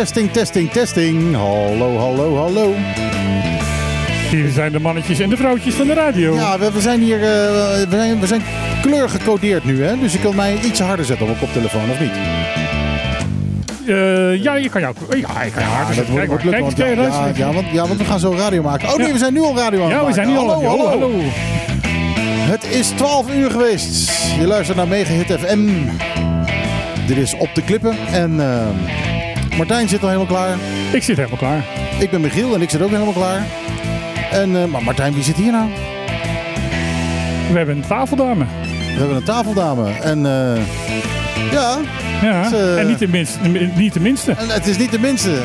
Testing, testing, testing. Hallo, hallo, hallo. Hier zijn de mannetjes en de vrouwtjes van de radio. Ja, we, we zijn hier, uh, we, zijn, we zijn kleur gecodeerd nu, hè? Dus je kunt mij iets harder zetten op mijn koptelefoon, of niet? Uh, ja, je kan jou, ja, je kan jou harder dat wordt, wordt lukken, want, ja, ja, ja, want, ja, want we gaan zo radio maken. Oh nee, we zijn nu al radio aan Ja, we zijn nu al hallo, hallo, hallo. Het is 12 uur geweest. Je luistert naar Mega Hit FM. Dit is Op de Klippen. En uh, Martijn zit al helemaal klaar. Ik zit helemaal klaar. Ik ben Michiel en ik zit ook helemaal klaar. En, uh, maar Martijn, wie zit hier nou? We hebben een tafeldame. We hebben een tafeldame. En uh, ja... Ja, het, uh, en niet de, minste, niet de minste. En het is niet de minste.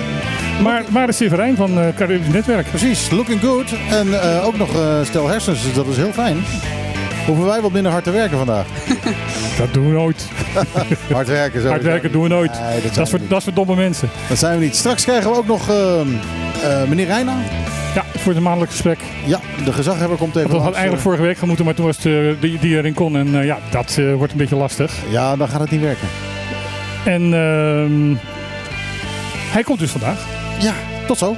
Maar, maar de Severijn van uh, Caribisch Netwerk. Precies, looking good. En ook nog stel hersens, dus dat is heel fijn. Hoeven wij wat minder hard te werken vandaag? Dat doen we nooit. hard werken zo. Hard werken doen we nooit. Nee, dat, dat, is voor, dat is voor domme mensen. Dat zijn we niet. Straks krijgen we ook nog meneer Reina. Ja, voor het maandelijk gesprek. Ja, de gezaghebber komt even Dat had eigenlijk vorige week gemoeten, maar toen was het uh, die, die erin kon. En uh, ja, dat uh, wordt een beetje lastig. Ja, dan gaat het niet werken. En uh, hij komt dus vandaag. Ja, tot zo.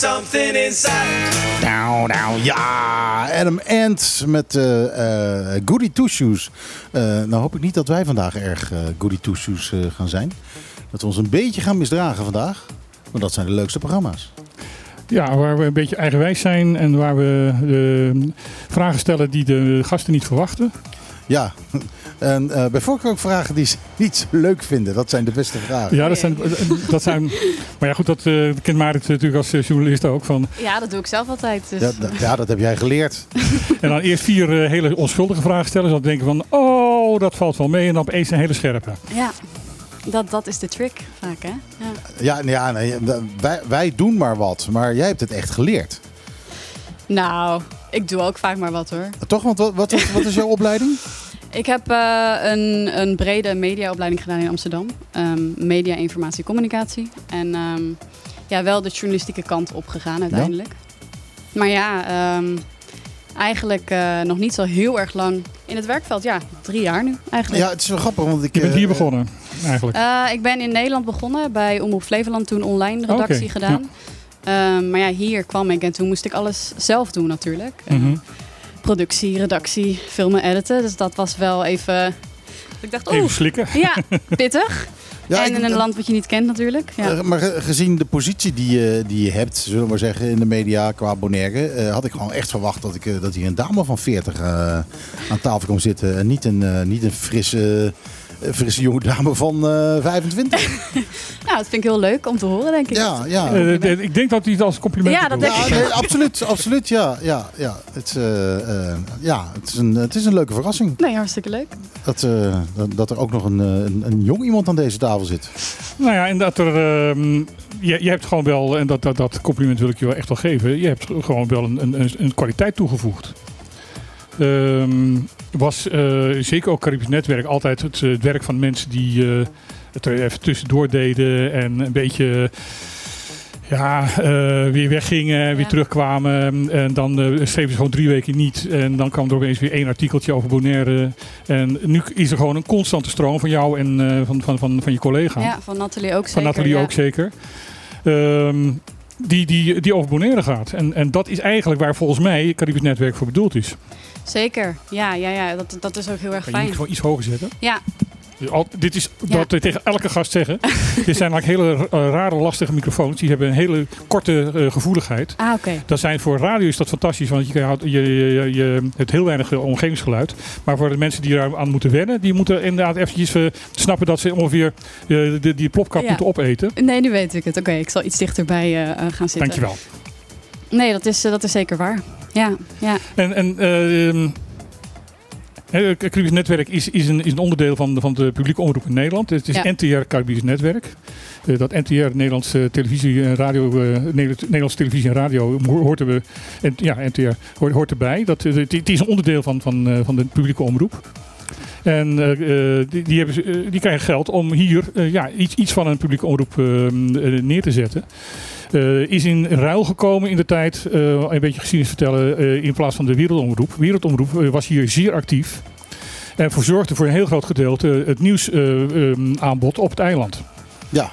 Something inside Nou, nou, ja. Adam Ant met uh, uh, Goody Two Shoes. Uh, nou hoop ik niet dat wij vandaag erg Goody Two Shoes gaan zijn. Dat we ons een beetje gaan misdragen vandaag. Maar dat zijn de leukste programma's. Ja, waar we een beetje eigenwijs zijn en waar we de vragen stellen die de gasten niet verwachten. Ja, en uh, bij voorkeur ook vragen die ze niet zo leuk vinden. Dat zijn de beste vragen. Ja, dat zijn. Dat zijn maar ja, goed, dat uh, kent Marit natuurlijk als journalist ook. Van. Ja, dat doe ik zelf altijd. Dus. Ja, dat, ja, dat heb jij geleerd. en dan eerst vier uh, hele onschuldige vragen stellen. Dan denken van, oh, dat valt wel mee. En dan opeens een hele scherpe. Ja. Dat, dat is de trick vaak, hè? Ja, ja, ja nee, wij, wij doen maar wat. Maar jij hebt het echt geleerd. Nou, ik doe ook vaak maar wat hoor. Toch? Want wat, wat, wat is jouw opleiding? Ik heb uh, een, een brede mediaopleiding gedaan in Amsterdam. Um, media, informatie, communicatie. En um, ja, wel de journalistieke kant opgegaan uiteindelijk. Ja? Maar ja, um, eigenlijk uh, nog niet zo heel erg lang in het werkveld. Ja, drie jaar nu eigenlijk. Ja, het is wel grappig. Want ik, Je bent hier begonnen eigenlijk? Uh, ik ben in Nederland begonnen bij Omroep Flevoland. Toen online redactie okay. gedaan. Ja. Um, maar ja, hier kwam ik en toen moest ik alles zelf doen natuurlijk. Mm -hmm. Productie, redactie, filmen, editen. Dus dat was wel even... Ik dacht, even slikken. Ja, pittig. Ja, en in een land wat je niet kent natuurlijk. Ja. Uh, maar gezien de positie die je, die je hebt, zullen we maar zeggen, in de media qua Bonaire, uh, had ik gewoon echt verwacht dat, ik, uh, dat hier een dame van 40 aan tafel komt zitten. En niet een, niet een frisse, frisse jonge dame van 25. nou, dat vind ik heel leuk om te horen, denk ik. Ja, ja. ik denk dat hij het als compliment Ja, dat denk ja, ik. Nee, absoluut, absoluut, ja. ja, ja. Het, ja het, is een, het is een leuke verrassing. Nee, hartstikke leuk. Dat, dat, dat er ook nog een, een, een jong iemand aan deze tafel zit. Nou ja, en dat er. Uh, je, je hebt gewoon wel, en dat, dat, dat compliment wil ik je wel echt wel geven. Je hebt gewoon wel een, een, een kwaliteit toegevoegd. Um, was uh, zeker ook Caribisch Netwerk altijd het, het werk van mensen die uh, het er even tussendoor deden en een beetje ja, uh, weer weggingen, ja. weer terugkwamen. En dan uh, schreven ze gewoon drie weken niet. En dan kwam er opeens weer één artikeltje over Bonaire. En nu is er gewoon een constante stroom van jou en uh, van, van, van, van je collega. Ja, van Nathalie ook zeker. Van Nathalie ja. ook zeker. Um, die, die, die over Bonaire gaat. En, en dat is eigenlijk waar volgens mij Caribisch Netwerk voor bedoeld is. Zeker, ja, ja, ja. Dat, dat is ook heel erg fijn. Je moet gewoon iets hoger zetten. Ja, al, dit is ja. wat we tegen elke gast zeggen. dit zijn eigenlijk hele uh, rare, lastige microfoons. Die hebben een hele korte uh, gevoeligheid. Ah, okay. Dat zijn voor radio is dat fantastisch, want je, je, je, je hebt heel weinig omgevingsgeluid. Maar voor de mensen die daar aan moeten wennen, die moeten inderdaad eventjes snappen dat ze ongeveer die, die plopkap Ja. moeten opeten. nee, nu weet ik het. Oké, ik zal iets dichterbij eh, gaan zitten. Dankjewel. Nee, dat is, eh, dat is zeker waar. Ja, ja. En, en ehm, hè, het Caribisch Netwerk is, is, een, is een onderdeel van, de- van de publieke omroep in Nederland. Het is Ja. NTR Caribisch Netwerk. Eh, dat NTR, Nederlandse televisie en radio, eh, Nederland- Nederlandse televisie en radio, ho- hoort, er, en, ja, NTR hoort, hoort erbij. Dat, eh, het, het is een onderdeel van, van, eh, van de publieke omroep. En eh, eh, die, die, hebben, eh, die krijgen geld om hier eh, ja, iets, iets van een publieke omroep eh, eh, neer te zetten. Eh, is in ruil gekomen in de tijd, eh, een beetje geschiedenis vertellen, eh, in plaats van de Wereldomroep. Wereldomroep was hier zeer actief en verzorgde voor een heel groot gedeelte het nieuwsaanbod op het eiland. Ja,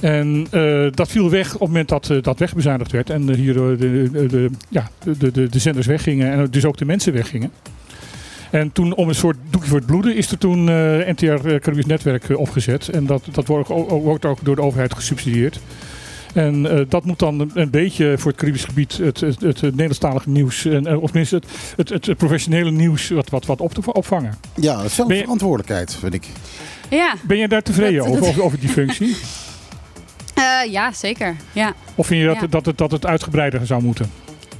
En dat viel weg op het moment dat dat wegbezuinigd werd en hier de, de, de, ja, de, de, de zenders weggingen en dus ook de mensen weggingen. En toen, om een soort doekje voor het bloeden, is er toen NTR Caribisch Netwerk opgezet. En dat, dat wordt, ook, wordt ook door de overheid gesubsidieerd. En eh, dat moet dan een, een beetje voor het Caribisch gebied het, het, het, Nederlandstalige nieuws, en, eh, of tenminste het, het, het, het professionele nieuws, wat, wat, wat op te opvangen. ja dat is wel Ben een je- verantwoordelijkheid, vind ik. Ja, Ben jij daar tevreden Dat- over, dat- over, over die functie? Eh, ja zeker. Ja. Of vind je dat, Ja. dat, het, dat het uitgebreider zou moeten?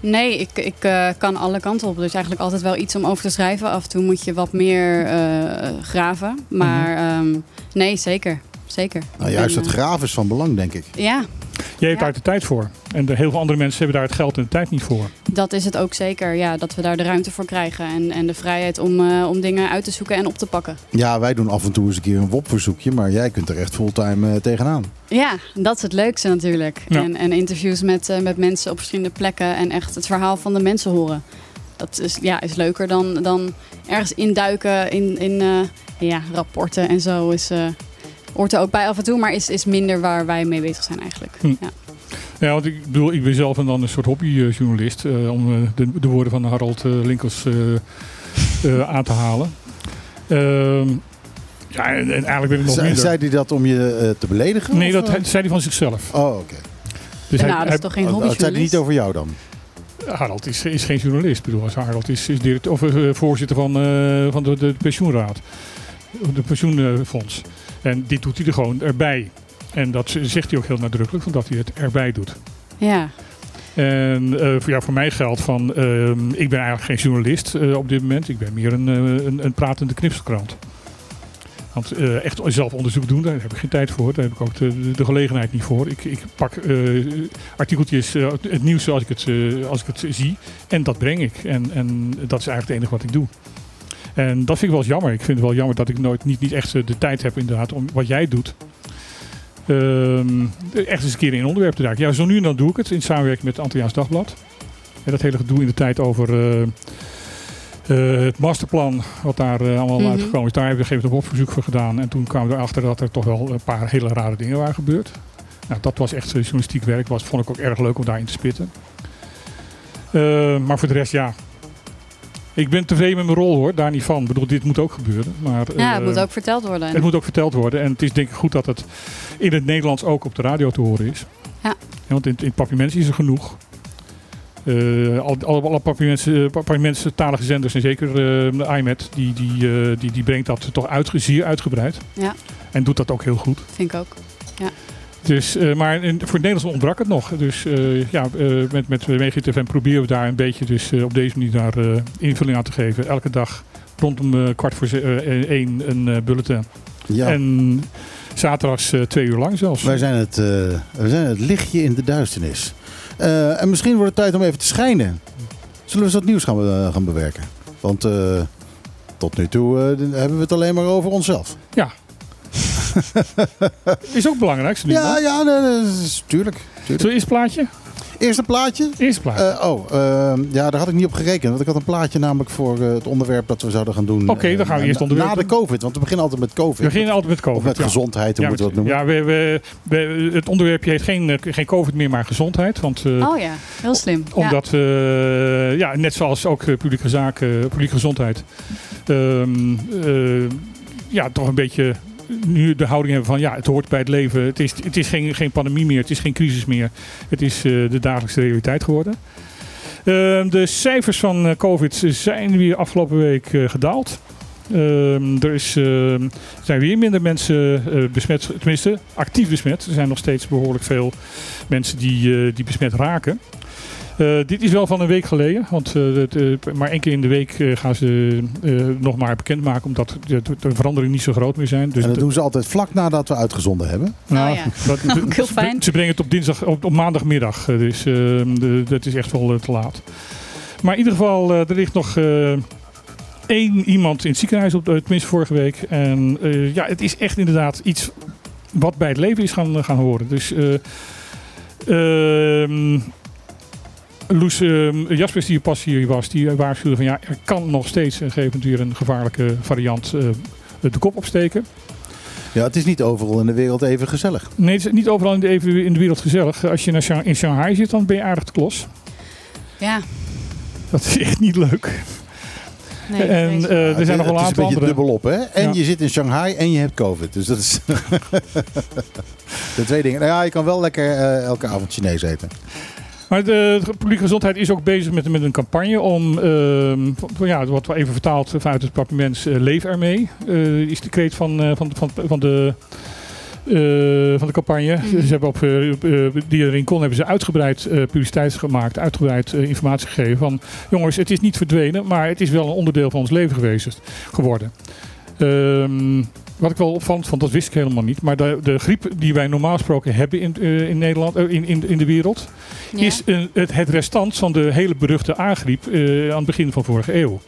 Nee, ik, ik eh, kan alle kanten op. Er is eigenlijk altijd wel iets om over te schrijven. Af en toe moet je wat meer eh, graven. Maar ehm, nee, zeker. Zeker. Nou, juist ben, het graven is van belang, denk ik. ja, Jij hebt Ja. daar de tijd voor. En de, heel veel andere mensen hebben daar het geld en de tijd niet voor. dat is het ook zeker. Ja, dat we daar de ruimte voor krijgen. En, en de vrijheid om, eh, om dingen uit te zoeken en op te pakken. Ja, wij doen af en toe eens een keer een WOP-verzoekje, maar jij kunt er echt fulltime eh, tegenaan. Ja, dat is het leukste natuurlijk. Ja. En, en interviews met, eh, met mensen op verschillende plekken. En echt het verhaal van de mensen horen. Dat is, ja, is leuker dan, dan ergens induiken in, in eh, ja, rapporten en zo. Is, eh, hoort er ook bij af en toe, maar is, is minder waar wij mee bezig zijn eigenlijk. Hm. Ja. Ja, want ik bedoel, ik ben zelf een, dan een soort hobbyjournalist. eh, om eh, de, de woorden van Harold Linkels eh, eh, aan te halen. Ehm, ja, en, en eigenlijk ben ik nog Zei, minder. zei hij dat om je eh, te beledigen? nee, of, dat hij- zei hij van zichzelf. Oh, oké. Dus nou, hij, dat hij- is toch geen Oh, hobby Dat zei hij niet over jou dan? Harold is, is geen journalist. Ik bedoel, Harold is, is directeur, of, voorzitter van, eh, van de, de pensioenraad. De pensioenfonds. En dit doet hij er gewoon erbij. En dat zegt hij ook heel nadrukkelijk, omdat hij het erbij doet. Ja, En eh, voor, ja, voor mij geldt van, ehm, ik ben eigenlijk geen journalist eh, op dit moment. Ik ben meer een, eh, een, een pratende knipselkrant. Want eh, echt zelf onderzoek doen, daar heb ik geen tijd voor. Daar heb ik ook de, de gelegenheid niet voor. Ik, ik pak eh, artikeltjes, eh, het nieuws zoals ik het, eh, als ik het zie. En dat breng ik. En, en dat is eigenlijk het enige wat ik doe. En dat vind ik wel eens jammer. Ik vind het wel jammer dat ik nooit niet, niet echt de tijd heb inderdaad om wat jij doet. Ehm, echt eens een keer in een onderwerp te duiken. Ja, zo nu en dan doe ik het in samenwerking met het Antilliaans Dagblad. En dat hele gedoe in de tijd over eh, eh, het masterplan, wat daar eh, allemaal Mhm. uitgekomen is. Daar hebben we een gegeven moment een opverzoek voor gedaan. En toen kwamen we erachter dat er toch wel een paar hele rare dingen waren gebeurd. Nou, dat was echt journalistiek werk. Was, vond ik ook erg leuk om daarin te spitten. Eh, maar voor de rest, ja. Ik ben tevreden met mijn rol hoor, daar niet van. Ik bedoel, dit moet ook gebeuren. Maar, ja het eh, moet ook verteld worden. het moet ook verteld worden. En het is denk ik goed dat het in het Nederlands ook op de radio te horen is. Ja. want in, in het Papiaments is er genoeg. Eh alle, alle, alle Papiaments-talige zenders en zeker eh, de IMET, die, die, eh, die, die brengt dat toch uit, zeer uitgebreid. Ja. En doet dat ook heel goed. Vind ik ook. Dus, eh, maar in, voor het Nederlands ontbrak het nog. Dus eh, ja, eh, met, met WGTFM proberen we daar een beetje dus, op deze manier daar invulling aan te geven. Elke dag rondom kwart voor één een bulletin. Ja. En zaterdags twee uur lang zelfs. Wij zijn het, wij zijn het lichtje in de duisternis. En misschien wordt het tijd om even te schijnen. Zullen we eens wat nieuws gaan, be- gaan bewerken? Want tot nu toe hebben we het alleen maar over onszelf. Is ook belangrijk. Ja, ja, dat is- tuurlijk. eerst plaatje? Eerste plaatje. Eerst plaatje. Eh, oh, eh, ja, daar had ik niet op gerekend. Want ik had een plaatje namelijk voor eh, het onderwerp dat we zouden gaan doen. Oké, dan gaan we eh, eerst na- onderwerp Na de. COVID, want we beginnen altijd met COVID. we beginnen altijd met COVID. Of met ja. gezondheid, hoe ja, moeten we dat noemen? Ja, we, we, we- het onderwerpje heet geen, geen COVID meer, maar gezondheid. Want eh, Oh ja, heel slim. Ja. Omdat we, ja, net zoals ook publieke zaken, publieke gezondheid, ehm, eh, ja, toch een beetje nu de houding hebben van ja, het hoort bij het leven. Het is, het is geen, geen pandemie meer, het is geen crisis meer. Het is eh, de dagelijkse realiteit geworden. Ehm, de cijfers van eh, COVID zijn weer afgelopen week eh, gedaald. Ehm, er is, ehm, zijn weer minder mensen eh, besmet, tenminste actief besmet. Er zijn nog steeds behoorlijk veel mensen die, die besmet raken. Eh, dit is wel van een week geleden, want eh, het, eh, maar één keer in de week eh, gaan ze eh, nog maar bekendmaken, omdat de, de, de veranderingen niet zo groot meer zijn. Dus en dat doen ze altijd vlak nadat we uitgezonden hebben. nou, Oh ja. dat- heel fijn. Ze brengen het op dinsdag, op, op maandagmiddag, dus de- dat is echt wel te laat. Maar in ieder geval, eh, er ligt nog eh, één iemand in het ziekenhuis, op, tenminste vorige week. En eh, ja, het is echt inderdaad iets wat bij het leven is gaan, gaan horen. Dus eh ehm, Loes ehm, Jaspers, die pas hier was, die waarschuwde van ja, er kan nog steeds een gegeven moment weer een gevaarlijke variant eh, de kop opsteken. Ja, het is niet overal in de wereld even gezellig. Nee, het is niet overal in de, even in de wereld gezellig. Als je in Shanghai zit, dan ben je aardig te klos. Ja, Dat is echt niet leuk. nee. en eh, er zijn nog het wel een is een aantal beetje andere. dubbel op, hè? En Ja. je zit in Shanghai en je hebt COVID. Dus dat is... de twee dingen. Nou ja, je kan wel lekker eh, elke avond Chinees eten. Maar de, de publieke gezondheid is ook bezig met, met een campagne om, ehm, ja, wat we even vertaald vanuit het departement, eh, leef ermee, eh, is de kreet van, eh, van, van, van de... van de campagne. Mhm. Ze hebben op, eh, die erin kon, hebben ze uitgebreid eh, publiciteit gemaakt, uitgebreid informatie gegeven van jongens, het is niet verdwenen, maar het is wel een onderdeel van ons leven geweest geworden. Ehm, wat ik wel opvallend vond, dat wist ik helemaal niet, maar de, de griep die wij normaal gesproken hebben in, eh, in Nederland, eh, in, in, in de wereld, Ja. is een, het, het restant van de hele beruchte aangriep eh, aan het begin van vorige eeuw.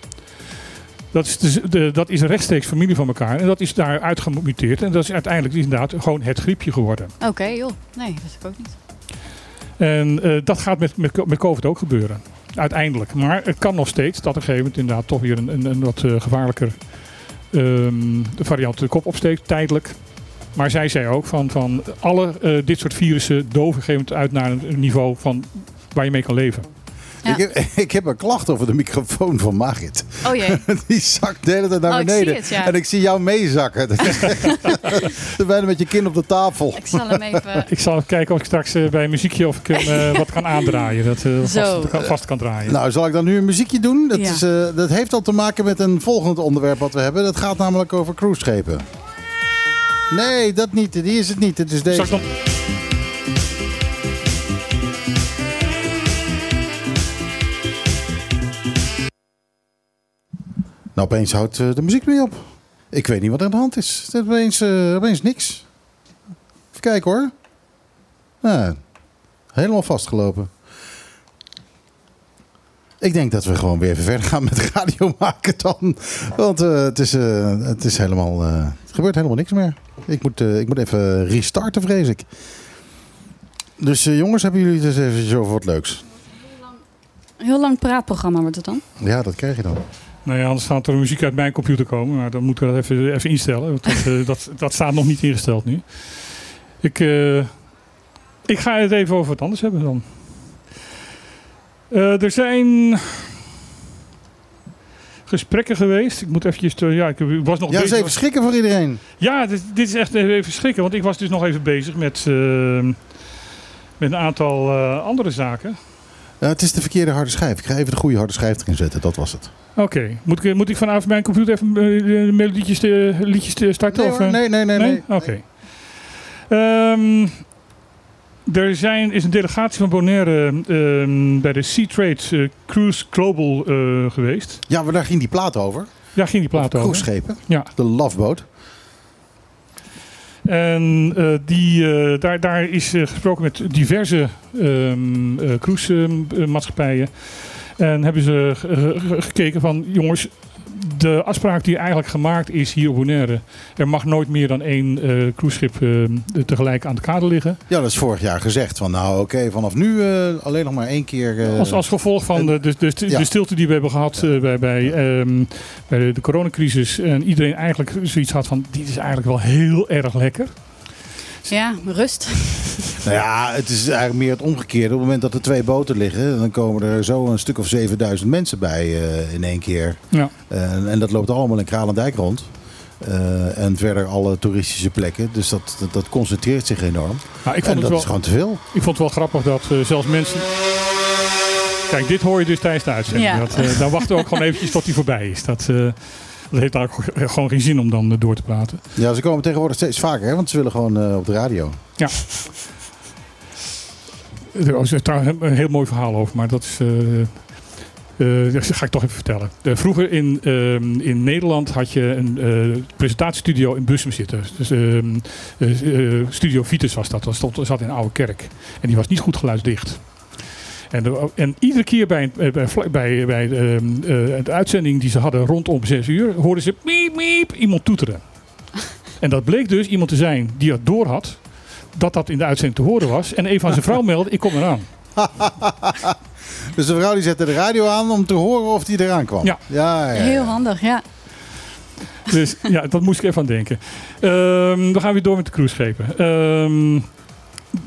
Dat is, dus de, dat is een rechtstreeks familie van elkaar en dat is daar uitgemuteerd en dat is uiteindelijk inderdaad gewoon het griepje geworden. Oké, joh. Nee, dat wist ik ook niet. En dat gaat met, met, met COVID ook gebeuren. Uiteindelijk. Maar het kan nog steeds dat op een gegeven moment inderdaad toch weer een, een, een wat gevaarlijker ehm, variant de kop opsteekt, tijdelijk. Maar zij zei ook van, van alle eh, dit soort virussen doven uit naar een niveau van waar je mee kan leven. Ja. Ik, heb, ik heb een klacht over de microfoon van Margit. Oh jee. Die zakt de hele tijd naar Oh, ik beneden. zie het, ja. En ik zie jou meezakken. Is echt- bijna met je kin op de tafel. Ik zal hem even... Ik zal even kijken of ik straks eh, bij een muziekje of ik hem eh, wat kan aandraaien. Dat Zo. vast, kan, vast kan draaien. Nou, zal ik dan nu een muziekje doen? Dat, Ja. is, eh, dat heeft al te maken met een volgend onderwerp wat we hebben. Dat gaat namelijk over cruiseschepen. Nee, dat niet. Die is het niet. Het is Zal deze. Nou, opeens houdt eh, de muziek mee op. Ik weet niet wat er aan de hand is. Het is opeens, eh, opeens niks. Even kijken hoor. Nou, helemaal vastgelopen. Ik denk dat we gewoon weer even verder gaan met radio maken dan. Want eh, het, is, het is helemaal... het gebeurt helemaal niks meer. Ik moet, ik moet even restarten, vrees ik. Dus jongens, hebben jullie eens even over wat leuks? Een heel lang praatprogramma wordt het dan. Ja, dat krijg je dan. Nou ja, anders gaat er muziek uit mijn computer komen. Maar dan moeten we dat even, even instellen. Want dat, eh, dat, dat staat nog niet ingesteld nu. Ik, eh, ik ga het even over wat anders hebben dan. Eh, er zijn gesprekken geweest. Ik moet eventjes... te- ja, ik was nog Ja, is bezig. even schrikken voor iedereen. Ja, dit, dit is echt even schrikken. Want ik was dus nog even bezig met, met een aantal andere zaken. Ja, het is de verkeerde harde schijf. Ik ga even de goede harde schijf erin zetten. Dat was het. Oké, moet, ik, moet ik vanaf mijn computer even eh, de melodietjes te, liedjes te starten? Nee, of, hoor, eh? nee, nee, nee. nee. Oké. Ehm, er zijn, is een delegatie van Bonaire ehm, bij de Sea Trade eh, Cruise Global eh, geweest. Ja, maar daar ging die plaat over. Ja, ging die plaat over. Cruiseschepen. Ja. De Loveboat. En eh, die, eh, daar, daar is eh, gesproken met diverse ehm eh, cruise-maatschappijen. en hebben ze ge- ge- gekeken van, jongens, de afspraak die eigenlijk gemaakt is hier op Bonaire. Er mag nooit meer dan één eh cruiseschip eh, tegelijk aan de kade liggen. Ja, dat is vorig jaar gezegd. Van nou, oké, vanaf nu eh, alleen nog maar één keer. Als, als gevolg van de, de, de, Ja. de stilte die we hebben gehad eh, bij, bij, ehm, bij de, de coronacrisis. En iedereen eigenlijk zoiets had van, dit is eigenlijk wel heel erg lekker. Ja, rust. Nou ja, het is eigenlijk meer het omgekeerde. Op het moment dat er twee boten liggen, dan komen er zo een stuk of 7000 mensen bij eh, in één keer. Ja. En, en dat loopt allemaal in Kralendijk rond. Eh, en verder alle toeristische plekken. Dus dat, dat, dat concentreert zich enorm. Nou, ik, en vond het dat wel, is gewoon te veel. ik vond het wel grappig dat eh, zelfs mensen... Kijk, dit hoor je dus tijdens de uitzending. Ja. Dat, eh, dan wachten we ook gewoon eventjes tot die voorbij is. Dat, eh, dat heeft daar ook gewoon geen zin om dan eh, door te praten. Ja, ze komen tegenwoordig steeds vaker, hè, want ze willen gewoon eh, op de radio. Ja. er was trouwens een heel mooi verhaal over, maar dat is. eh, eh, dat ga ik toch even vertellen. Eh, vroeger in, ehm, in Nederland had je een eh, presentatiestudio in Bussum zitten. Dus, ehm, eh, eh, Studio Vitus was dat. Dat zat in een oude kerk. En die was niet goed geluidsdicht. En, er- en iedere keer bij, een- bij, bij, bij ehm, eh, de uitzending die ze hadden rondom 6 uur, hoorden ze miep, miep, iemand toeteren. En dat bleek dus iemand te zijn die dat door had, dat dat in de uitzending te horen was. En een van zijn vrouw meldde, ik kom eraan. Dus de vrouw die zette de radio aan om te horen of die eraan kwam. Ja. ja, ja, ja. Heel handig, ja. Dus ja, dat moest ik even aan denken. Ehm, dan gaan we weer door met de cruiseschepen. Ehm,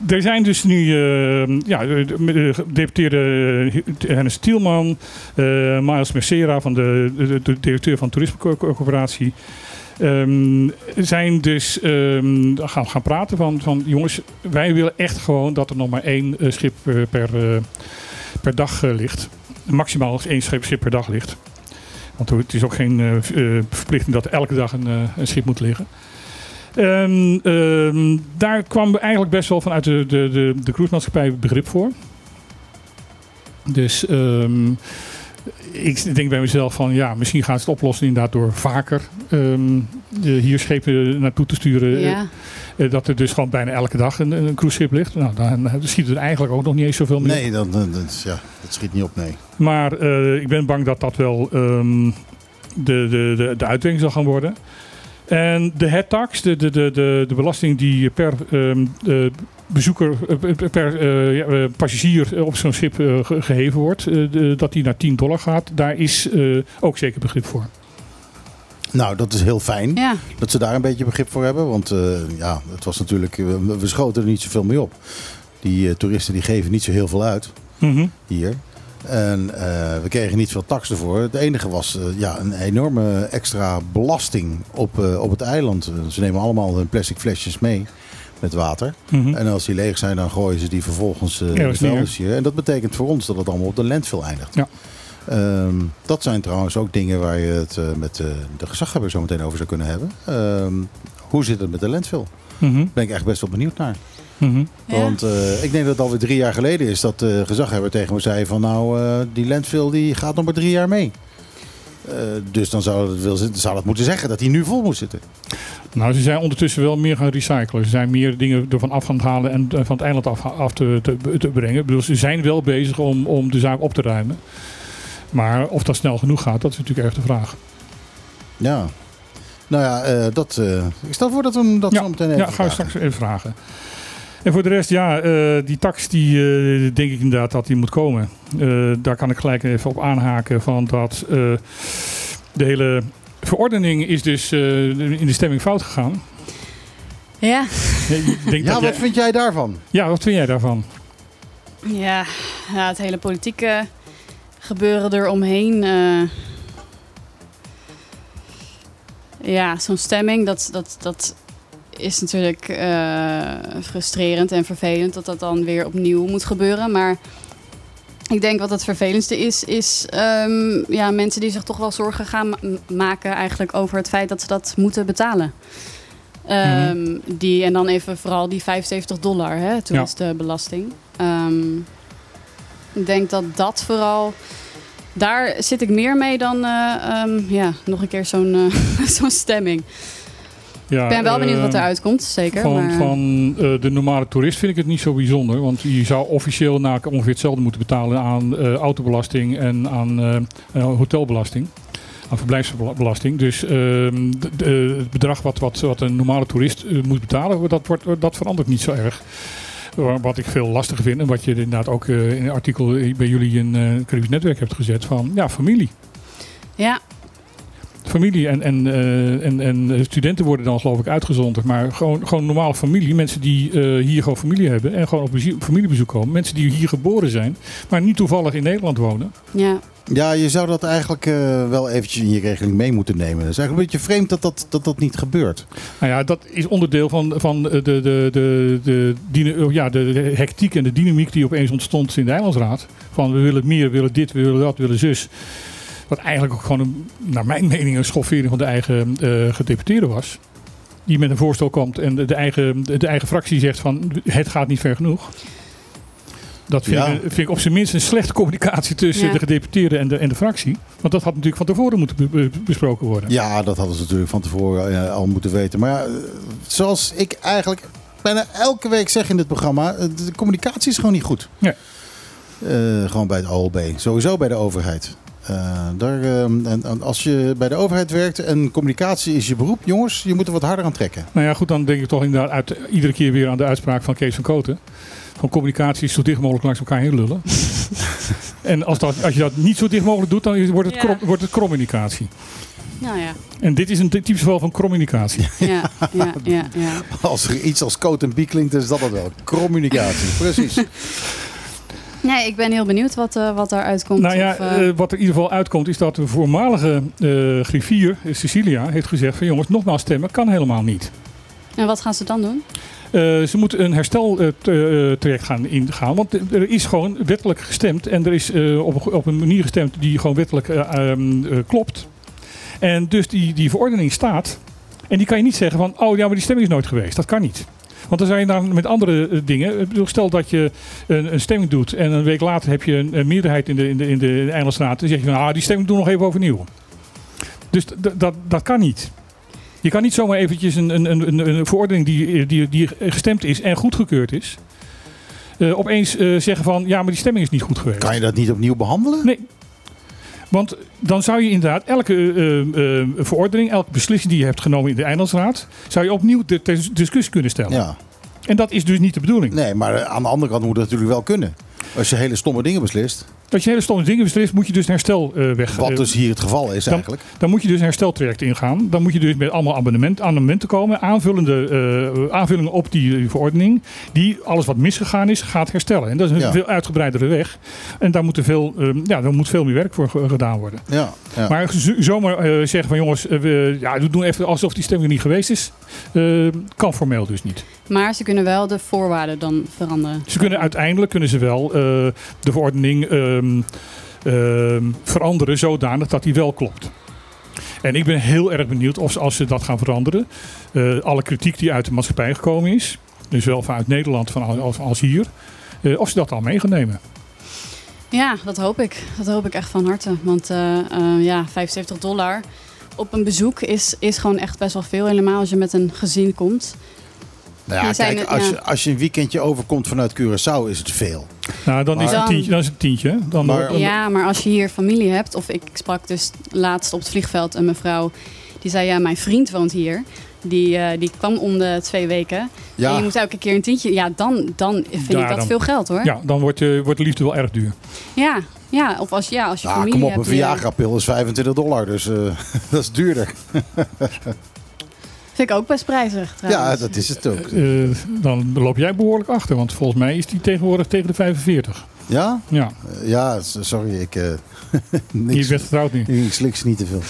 er zijn dus nu ehm, ja, de, de gedeputeerde Hennis Stielman, eh Miles Mercera van de, de, de directeur van Toerismecorporatie. ehm, zijn dus ehm, gaan, gaan praten van, van jongens, wij willen echt gewoon dat er nog maar één eh, schip eh, per, eh, per dag eh, ligt. Maximaal één schip, per dag ligt. Want het is ook geen eh, eh, verplichting dat elke dag een, eh, een schip moet liggen. Ehm, ehm, daar kwam eigenlijk best wel vanuit de, de, de, de cruisemaatschappij begrip voor. Dus ehm, ik denk bij mezelf van ja, misschien gaan ze het oplossen inderdaad door vaker ehm, de, hier schepen naartoe te sturen. ja. Eh, dat er dus gewoon bijna elke dag een, een cruiseschip ligt. Nou, dan schiet het eigenlijk ook nog niet eens zoveel meer. Nee, dat, dat, dat- ja, dat schiet niet op, nee. Maar eh, ik ben bang dat dat wel ehm, de, de, de, de uitwerking zal gaan worden. En de headtax, de, de, de, de, de belasting die per ehm, eh, bezoeker, eh, per eh, eh, passagier op zo'n schip eh, ge- geheven wordt, eh, de- dat die naar 10 dollar gaat, daar is eh, ook zeker begrip voor. Nou, dat is heel fijn ja. dat ze daar een beetje begrip voor hebben. Want eh, ja, het was natuurlijk, we, we schoten er niet zoveel mee op. Die toeristen die geven niet zo heel veel uit Mhm. hier. En eh, we kregen niet veel tax ervoor. Het enige was eh, ja, een enorme extra belasting op, eh, op het eiland. Ze nemen allemaal hun plastic flesjes mee met water. Mhm. En als die leeg zijn, dan gooien ze die vervolgens Ja, in vuilnis hier. En dat betekent voor ons dat het allemaal op de landfill eindigt. Ja. Ehm, dat zijn trouwens ook dingen waar je het met de gezaghebber zo meteen over zou kunnen hebben. Ehm, hoe zit het met de landfill? Mhm. Daar ben ik echt best wel benieuwd naar. Mhm. Ja. Want eh, ik denk dat het alweer drie jaar geleden is dat de gezaghebber tegen me zei van nou, eh, die landfill die gaat nog maar drie jaar mee. Eh, dus dan zou het, wil, zou dat moeten zeggen dat hij nu vol moet zitten. Nou, ze zijn ondertussen wel meer gaan recyclen. Ze zijn meer dingen ervan af gaan halen en eh, van het eiland af, af te, te, te brengen. Ik bedoel, ze zijn wel bezig om, om de zaak op te ruimen. Maar of dat snel genoeg gaat, dat is natuurlijk erg de vraag. Ja. Nou ja, eh, dat, eh, ik stel voor dat we hem dat Ja, zo meteen even Ja, gaan we vragen. straks even vragen. En voor de rest, ja, eh, die tax, die eh, denk ik inderdaad dat die moet komen. Eh, daar kan ik gelijk even op aanhaken van dat eh, de hele verordening is dus eh, in de stemming fout gegaan. Ja. Ik denk Ja, dat wat jij- vind jij daarvan? ja, wat vind jij daarvan? Ja, ja, het hele politieke gebeuren eromheen. eh ja, zo'n stemming, dat, dat, dat is natuurlijk eh, frustrerend en vervelend dat dat dan weer opnieuw moet gebeuren. Maar ik denk wat het vervelendste is, is ehm, ja, mensen die zich toch wel zorgen gaan ma- maken eigenlijk over het feit dat ze dat moeten betalen. Ehm, die, en dan even vooral die 75 dollar, hè, toeristenbelasting. Ehm, ik denk dat dat vooral... Daar zit ik meer mee dan eh, ja, nog een keer zo'n eh, zo'n stemming. Ja, Ik ben wel benieuwd wat eh, eruit komt, zeker. Van, maar, van eh, de normale toerist vind ik het niet zo bijzonder. Want je zou officieel na ongeveer hetzelfde moeten betalen aan eh, autobelasting en aan eh, hotelbelasting. Aan verblijfsbelasting. Dus ehm, de- de- het bedrag wat, wat, wat een normale toerist moet betalen, dat, wordt, dat verandert niet zo erg. Wa- Wat ik veel lastiger vind en wat je inderdaad ook in een artikel bij jullie in eh Caribisch Netwerk hebt gezet van ja, familie. ja, Familie en, en, eh, en, en studenten worden dan geloof ik uitgezonderd. Maar gewoon, gewoon normale familie. Mensen die eh, hier gewoon familie hebben en gewoon op familiebezoek komen. Mensen die hier geboren zijn, maar niet toevallig in Nederland wonen. ja, Ja, je zou dat eigenlijk eh, wel eventjes in je regeling mee moeten nemen. Het is eigenlijk een beetje vreemd dat dat, dat, dat niet gebeurt. Nou ja, dat is onderdeel van, van de, de, de, de, de, oh ja, de, de hectiek en de dynamiek die opeens ontstond in de Eilandsraad. Van we willen meer, we willen dit, we willen dat, we willen zus. Wat eigenlijk ook gewoon, een, naar mijn mening, een schoffering van de eigen eh gedeputeerde was. Die met een voorstel komt en de, de, eigen, de, de eigen fractie zegt van het gaat niet ver genoeg. Dat vind, Ja. ik, vind ik op zijn minst een slechte communicatie tussen Ja. de gedeputeerde en de, en de fractie. Want dat had natuurlijk van tevoren moeten be- be- besproken worden. Ja, dat hadden ze natuurlijk van tevoren eh, al moeten weten. Maar ja, eh, zoals ik eigenlijk bijna elke week zeg in dit programma, de communicatie is gewoon niet goed. Nee. Eh, gewoon bij het OLB. Sowieso bij de overheid. Eh, daar, eh, en, en als je bij de overheid werkt en communicatie is je beroep, jongens, je moet er wat harder aan trekken. Nou ja, goed, dan denk ik toch inderdaad uit, iedere keer weer aan de uitspraak van Kees van Koten. Van communicatie is zo dicht mogelijk langs elkaar heen lullen. en als, dat, als je dat niet zo dicht mogelijk doet, dan is- wordt het, Ja. krom, wordt het communicatie. Nou ja, En dit is een typisch geval van communicatie. ja, ja, ja. ja. Als er iets als coat en biek klinkt, is dat het wel. Communicatie, precies. Nee, ik ben heel benieuwd wat, eh wat daaruit komt. Nou ja, Of, eh, eh, wat er in ieder geval uitkomt is dat de voormalige eh, griffier, Cecilia, heeft gezegd van jongens, nogmaals stemmen kan helemaal niet. en wat gaan ze dan doen? Ze moeten een hersteltraject gaan ingaan. Want er is gewoon wettelijk gestemd. En er is op, een, op een manier gestemd die gewoon wettelijk eh, ehm, eh, klopt. En dus die, die verordening staat. En die kan je niet zeggen van, oh ja, maar die stemming is nooit geweest. Dat kan niet. Want dan zijn je dan met andere eh, dingen. Ik bedoel, stel dat je een, een stemming doet en een week later heb je een, een meerderheid in de, in de, in de Eilandsraad. Dan zeg je van, ah, die stemming doen we nog even overnieuw. Dus dat, dat kan niet. Je kan niet zomaar eventjes een, een, een, een- verordening die, die, die gestemd is en goedgekeurd is, eh, opeens eh, zeggen van ja, maar die stemming is niet goed geweest. Kan je dat niet opnieuw behandelen? Nee. Want dan zou je inderdaad elke eh, eh, verordening, elke beslissing die je hebt genomen in de Eilandsraad, zou je opnieuw ter ter discussie kunnen stellen. Ja. En dat is dus niet de bedoeling. Nee, maar eh, aan de andere kant moet het natuurlijk wel kunnen. Als je hele stomme dingen beslist, Als je hele stomme dingen beslist, moet je dus een herstel eh, weg. wat eh, dus hier het geval is dan, eigenlijk. dan moet je dus een hersteltraject ingaan. Dan moet je dus met allemaal abonnement, amendementen komen. Aanvullende eh, aanvullingen op die, verordening. Die alles wat misgegaan is, gaat herstellen. En dat is een Ja. veel uitgebreidere weg. En daar moet, er veel, eh, ja, daar moet veel meer werk voor ge- gedaan worden. Ja, ja. Maar zo- zomaar zeggen van jongens, we, ja, we doen even alsof die stemming er niet geweest is. kan formeel dus niet. Maar ze kunnen wel de voorwaarden dan veranderen. Ze kunnen uiteindelijk kunnen ze wel eh, de verordening ehm, ehm, veranderen zodanig dat die wel klopt. En ik ben heel erg benieuwd of ze, als ze dat gaan veranderen, eh, alle kritiek die uit de maatschappij gekomen is, dus wel vanuit Nederland van als, als hier, eh, of ze dat al mee gaan nemen. Ja, dat hoop ik. Dat hoop ik echt van harte. Want eh, ja, 75 dollar op een bezoek is, is gewoon echt best wel veel. Helemaal als je met een gezin komt. Nou ja, kijk, het- als, ja. je, als je een weekendje overkomt vanuit Curaçao is het veel. Nou, dan, is, het een tientje, dan is het een tientje. Dan, Maar- dan- Ja, maar als je hier familie hebt. Of ik sprak dus laatst op het vliegveld een mevrouw. Die zei, ja, mijn vriend woont hier. Die, eh, die kwam om de twee weken. En Ja, je moet elke keer een tientje. Ja, dan, dan vind Ja, ik dat dan- veel geld hoor. ja, dan wordt, je, wordt de liefde wel erg duur. Ja, ja, of als, ja, als je ah, familie kom op, hebt. een die- Viagra-pil is 25 dollar, dus eh, dat is duurder. Vind ik ook best prijzig Ja, dat is het ook. Eh, dan loop jij behoorlijk achter, want volgens mij is die tegenwoordig tegen de 45. Ja? Ja, Eh, Ja, sorry, ik, eh je niks, bent getrouwd nu. ik slik ze niet te veel.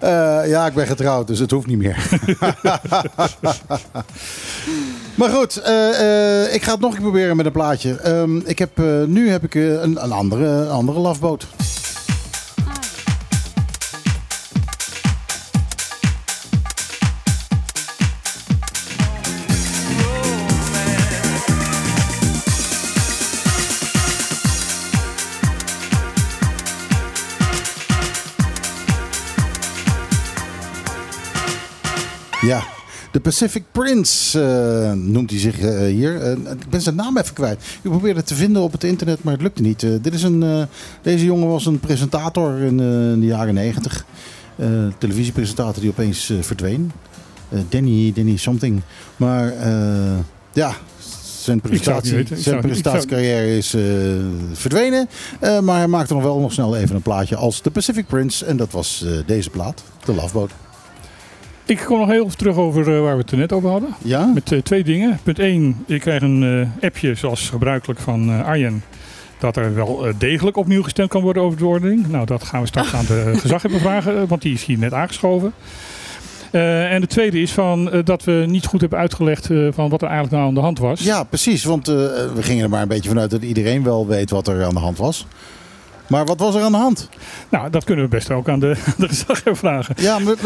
Eh, ja, ik ben getrouwd, dus het hoeft niet meer. maar goed, eh, eh, ik ga het nog een keer proberen met een plaatje. Ehm, ik heb, eh, nu heb ik eh, een, een andere, een andere lafboot. Ja, de Pacific Prince eh, noemt hij zich eh, hier. Eh, ik ben zijn naam even kwijt. Ik probeerde het te vinden op het internet, maar het lukte niet. Dit is een, deze jongen was een presentator in, in de jaren negentig. Televisiepresentator die opeens verdween. Danny, Danny something. Maar ja, zijn, presentatie, zijn presentatiecarrière is verdwenen. Maar hij maakte nog wel nog snel even een plaatje als de Pacific Prince. En dat was deze plaat, de Lafboot. Ik kom nog heel even terug over eh, waar we het er net over hadden. Ja? Met eh, twee dingen. Punt 1, ik krijg een eh, appje zoals gebruikelijk van Arjen. Dat er wel degelijk opnieuw gestemd kan worden over de ordening. Nou, dat gaan we straks aan de gezaghebber vragen, want die is hier net aangeschoven. En de tweede is van, dat we niet goed hebben uitgelegd van wat er eigenlijk nou aan de hand was. Ja, precies. Want we gingen er maar een beetje vanuit dat iedereen wel weet wat er aan de hand was. Maar wat was er aan de hand? Nou, dat kunnen we best ook aan de, de gezaghebber vragen. Ja, meneer,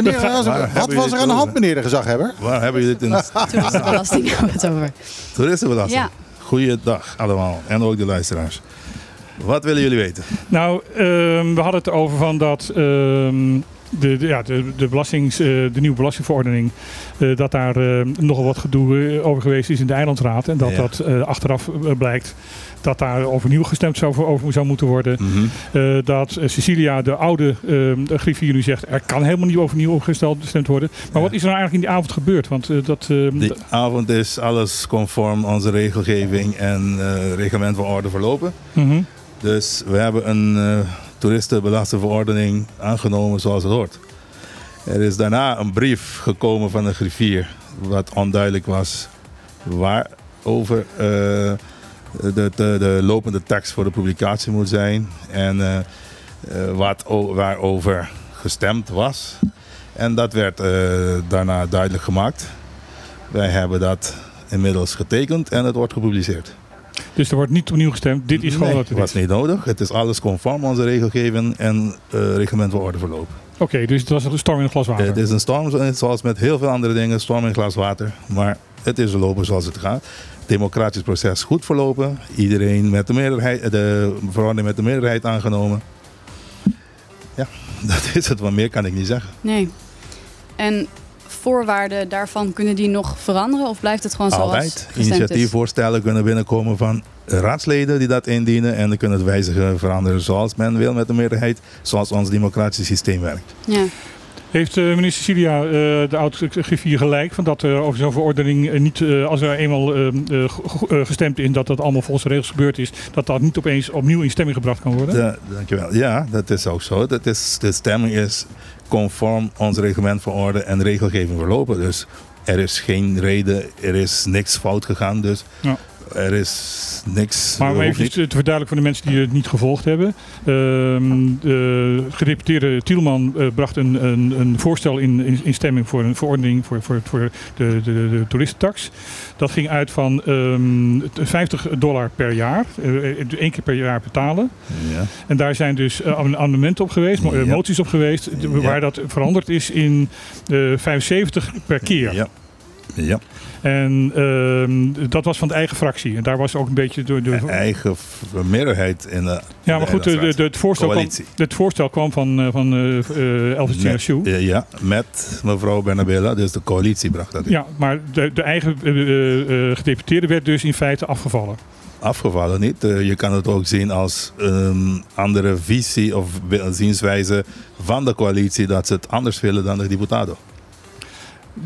wat was er aan de hand, meneer de gezaghebber? Waar hebben jullie dit in Toen is de belasting het over. toeristenbelasting? Ja, Goeiedag allemaal en ook de luisteraars. Wat willen jullie weten? Nou, ehm, we hadden het over van dat ehm, de, de, ja, de, de, belastings, eh, de nieuwe belastingverordening, eh, dat daar eh, nogal wat gedoe over geweest is in de eilandsraad. En dat Ja. dat achteraf blijkt dat daar overnieuw gestemd zou, over zou moeten worden. Mhm. Dat Cecilia, de oude de griffier, nu zegt er kan helemaal niet overnieuw gestemd worden. Maar wat is er nou eigenlijk in die avond gebeurd? Want dat, Die avond is alles conform onze regelgeving en reglement van orde verlopen. mhm. Dus we hebben een toeristenbelastingverordening aangenomen zoals het hoort. Er is daarna een brief gekomen van de griffier wat onduidelijk was waarover eh, de, de, de lopende tekst voor de publicatie moet zijn en eh, wat, waarover gestemd was. En dat werd daarna duidelijk gemaakt. Wij hebben dat inmiddels getekend en het wordt gepubliceerd. Dus er wordt niet opnieuw gestemd. Dit is gewoon nee, wat het was is. niet nodig. Het is alles conform onze regelgeving en eh, reglement van orde verlopen. Oké, dus het was een storm in een glas water. Het is een storm zoals met heel veel andere dingen, storm in een glas water. Maar het is verlopen zoals het gaat. Democratisch proces goed verlopen. Iedereen met de meerderheid, de verordening met de meerderheid aangenomen. Ja, dat is het. Wat meer kan ik niet zeggen. Nee. En voorwaarden daarvan, kunnen die nog veranderen? Of blijft het gewoon zoals Altijd. Initiatiefvoorstellen kunnen binnenkomen van raadsleden die dat indienen. En dan kunnen het wijzigen, veranderen zoals men wil met de meerderheid. Zoals ons democratisch systeem werkt. Ja. Heeft eh, minister Cecilia, eh, de oud-griffier, gelijk van dat er over zo'n verordening eh, niet, eh, als er eenmaal eh, eh, eh, gestemd is dat dat allemaal volgens de regels gebeurd is, dat dat niet opeens opnieuw in stemming gebracht kan worden? Ja, dankjewel. Ja, dat is ook zo. Dat is, de stemming is conform ons reglement van orde en regelgeving verlopen. Dus er is geen reden, er is niks fout gegaan. Dus Ja. Er is niks. Maar om even te verduidelijken voor de mensen die het niet gevolgd hebben. Ehm, de gedeputeerde Tielman eh, bracht een, een, een voorstel in, in, in stemming voor een verordening voor, voor, voor de, de, de toeristentax. Dat ging uit van ehm, 50 dollar per jaar. eh, één keer per jaar betalen. Ja. En daar zijn dus eh, amendementen op geweest, eh, Ja. moties op geweest, Ja. waar dat veranderd is in eh 75 per keer. Ja. Ja, En ehm, dat was van de eigen fractie. En daar was ook een beetje door. door eigen meerderheid in de. ja, maar goed, de, de, de- het, voorstel kwam, het voorstel kwam van, eh, van eh, Elvis Ja, met mevrouw Bernabella, dus de coalitie bracht dat in. Ja, maar de, de eigen gedeputeerde werd dus in feite afgevallen. Afgevallen niet. Je kan het ook zien als een andere visie of zienswijze van de coalitie dat ze het anders willen dan de diputado.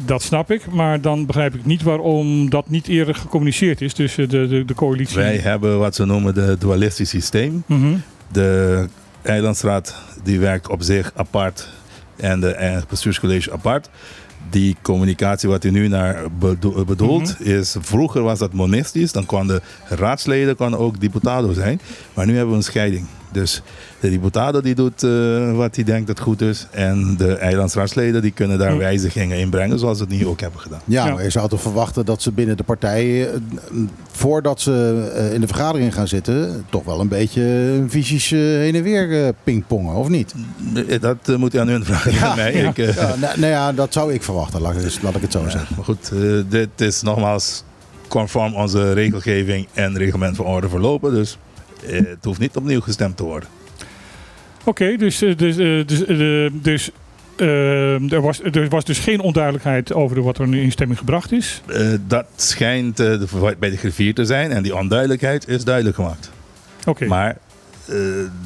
Dat snap ik, maar dan begrijp ik niet waarom dat niet eerder gecommuniceerd is tussen de, de, de coalitie. Wij hebben wat ze noemen de dualistisch systeem. Mhm. De eilandsraad die werkt op zich apart en de eh, bestuurscollege apart. Die communicatie wat u nu naar bedo- bedoelt, is vroeger was dat monistisch. Dan konden raadsleden ook diputado zijn. Maar nu hebben we een scheiding. Dus de diputado die doet eh, wat hij denkt dat goed is. En de eilandsraadsleden die kunnen daar Hm. wijzigingen in brengen zoals we het nu ook hebben gedaan. Ja, Ja. maar je zou toch verwachten dat ze binnen de partij, eh, voordat ze eh, in de vergadering gaan zitten, toch wel een beetje visies eh, heen en weer pingpongen, of niet? Dat moet u aan hun vragen. aan mij. ja. Ik, eh, Ja, nou, nou ja, dat zou ik verwachten, laat ik, laat ik het zo Ja, zeggen. maar goed, eh, dit is nogmaals conform onze regelgeving en reglement van orde verlopen. Dus het hoeft niet opnieuw gestemd te worden. Oké, dus, eh, dus, eh, dus, eh, dus eh, er, was, er was dus geen onduidelijkheid over de- wat er nu in stemming gebracht is. Eh, dat schijnt eh, de- bij de griffier te zijn en die onduidelijkheid is duidelijk gemaakt. Oké, Maar eh,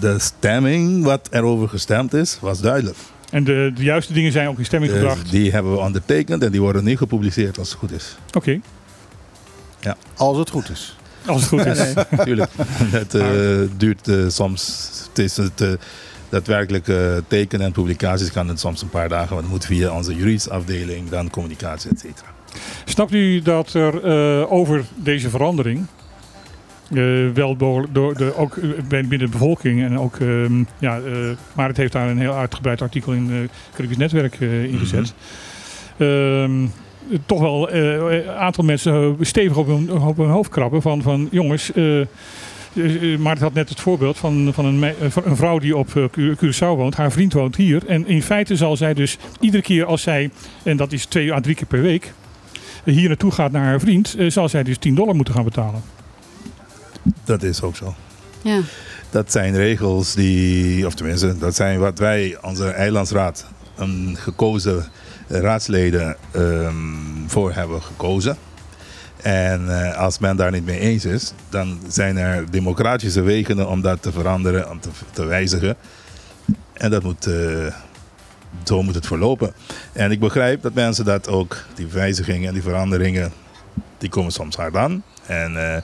de stemming, wat erover gestemd is, was duidelijk. en de, de juiste dingen zijn ook in stemming Dus gebracht. die hebben we ondertekend en die worden nu gepubliceerd als het goed is. Oké, Als het goed is. Als het goed is. Natuurlijk. het eh, duurt eh, soms, het is het eh, daadwerkelijk eh, tekenen en publicaties kan het soms een paar dagen, want het moet via onze juridische afdeling, dan communicatie, et cetera. Snapt u dat er eh, over deze verandering, eh, wel door, door de, ook binnen de bevolking en ook, ehm, ja, eh, maar het heeft daar een heel uitgebreid artikel in het Caribisch Netwerk eh ingezet. Ehm, toch wel eh, een aantal mensen eh, stevig op hun, op hun hoofd krabben van, van jongens. eh, eh, maar het had net het voorbeeld van, van, een, eh, een vrouw die op eh, Cu- Curaçao woont. Haar vriend woont hier. En in feite zal zij dus iedere keer als zij, en dat is twee à drie keer per week, hier naartoe gaat naar haar vriend, eh, zal zij dus 10 dollar moeten gaan betalen. Dat is ook zo. Ja. Dat zijn regels die, of tenminste, dat zijn wat wij, onze eilandsraad, een gekozen raadsleden ehm, voor hebben gekozen. En eh, als men daar niet mee eens is, dan zijn er democratische wegen om dat te veranderen, om te, te wijzigen. En dat moet, eh, zo moet het verlopen. En ik begrijp dat mensen dat ook, die wijzigingen en die veranderingen, die komen soms hard aan. En eh,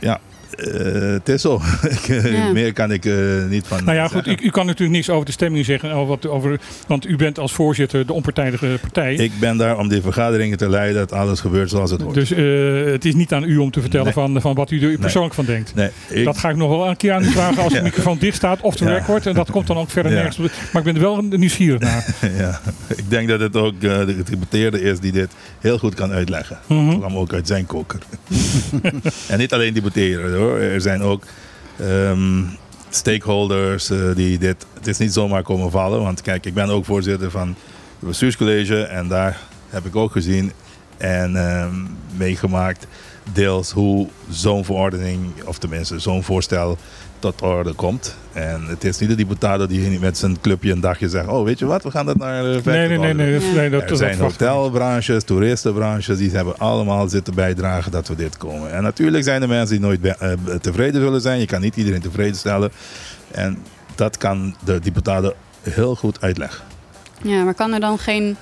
ja, eh, het is zo. Ik, eh, Ja. Meer kan ik eh, niet van Nou ja, goed, u, u kan natuurlijk niks over de stemming zeggen. Over wat, over, want u bent als voorzitter de onpartijdige partij. Ik ben daar om die vergaderingen te leiden dat alles gebeurt zoals het hoort. dus eh, het is niet aan u om te vertellen Nee. van, van wat u er persoonlijk van denkt. nee, ik, Dat ga ik nog wel een keer aan u vragen als de microfoon dicht staat of de Ja. record. En dat komt dan ook verder Ja. nergens. Maar ik ben er wel nieuwsgierig naar. ja, ik denk dat het ook de gedeputeerde is die dit heel goed kan uitleggen. Mhm. Het kwam ook uit zijn koker. en niet alleen debatteren hoor. Er zijn ook ehm, stakeholders eh, die dit. Het is niet zomaar komen vallen. Want kijk, ik ben ook voorzitter van het bestuurscollege. En daar heb ik ook gezien en ehm, meegemaakt. Deels hoe zo'n verordening, of tenminste zo'n voorstel, tot orde komt. En het is niet de deputado die met zijn clubje een dagje zegt: Oh, weet je wat, we gaan dat naar de Nee, nee, nee. nee, dat, nee dat, er zijn hotelbranches, toeristenbranches, die hebben allemaal zitten bijdragen dat we dit komen. En natuurlijk zijn er mensen die nooit eh, tevreden zullen zijn. Je kan niet iedereen tevreden stellen. En dat kan de deputade heel goed uitleggen. ja, maar kan er dan geen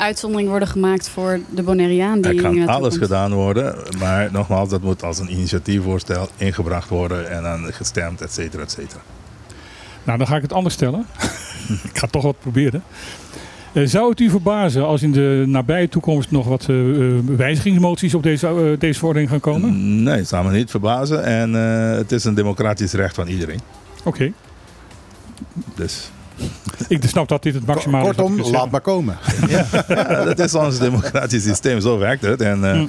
uitzondering worden gemaakt voor de Bonaireaan die Er kan alles komt? gedaan worden, maar nogmaals, dat moet als een initiatiefvoorstel ingebracht worden en dan gestemd, et cetera, et cetera. Nou, dan ga ik het anders stellen. ik ga toch wat proberen. Eh, zou het u verbazen als in de nabije toekomst nog wat eh, eh, wijzigingsmoties op deze, eh, deze verordening gaan komen? Nee, het zou me niet verbazen en eh, het is een democratisch recht van iedereen. Oké. Dus Ik snap dat dit het maximale is. Kortom, laat maar komen. Ja, dat is ons democratisch systeem. Zo werkt het. En eh, Mm.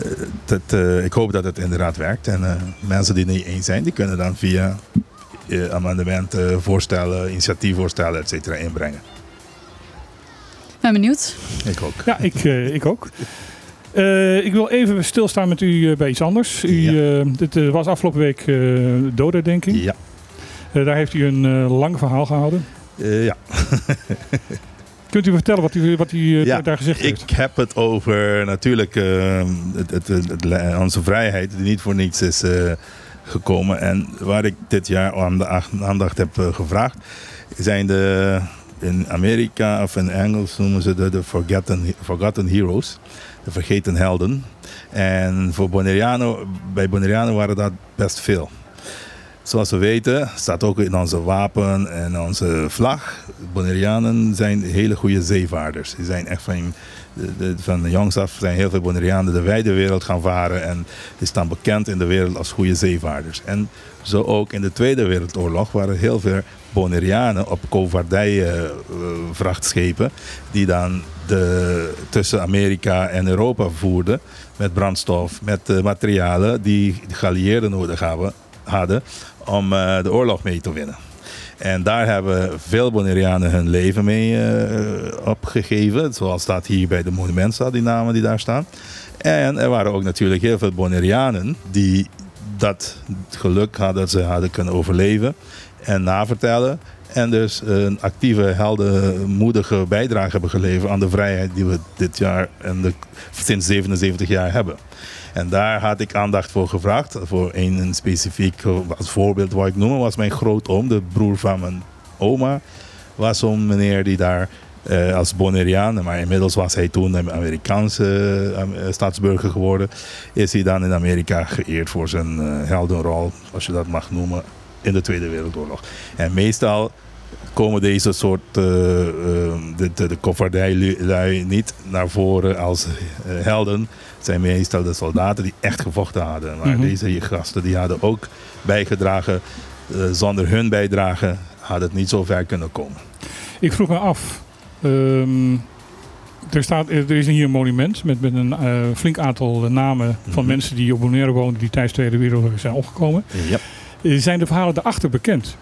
eh, dat, eh, ik hoop dat het inderdaad werkt. En eh, mensen die het niet eens zijn, die kunnen dan via eh, amendementen, voorstellen, initiatiefvoorstellen, et cetera, inbrengen. ben benieuwd. Ik ook. Ja, ik, eh, ik ook. Eh, ik wil even stilstaan met u bij iets anders. U, eh, dit was afgelopen week eh dodenherdenking. Ja. Eh, daar heeft u een eh, lang verhaal gehouden. Eh, ja. Kunt u vertellen wat u, wat u Ja, daar gezegd Ik heeft? heb het over natuurlijk eh, het, het, onze vrijheid die niet voor niets is gekomen. En waar ik dit jaar aan de ach- aandacht heb gevraagd, zijn de in Amerika of in Engels noemen ze de, de forgotten, forgotten heroes, de vergeten helden. En voor Bonaireano, bij Bonaireano waren dat best veel. Zoals we weten, staat ook in onze wapen en onze vlag. Bonaireanen zijn hele goede zeevaarders. Die zijn echt van, van jongs af zijn heel veel Bonaireanen de wijde wereld gaan varen. En die staan bekend in de wereld als goede zeevaarders. En zo ook in de Tweede Wereldoorlog waren heel veel Bonaireanen op koopvaardij vrachtschepen. Die dan de, tussen Amerika en Europa voerden. Met brandstof, met eh, materialen die de geallieerden nodig hebben, hadden om eh, de oorlog mee te winnen. En daar hebben veel Bonaireanen hun leven mee eh, opgegeven. Zoals staat hier bij de monumentstad, die namen die daar staan. En er waren ook natuurlijk heel veel Bonaireanen die dat geluk hadden dat ze hadden kunnen overleven en navertellen. En dus een actieve, heldenmoedige bijdrage hebben geleverd aan de vrijheid die we dit jaar en de, sinds 77 jaar hebben. En daar had ik aandacht voor gevraagd. Voor een, specifiek, eh, voorbeeld wat ik noemen, was mijn grootoom, de broer van mijn oma. Was zo'n meneer die daar eh, als Bonaireaan, maar inmiddels was hij toen een Amerikaanse eh, staatsburger geworden. Is hij dan in Amerika geëerd voor zijn heldenrol, als je dat mag noemen, in de Tweede Wereldoorlog. En meestal komen deze soort uh, de, de, de niet naar voren als uh, helden. Het zijn meestal de soldaten die echt gevochten hadden. Maar Mhm. deze gasten die hadden ook bijgedragen. Uh, zonder hun bijdrage had het niet zo ver kunnen komen. Ik vroeg me af. ehm, er, staat, er is hier een monument met, met een eh, flink aantal namen van Mhm. mensen die op Bonaire wonen die tijdens de Tweede Wereldoorlog zijn omgekomen. Ja. Eh, zijn de verhalen daarachter bekend?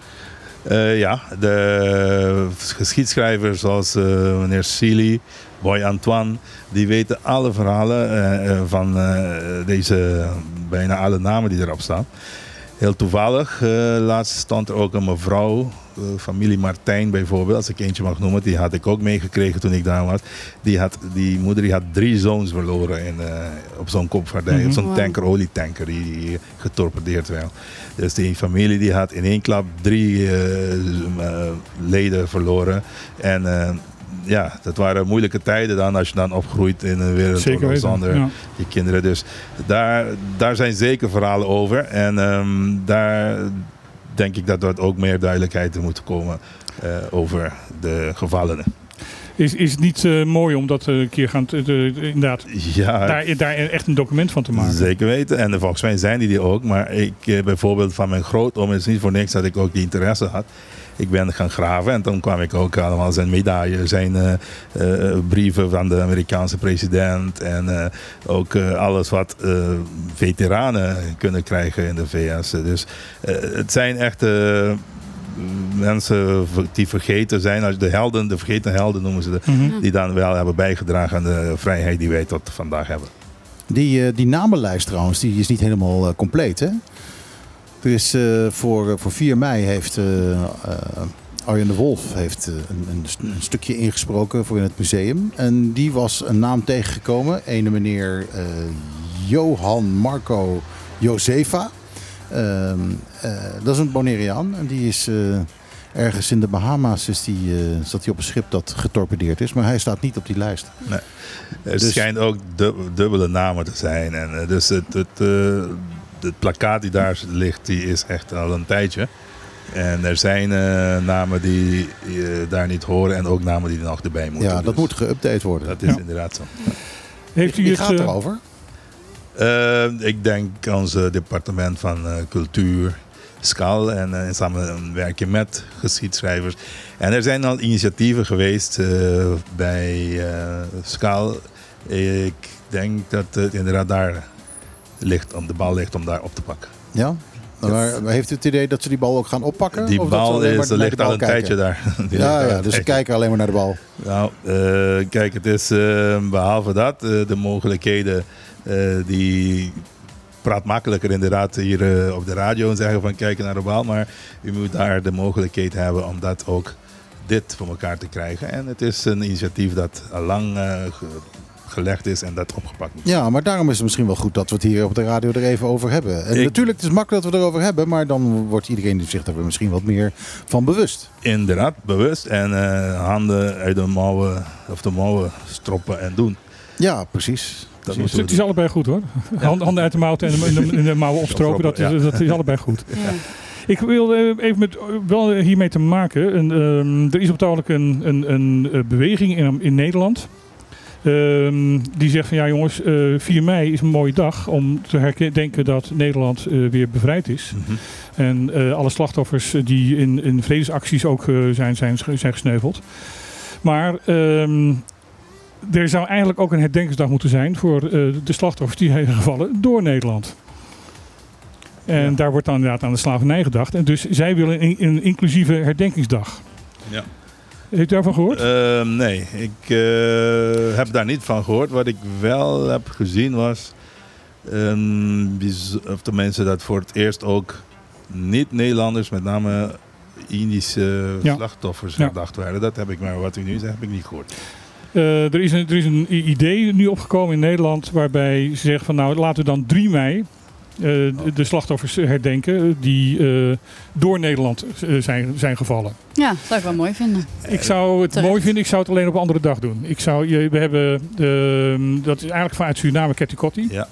Uh, ja, de geschiedschrijvers zoals uh, meneer Seeley, Boy Antoine, die weten alle verhalen eh, eh, van eh, deze, bijna alle namen die erop staan. Heel toevallig, eh, laatst stond er ook een mevrouw, eh, familie Martijn bijvoorbeeld, als ik eentje mag noemen, die had ik ook meegekregen toen ik daar was. Die, had, die moeder die had drie zoons verloren in, eh, op zo'n kopvaardij, op zo'n tanker, olietanker, die, die getorpedeerd werd. Dus die familie die had in één klap drie eh, eh, leden verloren. En eh, ja, dat waren moeilijke tijden dan als je dan opgroeit in een wereld Zeker zonder Ja. je kinderen. Dus daar, daar zijn zeker verhalen over. En ehm, daar denk ik dat er ook meer duidelijkheid in moet komen eh, over de gevallenen. Is, is het niet eh, mooi om dat eh, een keer gaan, te- inderdaad, Ja, daar, daar echt een document van te maken? Zeker weten. En volgens mij zijn die die ook. Maar ik bijvoorbeeld van mijn grootoom is niet voor niks dat ik ook die interesse had. Ik ben gaan graven en toen kwam ik ook allemaal zijn medailles, zijn eh, eh, brieven van de Amerikaanse president en eh, ook eh, alles wat eh, veteranen kunnen krijgen in de VS. Dus eh, het zijn echt eh, mensen die vergeten zijn, als de helden, de vergeten helden noemen ze de, Mhm. die dan wel hebben bijgedragen aan de vrijheid die wij tot vandaag hebben. Die, eh, die namenlijst trouwens, die is niet helemaal eh, compleet. Hè? Er is eh, voor, eh, voor 4 mei heeft eh, Arjen de Wolf heeft, een, een, een stukje ingesproken voor in het museum. En die was een naam tegengekomen. Ene meneer Johan Marco Josefa. Ehm, eh, dat is een Bonaireaan. En die is ergens in de Bahama's is die, zat hij op een schip dat getorpedeerd is. Maar hij staat niet op die lijst. Er Dus- schijnt ook dub- dubbele namen te zijn. En, dus het, het, het plakkaat die daar ligt, die is echt al een tijdje. En er zijn eh, namen die eh, daar niet horen en ook namen die er nog erbij moeten. Ja, dat Dus moet geüpdate worden. Dat is Ja. inderdaad zo. Heeft u Wie het, gaat eh, erover? Ik denk ons departement van eh, cultuur, SCAL, en in samenwerking met geschiedschrijvers. En er zijn al initiatieven geweest eh, bij eh SCAL. Ik denk dat het inderdaad daar ligt, om de bal ligt om daar op te pakken. Ja? Maar heeft u het idee dat ze die bal ook gaan oppakken? Die Of bal is, ligt al een kijken? tijdje daar. Die Ja, ja, dus ze kijken alleen maar naar de bal. Nou, eh, kijk, het is eh, behalve dat, eh, de mogelijkheden die praat makkelijker inderdaad hier op de radio en zeggen van kijken naar de bal. Maar u moet daar de mogelijkheid hebben om dat ook dit voor elkaar te krijgen. En het is een initiatief dat al lang gelegd is en dat opgepakt moet. Ja, maar daarom is het misschien wel goed dat we het hier op de radio er even over hebben. En Ik- natuurlijk, het is makkelijk dat we het erover hebben, maar dan wordt iedereen zich er misschien wat meer van bewust. Inderdaad, bewust. En eh, handen uit de mouwen of de mouwen stroppen en doen. Ja, precies. Dat Het is, we het is doen. allebei goed hoor. Hand- Handen uit de mouw en de, in de, in de mouwen opstropen, dat is, dat is allebei goed. Ja. Ik wil eh, even met, wel hiermee te maken. En, ehm, er is op het ogenblik een, een, een eh, beweging in, in Nederland. Ehm, die zegt van ja jongens, eh 4 mei is een mooie dag om te herdenken dat Nederland eh, weer bevrijd is. Mhm. En eh, alle slachtoffers die in, in vredesacties ook eh, zijn, zijn, zijn gesneuveld. Maar ehm, er zou eigenlijk ook een herdenkingsdag moeten zijn voor eh, de slachtoffers die zijn gevallen door Nederland. En Ja. daar wordt dan inderdaad aan de slavernij gedacht. En dus zij willen een, een inclusieve herdenkingsdag. Ja. Heeft u daarvan gehoord? Ehm, nee, ik eh, heb daar niet van gehoord. Wat ik wel heb gezien was, of de mensen dat voor het eerst ook niet-Nederlanders, met name Indische Ja. slachtoffers Ja. herdacht werden. Dat heb ik maar wat u nu zegt, heb ik niet gehoord. Eh, er, is een, er is een idee nu opgekomen in Nederland waarbij ze zeggen van nou laten we dan 3 mei de, de slachtoffers herdenken die eh, door Nederland eh, zijn, zijn gevallen. ja, zou ik wel mooi vinden. Ik zou het Terecht. mooi vinden, ik zou het alleen op een andere dag doen. Ik zou, je- we hebben, ehm, dat is eigenlijk vanuit Suriname Ketikotti. Ja.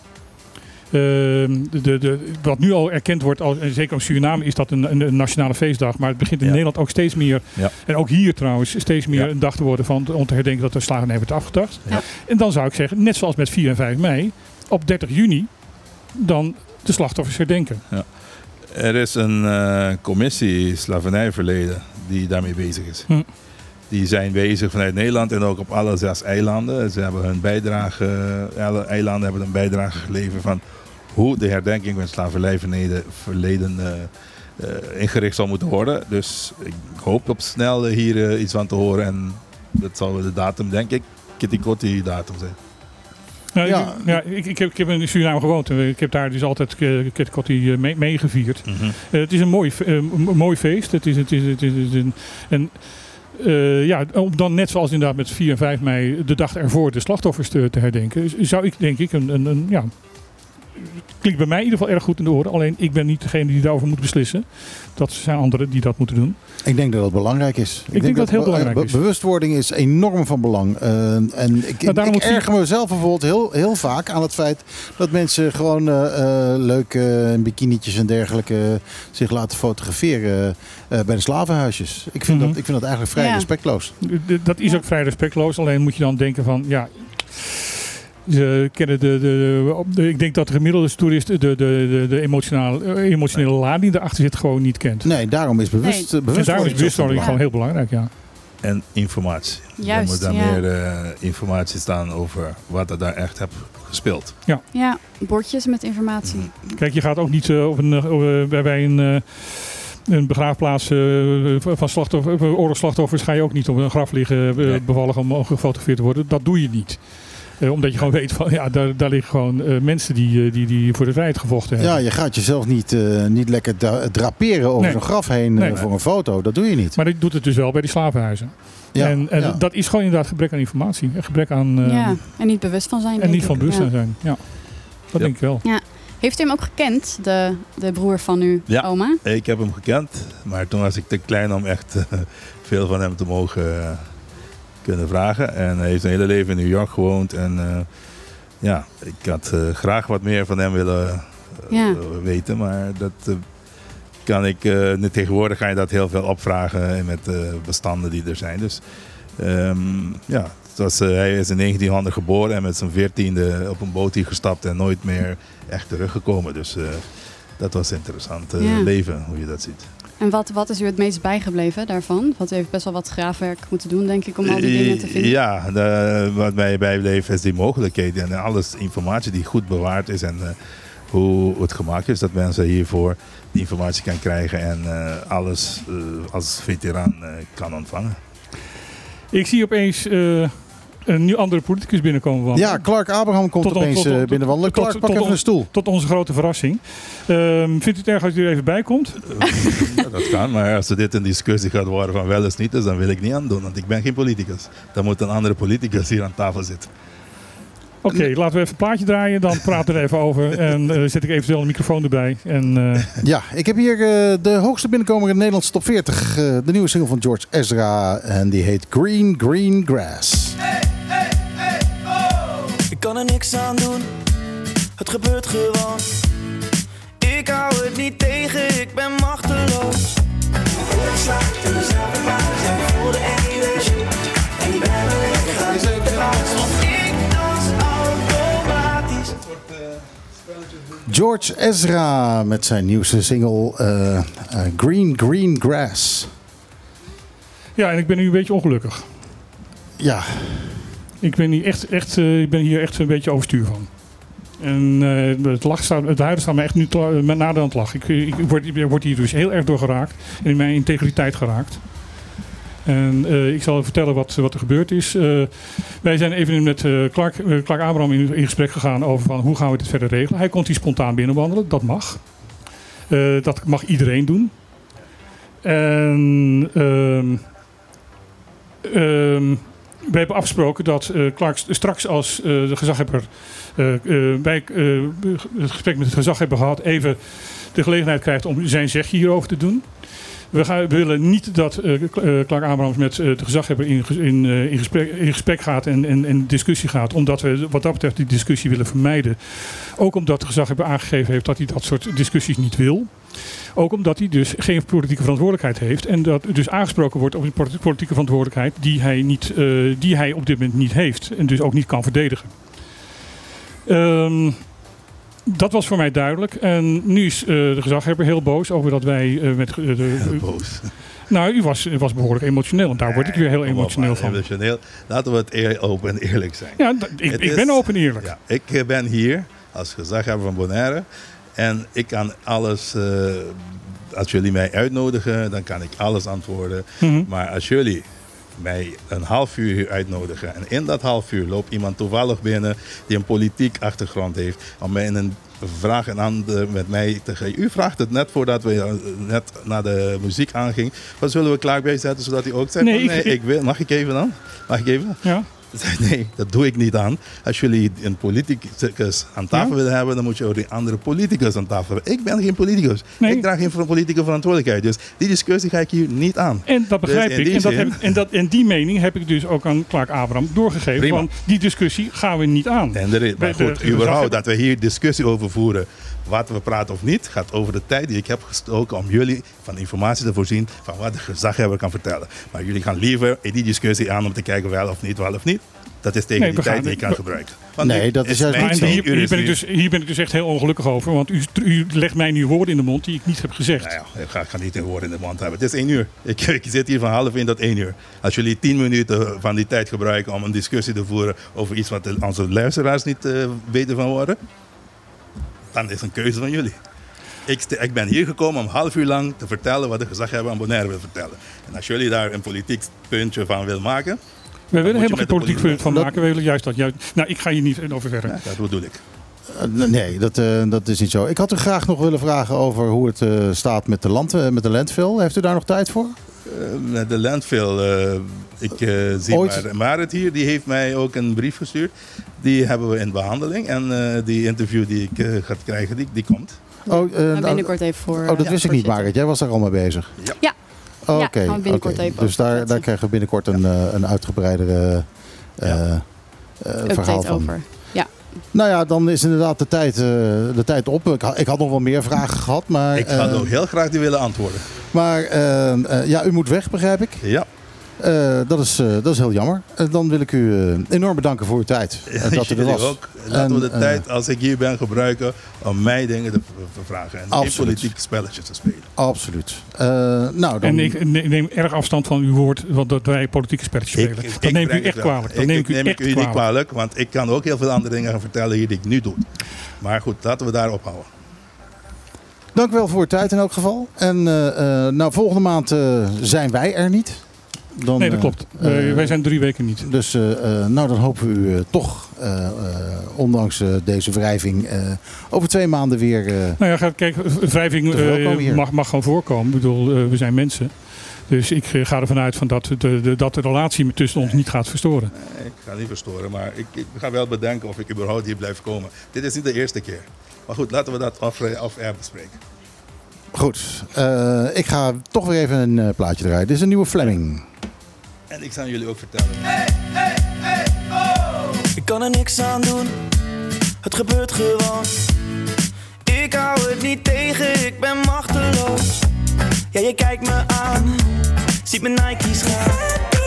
Ehm, de, de, wat nu al erkend wordt, als, en zeker in Suriname is dat een, een, een nationale feestdag. Maar het begint in Ja. Nederland ook steeds meer, Ja. en ook hier trouwens, steeds meer Ja. een dag te worden van, om te herdenken dat de slavernij wordt afgedacht. Ja. En dan zou ik zeggen, net zoals met 4 en 5 mei, op 30 juni dan de slachtoffers herdenken. Er is een eh, commissie slavernijverleden die daarmee bezig is. Hm. Die zijn bezig vanuit Nederland en ook op alle zes eilanden. Ze hebben hun bijdrage, alle eilanden hebben een bijdrage geleverd van hoe de herdenking van slavernijverleden verleden eh, eh, ingericht zal moeten worden. Dus ik hoop op snel hier iets van te horen en dat zal de datum denk ik Kitty Kotti datum zijn. Nou, Ja. ik, ja, ik, ik, heb, ik heb in Suriname gewoond. en Ik heb daar dus altijd Kitty mee, meegevierd. Eh, het is een mooi, eh, een mooi feest. Het is, het is, het is, het is een, en eh, ja, om dan net zoals inderdaad met 4 en 5 mei de dag ervoor de slachtoffers te, te herdenken, zou ik denk ik een, een, een ja, klinkt bij mij in ieder geval erg goed in de oren. Alleen ik ben niet degene die daarover moet beslissen. Dat zijn anderen die dat moeten doen. Ik denk dat het belangrijk is. Ik, denk dat het heel be- belangrijk be- is. Bewustwording is enorm van belang. Eh, en ik, Nou, daarom ik moet- erger mezelf bijvoorbeeld heel, heel vaak aan het feit dat mensen gewoon eh eh, leuk eh, in bikinietjes en dergelijke zich laten fotograferen eh, bij de slavenhuisjes. Ik vind, Mhm. dat, ik vind dat eigenlijk vrij Ja. respectloos. Dat is ook vrij respectloos. Alleen moet je dan denken van ja. Ze kennen de, de, op de- ik denk dat de gemiddelde toerist de, de, de, de emotionele, eh, emotionele lading die erachter zit gewoon niet kent. Nee, daarom is bewust, Nee. eh, En daarom is bewustwording Ja. gewoon heel belangrijk, ja. En informatie. Juist, er moet dan ja. meer eh, informatie staan over wat er daar echt heb gespeeld. Ja, bordjes met informatie. Kijk, je gaat ook niet eh, op een, eh, bij, een, eh, een begraafplaats eh, van slachtoffer, oorlogsslachtoffers ga je ook niet op een graf liggen Nee. bevallig om om gefotografeerd te worden. Dat doe je niet. Eh, omdat je gewoon weet van ja, daar, daar liggen gewoon eh, mensen die, eh, die, die voor de vrijheid gevochten hebben. Ja, je gaat jezelf niet, eh, niet lekker draperen over Nee. zo'n graf heen Nee. voor een foto. Dat doe je niet. Maar dat doet het dus wel bij die slavenhuizen. Ja, en en ja. dat is gewoon inderdaad gebrek aan informatie. Gebrek aan. eh, ja, en niet bewust van zijn. En niet van Ja. zijn. Ja. Dat Ja. denk ik wel. Heeft u hem ook gekend, de, de broer van uw Ja. oma? Ik heb hem gekend, maar toen was ik te klein om echt veel van hem te mogen kunnen vragen. En hij heeft zijn hele leven in New York gewoond. En eh, ja, ik had eh, graag wat meer van hem willen eh, Ja. weten. Maar dat kan ik, nu tegenwoordig ga je dat heel veel opvragen met eh, bestanden die er zijn. Dus ehm, ja, het was, hij is in 1900 geboren en met zijn 14e op een boot hier gestapt en nooit meer echt teruggekomen. Dus dat was interessant Ja. leven, hoe je dat ziet. En wat, wat is u het meest bijgebleven daarvan? Want u heeft best wel wat graafwerk moeten doen, denk ik, om al die dingen te vinden. Ja, de- wat mij bijbleef is die mogelijkheden en alles informatie die goed bewaard is en eh, hoe het gemaakt is dat mensen hiervoor die informatie kan krijgen en eh, alles eh, als veteraan kan ontvangen. Ik zie opeens eh, een nieuw andere politicus binnenkomen. wandelen. Ja, Clark Abraham komt Tot- opeens tot- eh, tot- binnenwandelen. tot- Clark, tot- pak even een stoel. Tot onze grote verrassing. Ehm, vindt u het erg als u er even bij komt? Ja, dat kan, maar als er dit een discussie gaat worden van wel eens niet, dus dan wil ik niet aandoen, want ik ben geen politicus. Dan moet een andere politicus hier aan tafel zitten. Oké, laten we even een plaatje draaien. Dan praten we er even over. En eh, zet ik eventueel een microfoon erbij. En eh, Ja, ik heb hier eh, de hoogste binnenkomer in de Nederlandse top 40. eh, de nieuwe single van George Ezra. En die heet Green Green Grass. Kan er niks aan doen, het gebeurt gewoon. Ik hou het niet tegen, ik ben machteloos. Ik sta in dezelfde en ik voel de energie. En ik ben er lekker Want ik dans automatisch. George Ezra met zijn nieuwste single eh, Green Green Grass. ja, en ik ben nu een beetje ongelukkig. Ja, Ik ben hier echt, echt, eh, ik ben hier echt een beetje overstuur van. En eh, het, lach staat, het huilen staat me echt nu te- met nader aan het lach. Ik, ik, word, ik word hier dus heel erg door geraakt. En in mijn integriteit geraakt. En eh, ik zal vertellen wat, wat er gebeurd is. Eh, wij zijn even met eh, Clark, eh, Clark Abraham in, gesprek gegaan over van hoe gaan we dit verder regelen. Hij kon hier spontaan binnenwandelen, dat mag. Eh, dat mag iedereen doen. En ehm, ehm, we hebben afgesproken dat eh, Clark st- straks als eh, de gezaghebber eh, bij het gesprek met het gezaghebber gehad even de gelegenheid krijgt om zijn zegje hierover te doen. We, willen niet dat eh, Clark Abrahams met eh, de gezaghebber in, in, in, gesprek, in gaat en, en, discussie gaat. Omdat we wat dat betreft die discussie willen vermijden. Ook omdat de gezaghebber aangegeven heeft dat hij dat soort discussies niet wil. Ook omdat hij dus geen politieke verantwoordelijkheid heeft. En dat dus aangesproken wordt op een politi- politieke verantwoordelijkheid die hij, niet, die hij op dit moment niet heeft. En dus ook niet kan verdedigen. Ehm, dat was voor mij duidelijk. En nu is eh, de gezaghebber heel boos over dat wij eh, met. eh, de, Boos. nou, u was, was behoorlijk emotioneel. En daar word ik weer heel emotioneel van. emotioneel. Laten we het eer- open en eerlijk zijn. Ja, ik, ik is- ben open en eerlijk. Ja, ik ben hier als gezaghebber van Bonaire. En ik kan alles, als jullie mij uitnodigen, dan kan ik alles antwoorden. Mhm. Maar als jullie mij een half uur hier uitnodigen. En in dat half uur loopt iemand toevallig binnen die een politiek achtergrond heeft. Om mij in een vraag en ander met mij te geven. U vraagt het net voordat we eh, net naar de muziek aanging. Wat zullen we klaar bij zetten zodat u ook zegt? Nee, nee ik- ik wil. Mag ik even dan? Mag ik even? Ja. Nee, dat doe ik niet aan. Als jullie een politicus aan tafel Ja? willen hebben, dan moet je ook een andere politicus aan tafel hebben. Ik ben geen politicus. Nee. Ik draag geen politieke verantwoordelijkheid. Dus die discussie ga ik hier niet aan. En dat begrijp Dus in ik. die En, dat heb en, dat, en die mening heb ik dus ook aan Clark Abraham doorgegeven. Prima. Want die discussie gaan we niet aan. En er is, maar goed, de überhaupt dat we hier discussie over voeren, wat we praten of niet, gaat over de tijd die ik heb gestoken om jullie van informatie te voorzien van wat de gezaghebber kan vertellen. Maar jullie gaan liever in die discussie aan om te kijken wel of niet, wel of niet. Dat is tegen Nee, die tijd die ik kan gebruiken. Want Nee, dat is juist niet zo. hier, ben ik dus, hier ben ik dus echt heel ongelukkig over. Want u, u legt mij nu woorden in de mond die ik niet heb gezegd. Nou ja, ik ga, ik ga niet een woord in de mond hebben. Het is één uur. Ik, ik zit hier van half één tot één uur. Als jullie tien minuten van die tijd gebruiken om een discussie te voeren over iets wat onze luisteraars niet eh, weten van worden, dan is het een keuze van jullie. Ik, ik ben hier gekomen om een half uur lang te vertellen wat de gezaghebber aan Bonaire wil vertellen. En als jullie daar een politiek puntje van willen maken, We willen helemaal geen politiek politie- punt van maken. We willen juist dat. Juist, nou, ik ga hier niet over verder. ja, dat bedoel ik. Eh, Nee, dat, eh, dat is niet zo. Ik had u graag nog willen vragen over hoe het eh, staat met de, land, met de landfill. Heeft u daar nog tijd voor? Eh, de landfill, eh, ik eh, zie Ooit- maar, Marit hier, die heeft mij ook een brief gestuurd. Die hebben we in behandeling. En eh, die interview die ik ga krijgen, die, die komt. Oh, eh, Maar nou, binnenkort even voor. oh dat wist ik niet. Marit. Jij was daar al mee bezig. Ja. Oké, Ja, binnenkort oké. even Dus daar, daar krijgen we binnenkort een, eh, een uitgebreidere eh, eh, verhaal van. over. Nou ja, dan is inderdaad de tijd, eh, de tijd op. Ik, had- ik had nog wel meer vragen gehad, maar, Ik had eh, ook heel graag die willen antwoorden. maar eh, ja, u moet weg, begrijp ik. Ja, Eh, dat, is, eh, dat is heel jammer. Eh, dan wil ik u eh, enorm bedanken voor uw tijd. dat u er was. ook. Laten we de tijd, als ik hier ben, gebruiken om mij dingen te vragen. En Absoluut. politieke spelletjes te spelen. Absoluut. Eh, nou, dan, En ik ne- neem erg afstand van uw woord want dat wij politieke spelletjes spelen. dat neem ik u echt kwalijk. Dat Ik, neem ik ik u neem echt ik u niet kwalijk. kwalijk, want ik kan ook heel veel andere dingen gaan vertellen hier die ik nu doe. Maar goed, laten we daar ophouden. Dank u wel voor uw tijd in elk geval. En eh, eh, nou, volgende maand eh, zijn wij er niet. Dan, Nee, dat eh, klopt. eh, Wij- wij zijn drie weken niet. Dus eh, eh, nou, dan hopen we u eh, toch, eh, eh, ondanks eh, deze wrijving, eh, over twee maanden weer... eh, Nou ja, kijk, wrijving eh, mag, mag gewoon voorkomen. Ik bedoel, eh, we zijn mensen. Dus ik eh, ga ervan uit van dat, de, de, dat de relatie tussen ons niet gaat verstoren. Nee, Ik ga niet verstoren, maar ik, ik ga wel bedenken of ik überhaupt hier blijf komen. Dit is niet de eerste keer. Maar goed, laten we dat af, af bespreken. Goed, eh, ik ga toch weer even een eh, plaatje draaien. Dit is een nieuwe Fleming. En ik zal jullie ook vertellen. Ik kan er niks aan doen, het gebeurt gewoon. Ik hou het niet tegen, ik ben machteloos. Ja, je kijkt me aan, ziet mijn Nike's gaan.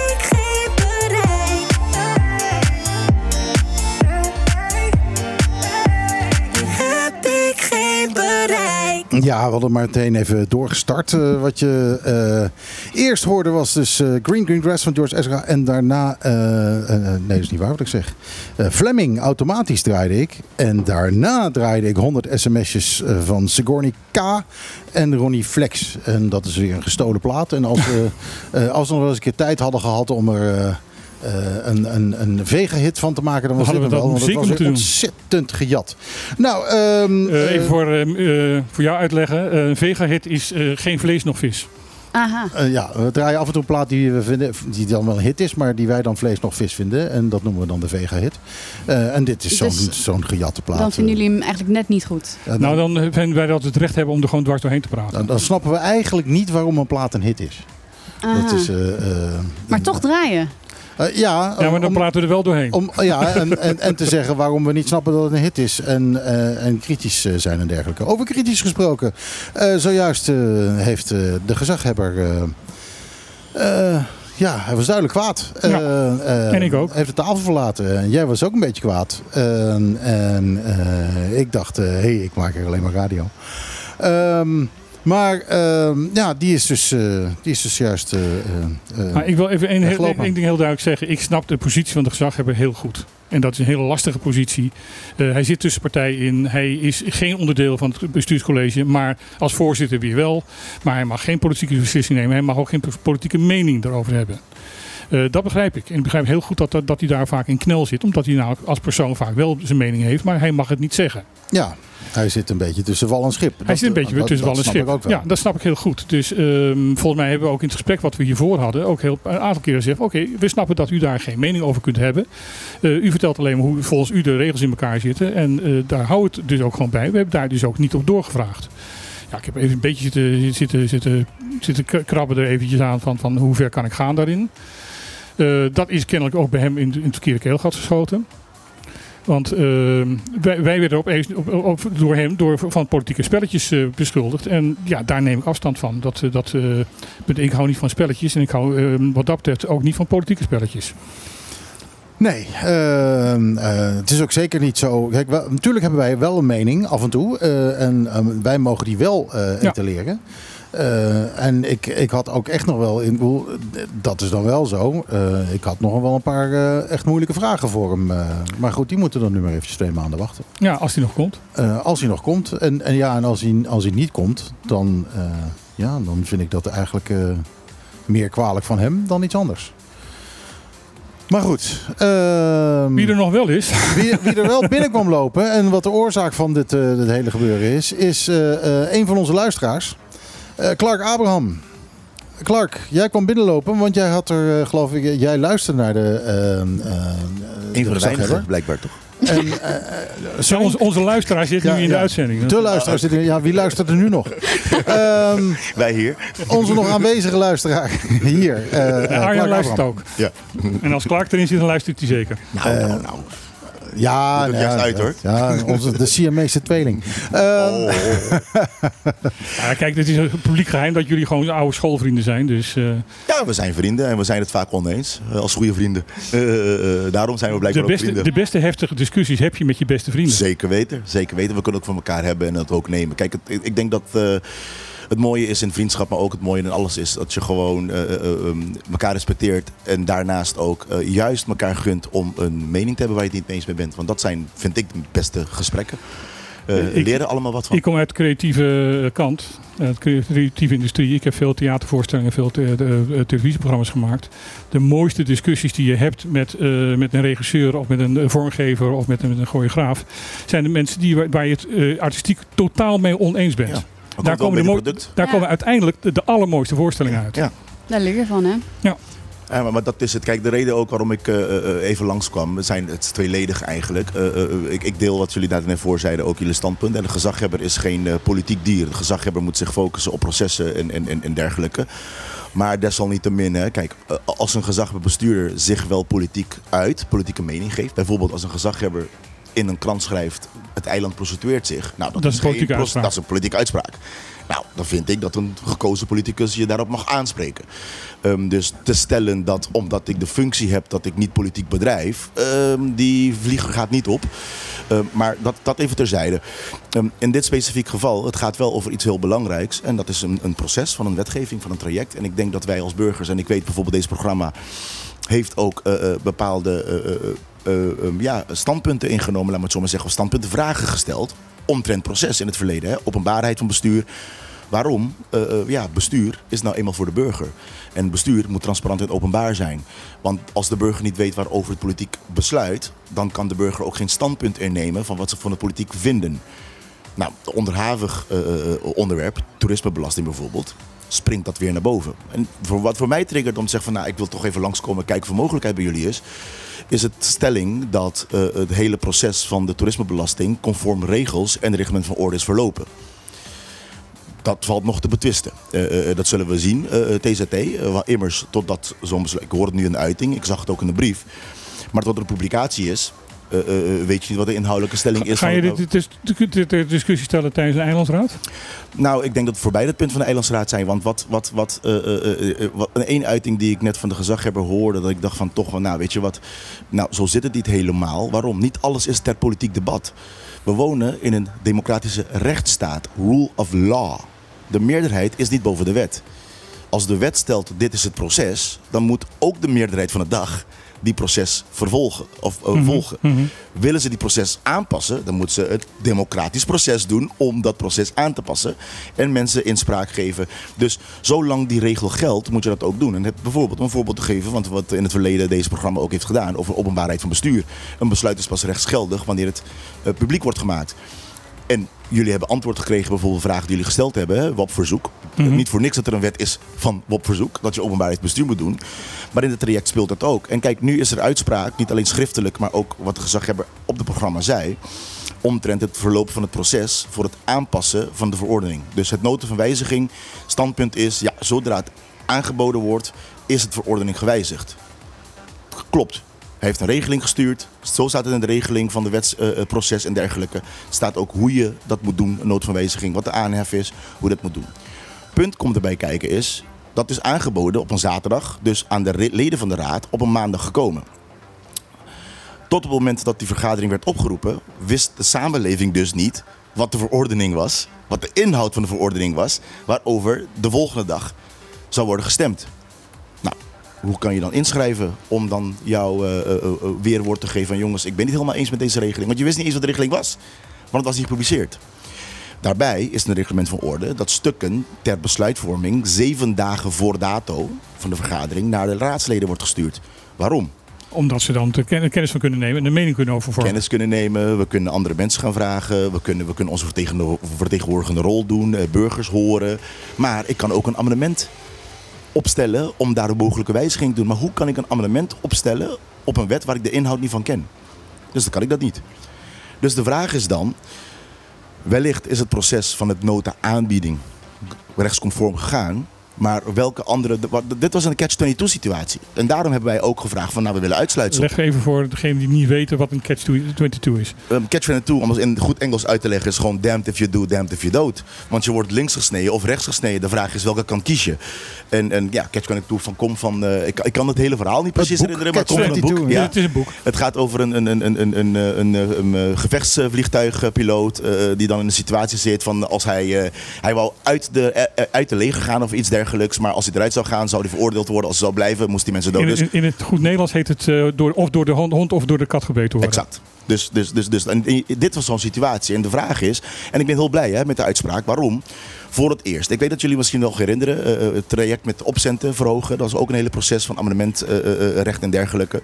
Ja, we hadden maar meteen even doorgestart. Eh, wat je eh, eerst hoorde was dus eh, Green Green Grass van George Ezra. En daarna, nee dat is niet waar wat ik zeg. Fleming, automatisch draaide ik. En daarna draaide ik 100 sms'jes van Sigourney K. En Ronnie Flex. En dat is weer een gestolen plaat. En als we, als we nog wel eens een keer tijd hadden gehad om er... eh, een, een, een vega-hit van te maken, dan was dit we wel. dat Want het was doen. ontzettend gejat. Nou, ehm, Eh, eh, even voor, eh, eh, voor jou uitleggen. Een vega-hit is eh, geen vlees nog vis. Aha. Eh, ja, we draaien af en toe een plaat die we vinden, die dan wel een hit is, maar die wij dan vlees nog vis vinden. En dat noemen we dan de vega-hit. Eh, en dit is zo'n Dus zo'n gejatte plaat. Dan vinden jullie hem eigenlijk net niet goed. Nou, dan vinden wij dat we het recht hebben om er gewoon dwars doorheen te praten. dan, dan snappen we eigenlijk niet waarom een plaat een hit is. Aha. Dat is maar toch draaien. Eh, ja, Ja, maar dan om, praten we er wel doorheen. om, ja en, en, en te zeggen waarom we niet snappen dat het een hit is en, eh, en kritisch eh, zijn en dergelijke. Over kritisch gesproken. zojuist heeft de gezaghebber... ja, hij was duidelijk kwaad. Ja, en ik ook. Heeft de tafel verlaten. En jij was ook een beetje kwaad. En, ik dacht, hé, hey, ik maak er alleen maar radio. Ehm, maar ehm, ja, die is dus, eh, die is dus juist... eh, eh, Maar ik wil even één heel- één ding heel duidelijk zeggen. Ik snap de positie van de gezaghebber heel goed. En dat is een hele lastige positie. Hij zit tussen partijen in. Hij is geen onderdeel van het bestuurscollege. Maar als voorzitter weer wel. Maar hij mag geen politieke beslissing nemen. Hij mag ook geen politieke mening daarover hebben. Eh, dat begrijp ik. En ik begrijp heel goed dat, dat, dat hij daar vaak in knel zit. Omdat hij nou als persoon vaak wel zijn mening heeft. Maar hij mag het niet zeggen. Ja, hij zit een beetje tussen wal en schip. Hij zit een beetje dat- tussen wal en schip. Ja, dat snap ik heel goed. Dus ehm, volgens mij hebben we ook in het gesprek wat we hiervoor hadden... ook heel, een aantal keren gezegd... oké, we snappen dat u daar geen mening over kunt hebben. Eh, u vertelt alleen maar hoe volgens u de regels in elkaar zitten. En eh, daar houdt het dus ook gewoon bij. We hebben daar dus ook niet op doorgevraagd. Ja, ik heb even een beetje zitten, zitten, zitten, zitten krabben er eventjes aan... van, van hoe ver kan ik gaan daarin. Eh, dat is kennelijk ook bij hem in, in het verkeerde keelgat geschoten. Want ehm, wij, wij werden op, op, op- door hem door, van politieke spelletjes eh, beschuldigd. En ja, daar neem ik afstand van. Dat, eh, dat, eh, ik hou niet van spelletjes en ik hou wat dat betreft ook niet van politieke spelletjes. Nee, ehm, eh, het is ook zeker niet zo. Kijk, wel- natuurlijk hebben wij wel een mening af en toe. eh, en ehm, wij mogen die wel eh Ja. Eh, en ik, ik had ook echt nog wel, in, bedoel, dat is dan wel zo. Eh, ik had nog wel een paar eh, echt moeilijke vragen voor hem. maar goed, die moeten dan nu maar eventjes twee maanden wachten. Ja, als die nog komt. Als hij nog komt. En, en ja, en als hij, als hij niet komt, dan, ja, dan vind ik dat eigenlijk meer kwalijk van hem dan iets anders. Maar goed. ehm, Wie er nog wel is. wie, wie er wel binnen kwam lopen en wat de oorzaak van dit, eh, dit hele gebeuren is, is een van onze luisteraars, Clark Abraham. Clark, jij kwam binnenlopen, want jij had er, eh, geloof ik, jij luisterde naar de. eh, eh, Een van de weinigen, blijkbaar toch? En, eh, eh, onze, onze luisteraar zit Ja, nu in de ja. uitzending. de luisteraar zit er- Ja, wie luistert er nu nog? Ehm, Wij hier. onze nog aanwezige luisteraar hier. eh, eh, En Clark Arjan luistert Abraham. ook. Ja. En als Clark erin zit, dan luistert hij zeker. Nou, nou, nou. Ja, ja, juist uit, hoor. Ja, onze, de Siamese tweeling. Ehm, Oh. Ja, kijk, het is een publiek geheim dat jullie gewoon oude schoolvrienden zijn. Dus eh, Ja, we zijn vrienden en we zijn het vaak oneens. eh, Als goede vrienden. Eh, daarom zijn we de, blijkbaar ook beste, vrienden. de beste heftige discussies heb je met je beste vrienden. Zeker weten, zeker weten. We kunnen ook van elkaar hebben en dat ook nemen. Kijk, het, ik denk dat eh, het mooie is in vriendschap, maar ook het mooie in alles is dat je gewoon eh, eh, eh, elkaar respecteert. En daarnaast ook juist elkaar gunt om een mening te hebben waar je het niet eens mee bent. Want dat zijn, vind ik, de beste gesprekken. Eh Ik- leren allemaal wat van. Ik kom uit de creatieve kant, uit de creatieve industrie. Ik heb veel theatervoorstellingen, veel te- televisieprogramma's gemaakt. De mooiste discussies die je hebt met, met een regisseur of met een vormgever of met een, met een choreograaf, zijn de mensen die, waar- waar je het artistiek totaal mee oneens bent. Ja. Komt Daar komen, de product. daar Ja. komen uiteindelijk de, de allermooiste voorstellingen uit. Ja. Daar leer je van, hè? Ja, maar, maar dat is het. Kijk, de reden ook waarom ik eh, eh, even langskwam, zijn het is tweeledig eigenlijk. Eh, eh, eh, ik, ik deel wat jullie daar net voor zeiden, ook jullie standpunt. En de gezaghebber is geen eh, politiek dier. De gezaghebber moet zich focussen op processen en, en, en, en dergelijke. Maar desalniettemin, hè, kijk, als een gezaghebberbestuurder zich wel politiek uit, politieke mening geeft. Bijvoorbeeld als een gezaghebber in een krant schrijft, het eiland prostitueert zich. Nou, Dat is een geen politieke pros- uitspraak. Dat is een politieke uitspraak. Nou, dan vind ik dat een gekozen politicus je daarop mag aanspreken. Ehm, dus te stellen dat omdat ik de functie heb dat ik niet politiek bedrijf, ehm, die vlieger gaat niet op. Ehm, maar dat, dat even terzijde. In dit specifiek geval, het gaat wel over iets heel belangrijks. En dat is een, een proces van een wetgeving, van een traject. En ik denk dat wij als burgers, en ik weet bijvoorbeeld deze programma heeft ook eh, eh, bepaalde eh, eh, eh, eh, ja, standpunten ingenomen, laat me het zo maar zeggen, standpunten vragen gesteld omtrent proces in het verleden. Hè? Openbaarheid van bestuur. Waarom? Eh, eh, ja, bestuur is nou eenmaal voor de burger. En bestuur moet transparant en openbaar zijn. Want als de burger niet weet waarover het politiek besluit, dan kan de burger ook geen standpunt innemen van wat ze van de politiek vinden. Nou, onderhavig onderwerp, toerismebelasting bijvoorbeeld, springt dat weer naar boven. En voor, wat voor mij triggert om te zeggen van nou, ik wil toch even langskomen kijken er mogelijkheid bij jullie is, is het stelling dat eh, het hele proces van de toerismebelasting conform regels en reglement van orde is verlopen. Dat valt nog te betwisten. Eh, eh, dat zullen we zien. TZT, immers totdat zo'n besluit. Ik hoor het nu in de uiting, ik zag het ook in de brief. Maar tot er een publicatie is, weet je niet wat de inhoudelijke stelling is. Ga je dit, discussie stellen tijdens een eilandsraad? nou, ik denk dat we voorbij het punt van de Eilandsraad zijn. Want wat, wat, wat, eh, eh, eh, eh, wat een één uiting die ik net van de gezaghebber hoorde, dat ik dacht van toch wel, nou weet je wat, nou zo zit het niet helemaal. Waarom? Niet alles is ter politiek debat. We wonen in een democratische rechtsstaat, rule of law. De meerderheid is niet boven de wet. Als de wet stelt dit is het proces, dan moet ook de meerderheid van de dag die proces vervolgen of eh, Mhm, volgen. mhm. Willen ze die proces aanpassen, dan moeten ze het democratisch proces doen om dat proces aan te passen en mensen inspraak geven. Dus zolang die regel geldt, moet je dat ook doen. En het, bijvoorbeeld, om een voorbeeld te geven, want wat in het verleden deze programma ook heeft gedaan over openbaarheid van bestuur. Een besluit is pas rechtsgeldig wanneer het eh, publiek wordt gemaakt. En jullie hebben antwoord gekregen bijvoorbeeld vragen die jullie gesteld hebben, WOP-verzoek. Mhm. Niet voor niks dat er een wet is van WOP-verzoek, dat je openbaarheid bestuur moet doen. Maar in het traject speelt dat ook. En kijk, nu is er uitspraak, niet alleen schriftelijk, maar ook wat de gezaghebber op het programma zei. Omtrent het verloop van het proces voor het aanpassen van de verordening. Dus het noten van wijziging, standpunt is, ja, zodra het aangeboden wordt, is het verordening gewijzigd. Klopt. Heeft een regeling gestuurd. Zo staat het in de regeling van de wetsproces en dergelijke. Staat ook hoe je dat moet doen, een nood van wijziging, wat de aanhef is, hoe dat moet doen. Punt komt erbij kijken is, dat is aangeboden op een zaterdag, dus aan de leden van de raad op een maandag gekomen. Tot op het moment dat die vergadering werd opgeroepen, wist de samenleving dus niet wat de verordening was, wat de inhoud van de verordening was, waarover de volgende dag zou worden gestemd. Hoe kan je dan inschrijven om dan jouw eh, eh, eh, weerwoord te geven van jongens, ik ben niet helemaal eens met deze regeling. Want je wist niet eens wat de regeling was, want het was niet gepubliceerd. Daarbij is een reglement van orde dat stukken ter besluitvorming zeven dagen voor dato van de vergadering naar de raadsleden wordt gestuurd. Waarom? Omdat ze dan kennis van kunnen nemen en een mening kunnen overvormen. Kennis kunnen nemen, we kunnen andere mensen gaan vragen, we kunnen, we kunnen onze vertegen- vertegenwoordigende rol doen, burgers horen. Maar ik kan ook een amendement opstellen om daar een mogelijke wijziging te doen. Maar hoe kan ik een amendement opstellen op een wet waar ik de inhoud niet van ken? Dus dan kan ik dat niet. Dus de vraag is dan, wellicht is het proces van het nota aanbieding rechtsconform gegaan. Maar welke andere. Dit was een catch-22 situatie. En daarom hebben wij ook gevraagd: van nou, we willen uitsluiten. Leg even voor degene die niet weten wat een catch-22 is. Ehm, um, catch-22, om het in goed Engels uit te leggen, is gewoon damned if you do, damned if you don't. Want je wordt links gesneden of rechts gesneden. De vraag is welke kant kies je. En, en ja, catch-22 van kom van. Eh, ik, ik, kan het hele verhaal niet precies herinneren, maar kom van het is een boek. Het gaat over een, een, een, een, een, een, eh, een, eh, een gevechtsvliegtuigpiloot. Die dan in een situatie zit van als hij. Hij wou uit de, uit de leger gaan of iets dergelijks. Maar als hij eruit zou gaan, zou hij veroordeeld worden. Als hij zou blijven, moest die mensen dood. In, Dus in, in het goed Nederlands heet het eh, door, of door de hond, hond of door de kat gebeten worden. Exact. Dus, dus, dus, dus en dit was zo'n situatie. En de vraag is, en ik ben heel blij hè, met de uitspraak, waarom? Voor het eerst. Ik weet dat jullie misschien nog herinneren, eh, eh, het traject met opcenten verhogen. Dat was ook een hele proces van amendementrecht en dergelijke.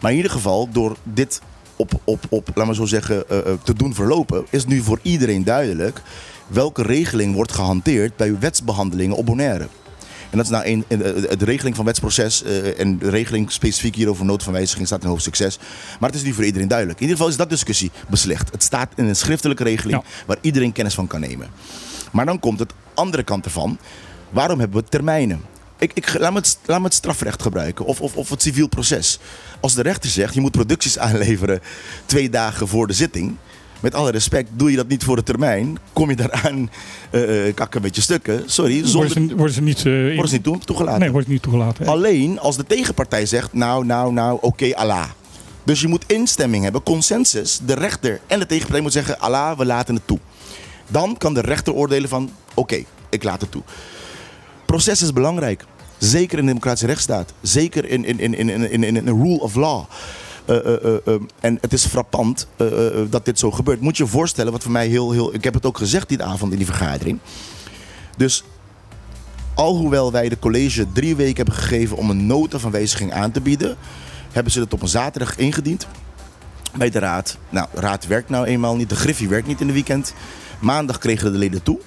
Maar in ieder geval, door dit op, op, op laten we zo zeggen, te doen verlopen, is nu voor iedereen duidelijk welke regeling wordt gehanteerd bij wetsbehandelingen op Bonaire. En dat is nou een, de regeling van wetsproces eh, en de regeling specifiek hierover nood van wijziging staat in hoofdstuk 6. Maar het is nu voor iedereen duidelijk. In ieder geval is dat discussie beslecht. Het staat in een schriftelijke regeling Ja. waar iedereen kennis van kan nemen. Maar dan komt het andere kant ervan. Waarom hebben we termijnen? Ik, ik, laat, me het, laat me het strafrecht gebruiken of, of, of het civiel proces. Als de rechter zegt je moet producties aanleveren twee dagen voor de zitting. Met alle respect, doe je dat niet voor de termijn, kom je daaraan eh eh, kakken met je stukken. Sorry, zonder, Worden ze, worden ze niet, eh, worden ze niet toe- toegelaten. Nee, wordt ze niet toegelaten. Alleen als de tegenpartij zegt, nou, nou, nou, oké, Allah. Dus je moet instemming hebben, consensus. De rechter en de tegenpartij moet zeggen, Allah, we laten het toe. Dan kan de rechter oordelen van, oké, ik laat het toe. Proces is belangrijk. Zeker in een democratische rechtsstaat. Zeker in, in, in, in, in, in, in een rule of law. Eh, eh, eh, eh, en het is frappant dat dit zo gebeurt. Moet je je voorstellen, wat voor mij heel, heel... Ik heb het ook gezegd die avond in die vergadering. Dus alhoewel wij de college drie weken hebben gegeven om een nota van wijziging aan te bieden, hebben ze het op een zaterdag ingediend bij de raad. Nou, de raad werkt nou eenmaal niet, de griffie werkt niet in de weekend. Maandag kregen de leden toe,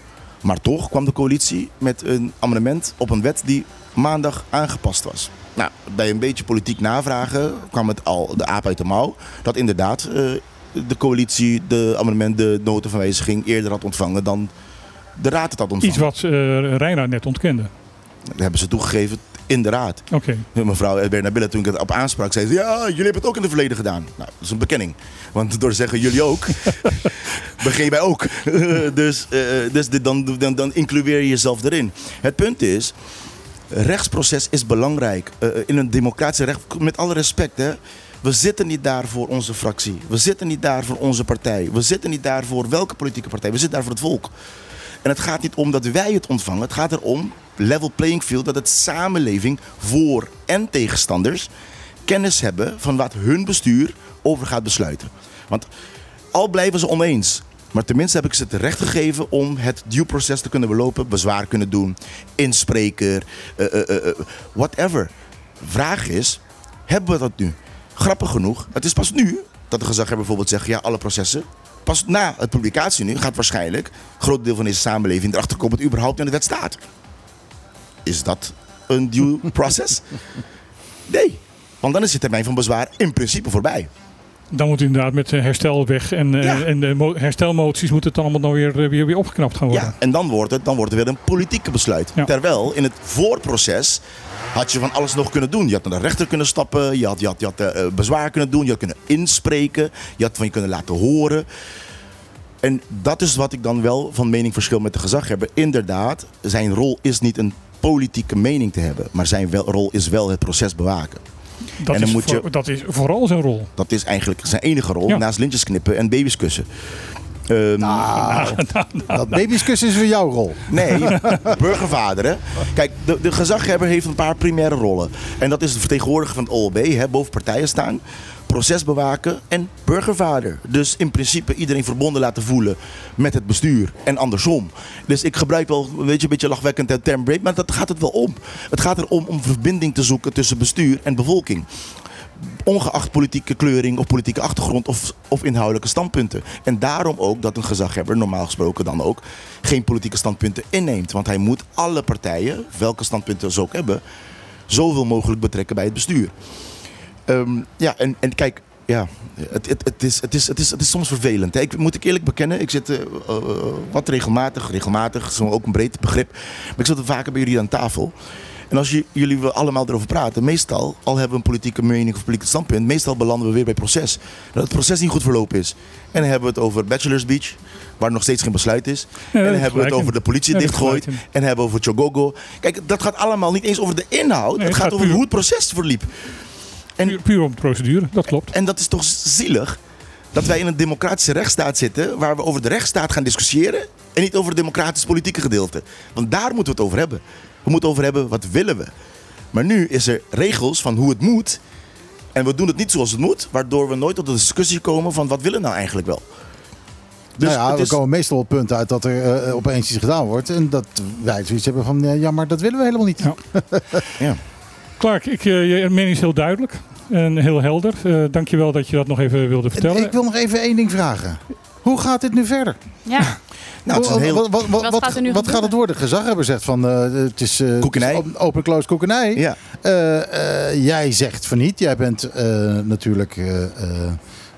maar toch kwam de coalitie met een amendement op een wet die maandag aangepast was. Nou, bij een beetje politiek navragen kwam het al de aap uit de mouw. Dat inderdaad eh, de coalitie de amendement, de nota van wijziging eerder had ontvangen dan de raad het had ontvangen. Iets wat uh, Reina net ontkende. Dat hebben ze toegegeven in de raad. Oké. Mevrouw Bernabella, toen ik het op aansprak, zei ze... Ja, jullie hebben het ook in het verleden gedaan. Nou, dat is een bekenning. Want door te zeggen jullie ook, begin je bij ook. dus uh, dus dit, dan, dan, dan includeer je jezelf erin. Het punt is, rechtsproces is belangrijk. Uh, in een democratische recht, met alle respect hè... We zitten niet daar voor onze fractie. We zitten niet daar voor onze partij. We zitten niet daar voor welke politieke partij. We zitten daar voor het volk. En het gaat niet om dat wij het ontvangen. Het gaat erom, level playing field, dat het samenleving voor en tegenstanders kennis hebben van wat hun bestuur over gaat besluiten. Want al blijven ze oneens. Maar tenminste heb ik ze het recht gegeven om het due proces te kunnen belopen, bezwaar kunnen doen, inspreker, eh, eh, whatever. Vraag is, hebben we dat nu? Grappig genoeg, het is pas nu dat de gezaghebber bijvoorbeeld zegt, ja, alle processen. Pas na het publicatie nu gaat waarschijnlijk een groot deel van deze samenleving erachter komen dat het überhaupt in de wet staat. Is dat een due process? Nee, want dan is de termijn van bezwaar in principe voorbij. Dan moet inderdaad met eh, herstel weg. En, eh, Ja. en de mo- herstelmoties moeten het dan allemaal weer, eh, weer, weer opgeknapt gaan worden. Ja, en dan wordt het, dan wordt het weer een politieke besluit. Ja. Terwijl in het voorproces had je van alles nog kunnen doen. Je had naar de rechter kunnen stappen, je had, je had, je had bezwaar kunnen doen, je had kunnen inspreken, je had van je kunnen laten horen. En dat is wat ik dan wel van mening verschil met de gezaghebber. Inderdaad, zijn rol is niet een politieke mening te hebben, maar zijn wel, rol is wel het proces bewaken. Dat, en dan is moet je- voor- dat is vooral zijn rol. Dat is eigenlijk zijn enige rol, Ja. naast lintjes knippen en baby's kussen. Ehm, Dat baby'skussen is weer jouw rol. Nee, burgervader. Hè? Kijk, de, de gezaghebber heeft een paar primaire rollen. En dat is de vertegenwoordiger van het OLB, hè, boven partijen staan. Proces bewaken en burgervader. Dus in principe iedereen verbonden laten voelen met het bestuur en andersom. Dus ik gebruik wel weet je, een beetje lachwekkend de term break, maar dat gaat het wel om. Het gaat erom om verbinding te zoeken tussen bestuur en bevolking ongeacht politieke kleuring of politieke achtergrond of, of inhoudelijke standpunten. En daarom ook dat een gezaghebber normaal gesproken dan ook geen politieke standpunten inneemt. Want hij moet alle partijen, welke standpunten ze ook hebben, zoveel mogelijk betrekken bij het bestuur. Ehm, ja, en, en kijk, ja, het, het, het, is, het, is, het, is, het is soms vervelend. Hè. Ik moet ik eerlijk bekennen, ik zit eh, eh, wat regelmatig, regelmatig, is ook een breed begrip, maar ik zit er vaker bij jullie aan tafel. En als je, jullie we allemaal erover praten, meestal, al hebben we een politieke mening of politiek standpunt, meestal belanden we weer bij proces. Dat het proces niet goed verlopen is. En dan hebben we het over Bachelor's Beach, waar nog steeds geen besluit is. Ja, en dan hebben we het over de politie Ja, dichtgooit. En hebben we over Chogogo. Kijk, dat gaat allemaal niet eens over de inhoud. Nee, het gaat gaat over hoe het proces verliep. En Puur, puur om de procedure, dat klopt. en dat is toch zielig dat wij in een democratische rechtsstaat zitten waar we over de rechtsstaat gaan discussiëren en niet over het democratisch politieke gedeelte. Want daar moeten we het over hebben. We moeten over hebben wat willen we. Maar nu is er regels van hoe het moet en we doen het niet zoals het moet, waardoor we nooit tot de discussie komen van wat willen we nou eigenlijk wel. Dus nou ja, we is- komen meestal op het punt uit dat er eh, opeens iets gedaan wordt. En dat wij zoiets hebben van, eh, ja, maar dat willen we helemaal niet. Ja. Ja. Clark, ik, eh, je mening is heel duidelijk en heel helder. Eh dankjewel dat je dat nog even wilde vertellen. Ik wil nog even één ding vragen. Hoe gaat dit nu verder? Ja, Nou, het is een heel... Wat, wat, wat, gaat er nu wat gaat het worden? Gezaghebber zegt van eh, het is eh, Koekenij. het is open-close koekenij. Ja. Eh, eh, jij zegt van niet. Jij bent eh, natuurlijk eh, eh,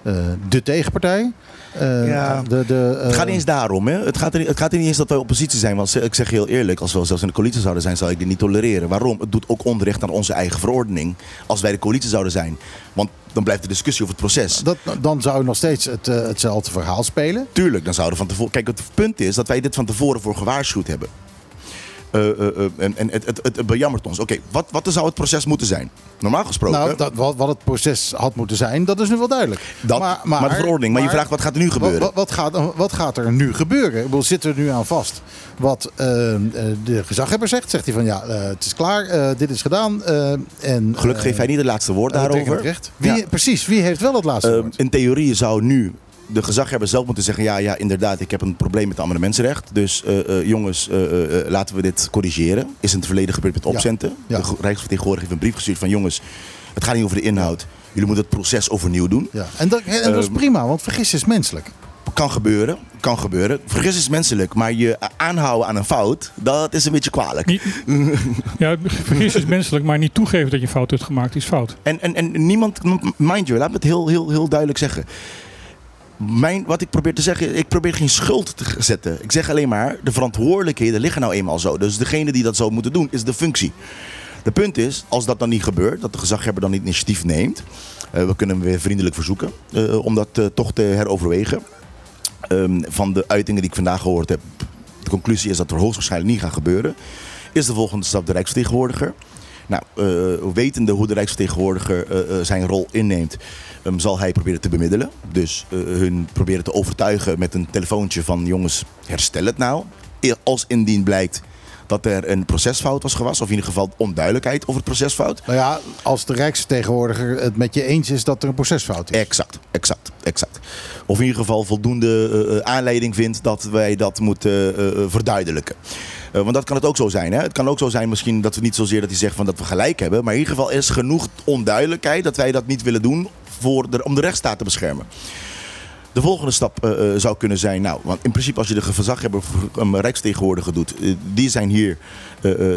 eh, de tegenpartij. Eh, Ja. de, de, eh, Het gaat niet eens daarom. Hè? Het, gaat er, het gaat er niet eens dat wij oppositie zijn. Want ik zeg je heel eerlijk, als we zelfs in de coalitie zouden zijn, zou ik dit niet tolereren. Waarom? Het doet ook onrecht aan onze eigen verordening. Als wij de coalitie zouden zijn. Want dan blijft de discussie over het proces. dat, dan zou nog steeds het, eh, hetzelfde verhaal spelen. Tuurlijk, dan zouden we van tevoren. Kijk, het punt is dat wij dit van tevoren voor gewaarschuwd hebben. Eh, eh, eh, en en het, het, het, bejammert ons. Oké, wat, wat zou het proces moeten zijn? Normaal gesproken. Nou, dat, wat, wat het proces had moeten zijn, dat is nu wel duidelijk. dat, maar, de verordening. Maar, je vraagt wat gaat er nu gebeuren? Wat, wat, gaat, wat gaat er nu gebeuren? Ik bedoel, zit er nu aan vast wat de gezaghebber zegt? Zegt hij van ja, het is klaar, dit is gedaan. en, Gelukkig heeft hij niet het laatste woord daarover. Wie, Ja. Precies, wie heeft wel het laatste woord? in theorie zou nu de gezaghebber zelf moeten zeggen: ja, ja, inderdaad, ik heb een probleem met amendementsrecht. Dus eh, eh, jongens, eh, laten we dit corrigeren. Is in het verleden gebeurd met Ja. opcenten. Ja. De Rijksvertegenwoordiger heeft een brief gestuurd van: jongens, het gaat niet over de inhoud. Jullie moeten het proces overnieuw doen. Ja. En, dat, en dat is prima, want vergis is menselijk. Kan gebeuren, kan gebeuren. Vergis is menselijk, maar je aanhouden aan een fout, dat is een beetje kwalijk. Niet, ja, vergis is menselijk, maar niet toegeven dat je fout hebt gemaakt is fout. En, en, en niemand, mind you, laat me het heel, heel, heel duidelijk zeggen. Mijn, wat ik probeer te zeggen, ik probeer geen schuld te zetten. Ik zeg alleen maar, de verantwoordelijkheden liggen nou eenmaal zo. Dus degene die dat zou moeten doen, is de functie. De punt is, als dat dan niet gebeurt, dat de gezaghebber dan niet initiatief neemt. eh, we kunnen hem weer vriendelijk verzoeken eh, om dat eh, toch te heroverwegen. Ehm, van de uitingen die ik vandaag gehoord heb, de conclusie is dat er hoogstwaarschijnlijk niet gaat gebeuren. Is de volgende stap de Rijksvertegenwoordiger. Nou, eh, wetende hoe de Rijksvertegenwoordiger eh, zijn rol inneemt, ehm, zal hij proberen te bemiddelen. Dus hun proberen te overtuigen met een telefoontje van jongens, herstel het nou. E- Als indien blijkt dat er een procesfout was geweest. Of in ieder geval onduidelijkheid over het procesfout. Nou ja, als de Rijksvertegenwoordiger het met je eens is dat er een procesfout is. Exact, exact, exact. Of in ieder geval voldoende aanleiding vindt dat wij dat moeten verduidelijken. Eh, want dat kan het ook zo zijn. Hè? Het kan ook zo zijn misschien dat we niet zozeer dat hij zegt van dat we gelijk hebben. Maar in ieder geval is genoeg onduidelijkheid dat wij dat niet willen doen voor om de rechtsstaat te beschermen. De volgende stap eh, eh, zou kunnen zijn, nou, want in principe als je de verzaghebber een rijksvertegenwoordiger doet, eh, die zijn hier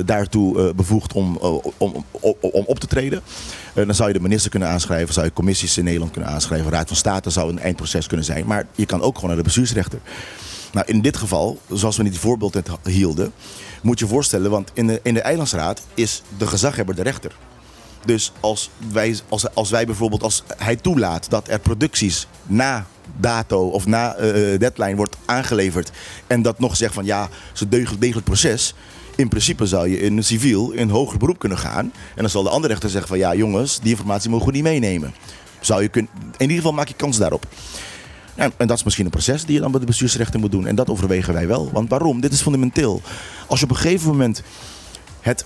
daartoe bevoegd om, om, om, op te treden. Dan zou je de minister kunnen aanschrijven, zou je commissies in Nederland kunnen aanschrijven, Raad van State zou een eindproces kunnen zijn. Maar je kan ook gewoon naar de bestuursrechter. Nou, in dit geval, zoals we die voorbeeld net hielden, moet je voorstellen, want in de, in de eilandsraad is de gezaghebber de rechter. Dus als wij, als, als wij bijvoorbeeld, als hij toelaat dat er producties na dato of na eh, deadline wordt aangeleverd en dat nog zegt van ja, het is een degelijk proces. In principe zou je in een civiel in hoger beroep kunnen gaan. En dan zal de andere rechter zeggen van ja jongens, die informatie mogen we niet meenemen. Zou je kunnen, in ieder geval maak je kans daarop. En, en dat is misschien een proces die je dan bij de bestuursrechter moet doen. En dat overwegen wij wel. Want waarom? Dit is fundamenteel. Als je op een gegeven moment het,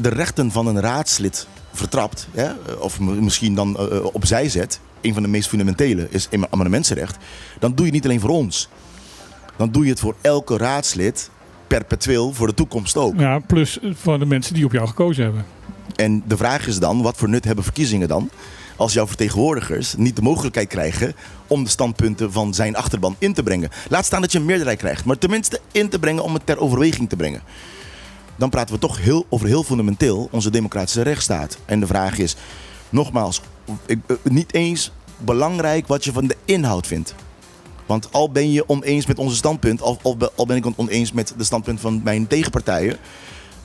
de rechten van een raadslid vertrapt, hè, of misschien dan eh, eh, opzij zet, een van de meest fundamentele is een amendamentsrecht, dan doe je het niet alleen voor ons. Dan doe je het voor elke raadslid perpetueel voor de toekomst ook. Ja, plus voor de mensen die op jou gekozen hebben. En de vraag is dan, wat voor nut hebben verkiezingen dan? Als jouw vertegenwoordigers niet de mogelijkheid krijgen om de standpunten van zijn achterban in te brengen. Laat staan dat je een meerderheid krijgt, maar tenminste in te brengen om het ter overweging te brengen. Dan praten we toch heel, over heel fundamenteel onze democratische rechtsstaat. En de vraag is, nogmaals, ik, eh, niet eens belangrijk wat je van de inhoud vindt. Want al ben je oneens met onze standpunt, al, al, al ben ik oneens met de standpunt van mijn tegenpartijen.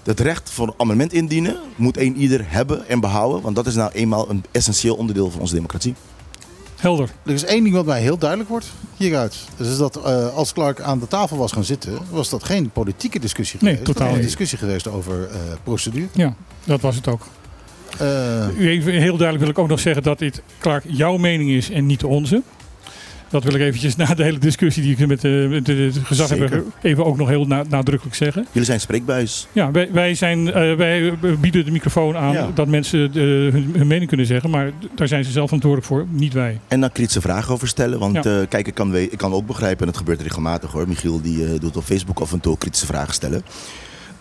Het recht voor amendement indienen moet een ieder hebben en behouden. Want dat is nou eenmaal een essentieel onderdeel van onze democratie. Helder. Er is één ding wat mij heel duidelijk wordt hieruit. Dat is dat eh, als Clark aan de tafel was gaan zitten, was dat geen politieke discussie Nee, geweest. totaal Dat was een discussie geweest over eh, procedure. Ja, dat was het ook. Eh, U Even heel duidelijk wil ik ook nog zeggen dat dit, Clark, jouw mening is en niet de onze. Dat wil ik eventjes na de hele discussie die ik met de, met de, de gezag heb, even ook nog heel na- nadrukkelijk zeggen. Jullie zijn spreekbuis. Ja, wij, wij, zijn, eh, wij bieden de microfoon aan Ja. dat mensen eh, hun, hun mening kunnen zeggen. Maar daar zijn ze zelf verantwoordelijk voor, niet wij. En dan kritische vragen over stellen. Want Ja. eh, kijk, ik kan, ik kan ook begrijpen, en het gebeurt regelmatig hoor. Michiel die eh, doet op Facebook af en toe kritische vragen stellen.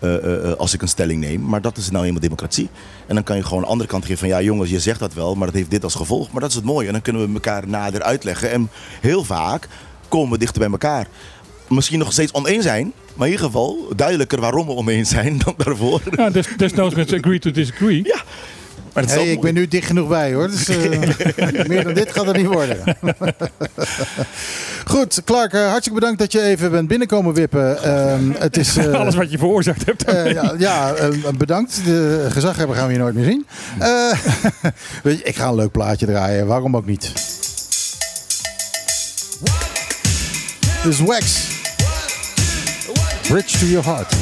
Eh, eh, eh, als ik een stelling neem. Maar dat is nou eenmaal democratie. En dan kan je gewoon de andere kant geven van ja jongens, je zegt dat wel, maar dat heeft dit als gevolg. Maar dat is het mooie. En dan kunnen we elkaar nader uitleggen. En heel vaak komen we dichter bij elkaar. Misschien nog steeds oneens zijn. Maar in ieder geval duidelijker waarom we oneens zijn dan daarvoor. Ja, des, desnoods met agree to disagree. Ja. Maar hey, wel ik ben nu dicht genoeg bij hoor. Dus, eh, meer dan dit gaat er niet worden. Goed, Clark, eh, hartstikke bedankt dat je even bent binnenkomen wippen. Ehm, het is, eh, Alles wat je veroorzaakt hebt. Eh, ja, ja eh, bedankt. De gezaghebber gaan we hier nooit meer zien. Eh, weet je, ik ga een leuk plaatje draaien. Waarom ook niet? Is Wax. Bridge to your heart.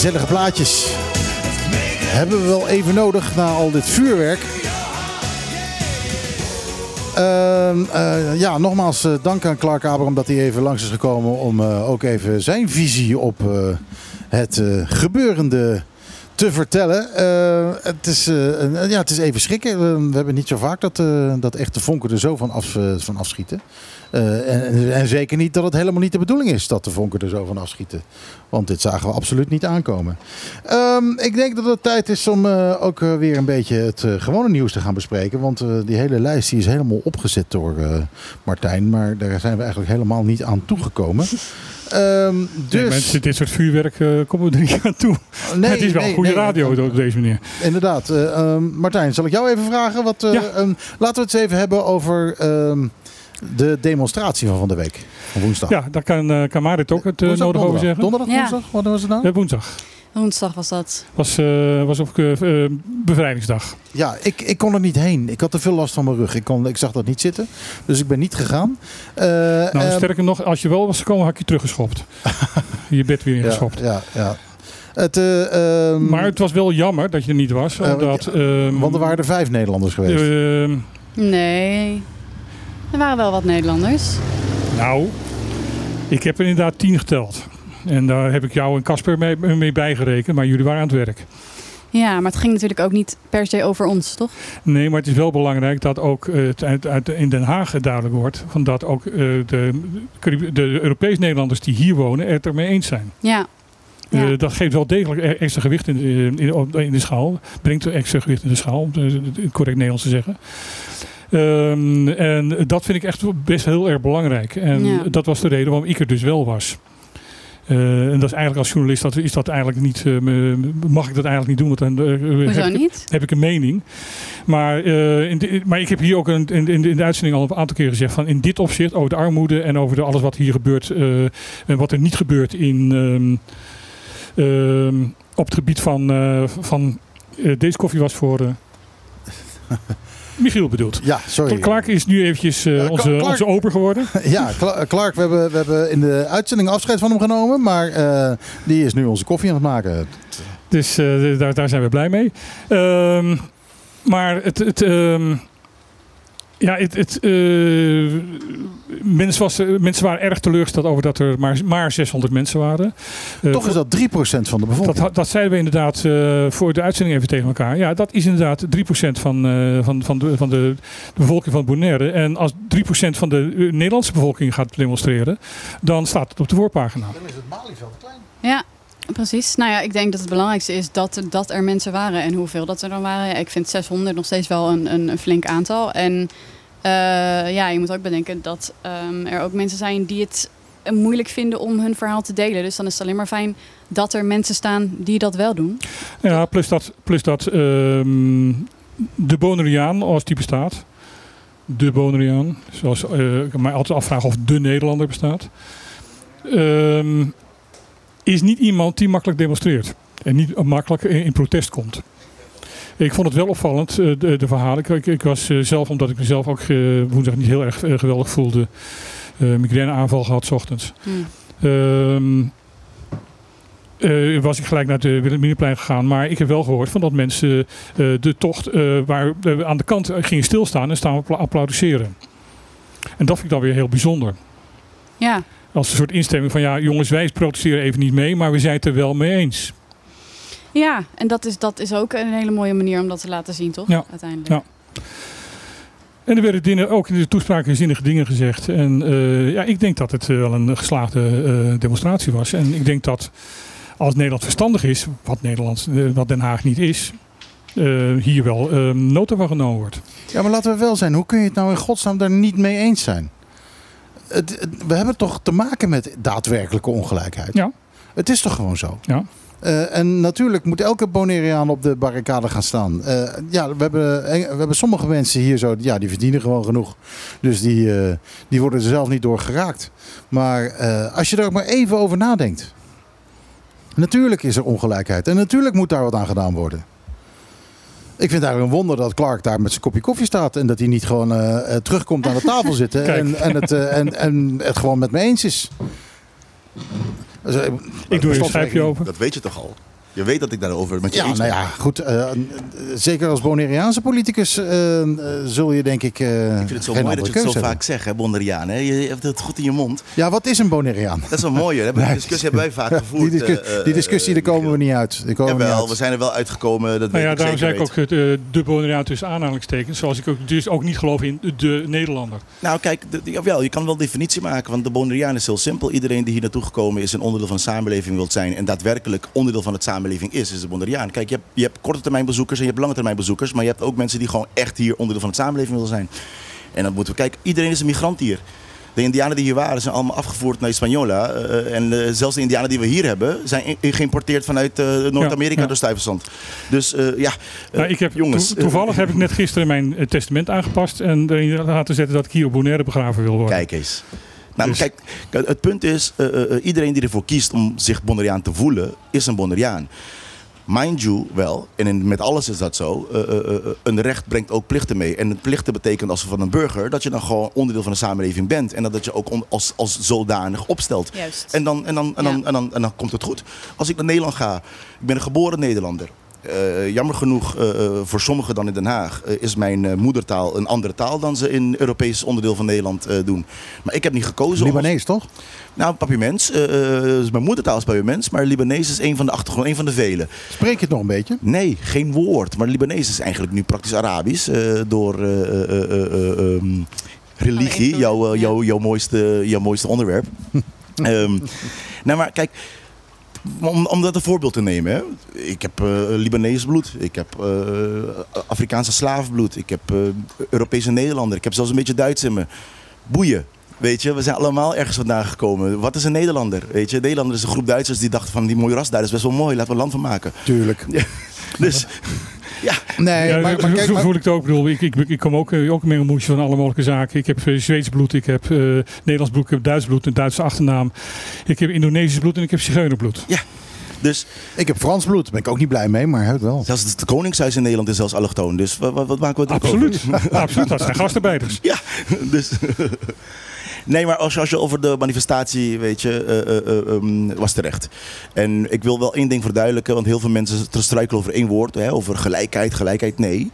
Gezellige plaatjes. Hebben we wel even nodig na al dit vuurwerk. Ehm, eh, ja, nogmaals eh, dank aan Clark Abraham dat hij even langs is gekomen om eh, ook even zijn visie op het gebeurende te vertellen. Eh, het, is, eh, ja, het is even schrikken. We, hebben niet zo vaak dat, eh, dat echt de vonken er zo van, af, van afschieten. En, en, zeker niet dat het helemaal niet de bedoeling is dat de vonken er zo van afschieten. Want dit zagen we absoluut niet aankomen. Ehm, ik denk dat het tijd is om ook weer een beetje het gewone nieuws te gaan bespreken. Want die hele lijst die is helemaal opgezet door Martijn. Maar daar zijn we eigenlijk helemaal niet aan toegekomen. Ehm, Nee, dus, mensen, dit soort vuurwerk eh, komen we er niet aan toe. Nee, het is wel nee, goede nee, radio op deze manier. Inderdaad. eh, ehm, Martijn, zal ik jou even vragen? Wat, eh, Ja. ehm, laten we het eens even hebben over ehm, de demonstratie van van de week. Van woensdag. Ja, daar kan, eh kan Marit ook het Woensdag, nodig over zeggen. Donderdag, Ja. woensdag? Wat was het nou? Woensdag. Woensdag was dat. Was, eh, was op eh, eh, bevrijdingsdag. Ja, ik, ik kon er niet heen. Ik had te veel last van mijn rug. Ik, kon, ik zag dat niet zitten. Dus ik ben niet gegaan. Eh, Nou, eh, sterker nog, als je wel was gekomen, had ik je teruggeschopt. je bed weer ingeschopt. ja, ja. Het, eh, ehm, Maar het was wel jammer dat je er niet was. Omdat, ehm, want er waren er vijf Nederlanders geweest. ehm, Nee. Er waren wel wat Nederlanders. nou, ik heb er inderdaad tien geteld. En daar heb ik jou en Casper mee, mee bijgerekend, maar jullie waren aan het werk. Ja, maar het ging natuurlijk ook niet per se over ons, toch? Nee, maar het is wel belangrijk dat ook eh, het uit, uit- in Den Haag duidelijk wordt van dat ook eh, de, de Europees Nederlanders die hier wonen het ermee eens zijn. Ja. Eh, dat geeft wel degelijk e- extra gewicht in, de- in, in de schaal. Brengt extra gewicht in de schaal, om het het correct Nederlands te zeggen. Ehm, en dat vind ik echt best heel erg belangrijk. En Ja. dat was de reden waarom ik er dus wel was. Eh, en dat is eigenlijk als journalist dat, is dat eigenlijk niet, eh, mag ik dat eigenlijk niet doen. Want dan eh, heb, ik- niet? heb ik een mening. Maar, eh, in de- maar ik heb hier ook een, in, in, de- in de uitzending al een aantal keer gezegd van in dit opzicht over de armoede en over de, alles wat hier gebeurt eh, en wat er niet gebeurt in, ehm, ehm, op het gebied van, eh, van deze koffie was voor eh, Michiel bedoeld. ja, sorry. Clark is nu eventjes eh, onze, Clark- onze oper geworden. Ja, Cla- Clark, we hebben, we hebben in de uitzending afscheid van hem genomen. Maar eh, die is nu onze koffie aan het maken. Dus eh, daar, daar zijn we blij mee. Ehm, maar het. het ehm, ja, het, het, eh, mensen, was, mensen waren erg teleurgesteld over dat er maar, maar 600 mensen waren. Eh, Toch is dat 3% van de bevolking. dat, dat zeiden we inderdaad eh, voor de uitzending even tegen elkaar. Ja, dat is inderdaad 3% van, eh, van, van, de, van de, de bevolking van Bonaire. En als 3% van de Nederlandse bevolking gaat demonstreren, dan staat het op de voorpagina. Dan is het Malieveld klein. Ja, precies. Nou ja, ik denk dat het belangrijkste is dat, dat er mensen waren. En hoeveel dat er dan waren. Ik vind 600 nog steeds wel een, een, een flink aantal. En eh, ja, je moet ook bedenken dat ehm, er ook mensen zijn die het moeilijk vinden om hun verhaal te delen. Dus dan is het alleen maar fijn dat er mensen staan die dat wel doen. Ja, plus dat, plus dat ehm, de Bonaireaan, als die bestaat. De Bonaireaan, zoals eh, ik mij altijd afvraag of de Nederlander bestaat. ehm, is niet iemand die makkelijk demonstreert. En niet makkelijk in, in protest komt. Ik vond het wel opvallend, eh, de, de verhalen. Ik, ik, was eh, zelf, omdat ik mezelf ook eh, woensdag niet heel erg geweldig voelde, migraineaanval gehad 's ochtends. Hmm. Ehm, eh, was ik gelijk naar het Wilhelminaplein gegaan. Maar ik heb wel gehoord van dat mensen de tocht eh, waar, aan de kant gingen stilstaan en staan appla- applaudisseren. En dat vind ik dan weer heel bijzonder. Ja, Als een soort instemming van ja, jongens, wij protesteren even niet mee, maar we zijn het er wel mee eens. ja. en dat is, dat is ook een hele mooie manier om dat te laten zien, toch? Ja. Uiteindelijk. Ja. En er werden dingen, ook in de toespraken zinnige dingen gezegd. En eh, ja, ik denk dat het eh, wel een geslaagde eh, demonstratie was. En ik denk dat als Nederland verstandig is, wat, Nederland, wat Den Haag niet is, eh, hier wel nota van genomen wordt. Ja, maar laten we wel zijn. Hoe kun je het nou in godsnaam daar niet mee eens zijn? Het, het- we hebben toch te maken met daadwerkelijke ongelijkheid. Ja. Het is toch gewoon zo? Ja. Eh, en natuurlijk moet elke Bonaireaan op de barricade gaan staan. Eh, ja, we hebben, we hebben sommige mensen hier zo, ja, die verdienen gewoon genoeg. Dus die, eh, die worden er zelf niet door geraakt. Maar eh, als je er ook maar even over nadenkt. Natuurlijk is er ongelijkheid. En natuurlijk moet daar wat aan gedaan worden. Ik vind het eigenlijk een wonder dat Clark daar met zijn kopje koffie staat. En dat hij niet gewoon eh, eh, terugkomt aan de tafel zitten. En, en, het, eh, en, en het gewoon met me eens is. Dus, Ik doe een schijfje open. Dat weet je toch al? Je weet dat ik daarover met je Ja, eens nou ben. ja, goed. eh, zeker als Bonaireaanse politicus eh, eh, zul je denk ik eh Ik vind het zo mooi dat je het keuze zo hebben. vaak zegt, hè, Bonderiaan. Hè? Je hebt het goed in je mond. Ja, wat is een Bonaireaan? Dat is wel mooi. hè? Die discussie hebben wij vaak gevoerd. Die, discu- eh, eh, die discussie, daar eh, komen we niet uit. Daar komen we niet Jawel, uit. we zijn er wel uitgekomen. Dat Nou ja, weet ik daarom zei ik ook het, eh, de Bonaireaan tussen aanhalingstekens. Zoals ik ook, dus ook niet geloof in de Nederlander. Nou kijk, de, de- jawel, je kan wel definitie maken. Want de Bonaireaan is heel simpel. Iedereen die hier naartoe gekomen is en onderdeel van de samenleving wilt zijn. En daadwerkelijk onderdeel van de samenleving is, is de Bonaireaan. Kijk, je hebt, je hebt korte termijn bezoekers en je hebt lange termijn bezoekers. Maar je hebt ook mensen die gewoon echt hier onderdeel van de samenleving willen zijn. En dan moeten we kijken, iedereen is een migrant hier. De indianen die hier waren zijn allemaal afgevoerd naar Hispaniola. eh, en eh, zelfs de indianen die we hier hebben zijn geïmporteerd vanuit eh, Noord-Amerika Ja, ja. door Stuyvesant. Dus ja, Nou, ik heb, jongens. to- toevallig heb ik net gisteren mijn testament aangepast. En erin laten zetten dat ik hier op Bonaire begraven wil worden. Kijk eens. Nou, Dus- kijk, het punt is, eh, eh, eh, iedereen die ervoor kiest om zich Bonneriaan te voelen, is een Bonneriaan. Mind you wel, en in- met alles is dat zo, eh, eh, eh, een recht brengt ook plichten mee. En het plichten betekent als van een burger dat je dan gewoon onderdeel van de samenleving bent. En dat, dat je ook on- als, als zodanig opstelt. Juist. En dan, en, dan, en, dan, Ja. en, dan, en dan komt het goed. Als ik naar Nederland ga, ik ben een geboren Nederlander. Eh, jammer genoeg eh, eh, voor sommigen dan in Den Haag is mijn moedertaal een andere taal dan ze in Europees onderdeel van Nederland eh, doen. Maar ik heb niet gekozen. Libanees, toch? Nou, Papiaments. eh, eh, dus mijn moedertaal is Papiaments, maar Libanees is een van de achtergrond, een van de vele. Spreek je het nog een beetje? Nee, geen woord. Maar Libanees is eigenlijk nu praktisch Arabisch eh, door eh, eh, eh, eh, eh, ehm, religie, invloeden, jouw, jouw, jouw, mooiste, jouw mooiste onderwerp. Ehm, nou, maar kijk, om, om dat een voorbeeld te nemen. Hè. Ik heb eh Libanees bloed, ik heb eh, Afrikaanse slaafbloed, ik heb eh, Europese Nederlander, ik heb zelfs een beetje Duits in me. Boeien. Weet je, we zijn allemaal ergens vandaan gekomen. Wat is een Nederlander? Weet je, Nederlander is een groep Duitsers die dachten van die mooie ras daar is best wel mooi, laten we een land van maken. Tuurlijk. Dus ja, Nee, Ja, maar, zo- maar kijk, zo maar- voel ik het ook. Ik, bedoel, ik, ik, ik kom ook, eh, ook een mengelmoesje van alle mogelijke zaken. Ik heb eh, Zweeds bloed, ik heb eh, Nederlands bloed, ik heb Duits bloed, een Duitse achternaam. Ik heb Indonesisch bloed en ik heb Zigeunerbloed. Dus ik heb Frans bloed. Daar ben ik ook niet blij mee, maar heb ik wel. zelfs het Koningshuis in Nederland is zelfs allochtoon. Dus wat, wat, wat maken we druk Absoluut. Absoluut, dat zijn gastarbeiders. Ja, dus. Nee, maar als je, als je over de manifestatie, weet je, eh, eh, eh, ehm, was terecht. En ik wil wel één ding verduidelijken, want heel veel mensen struikelen over één woord, hè, over gelijkheid, gelijkheid. Nee.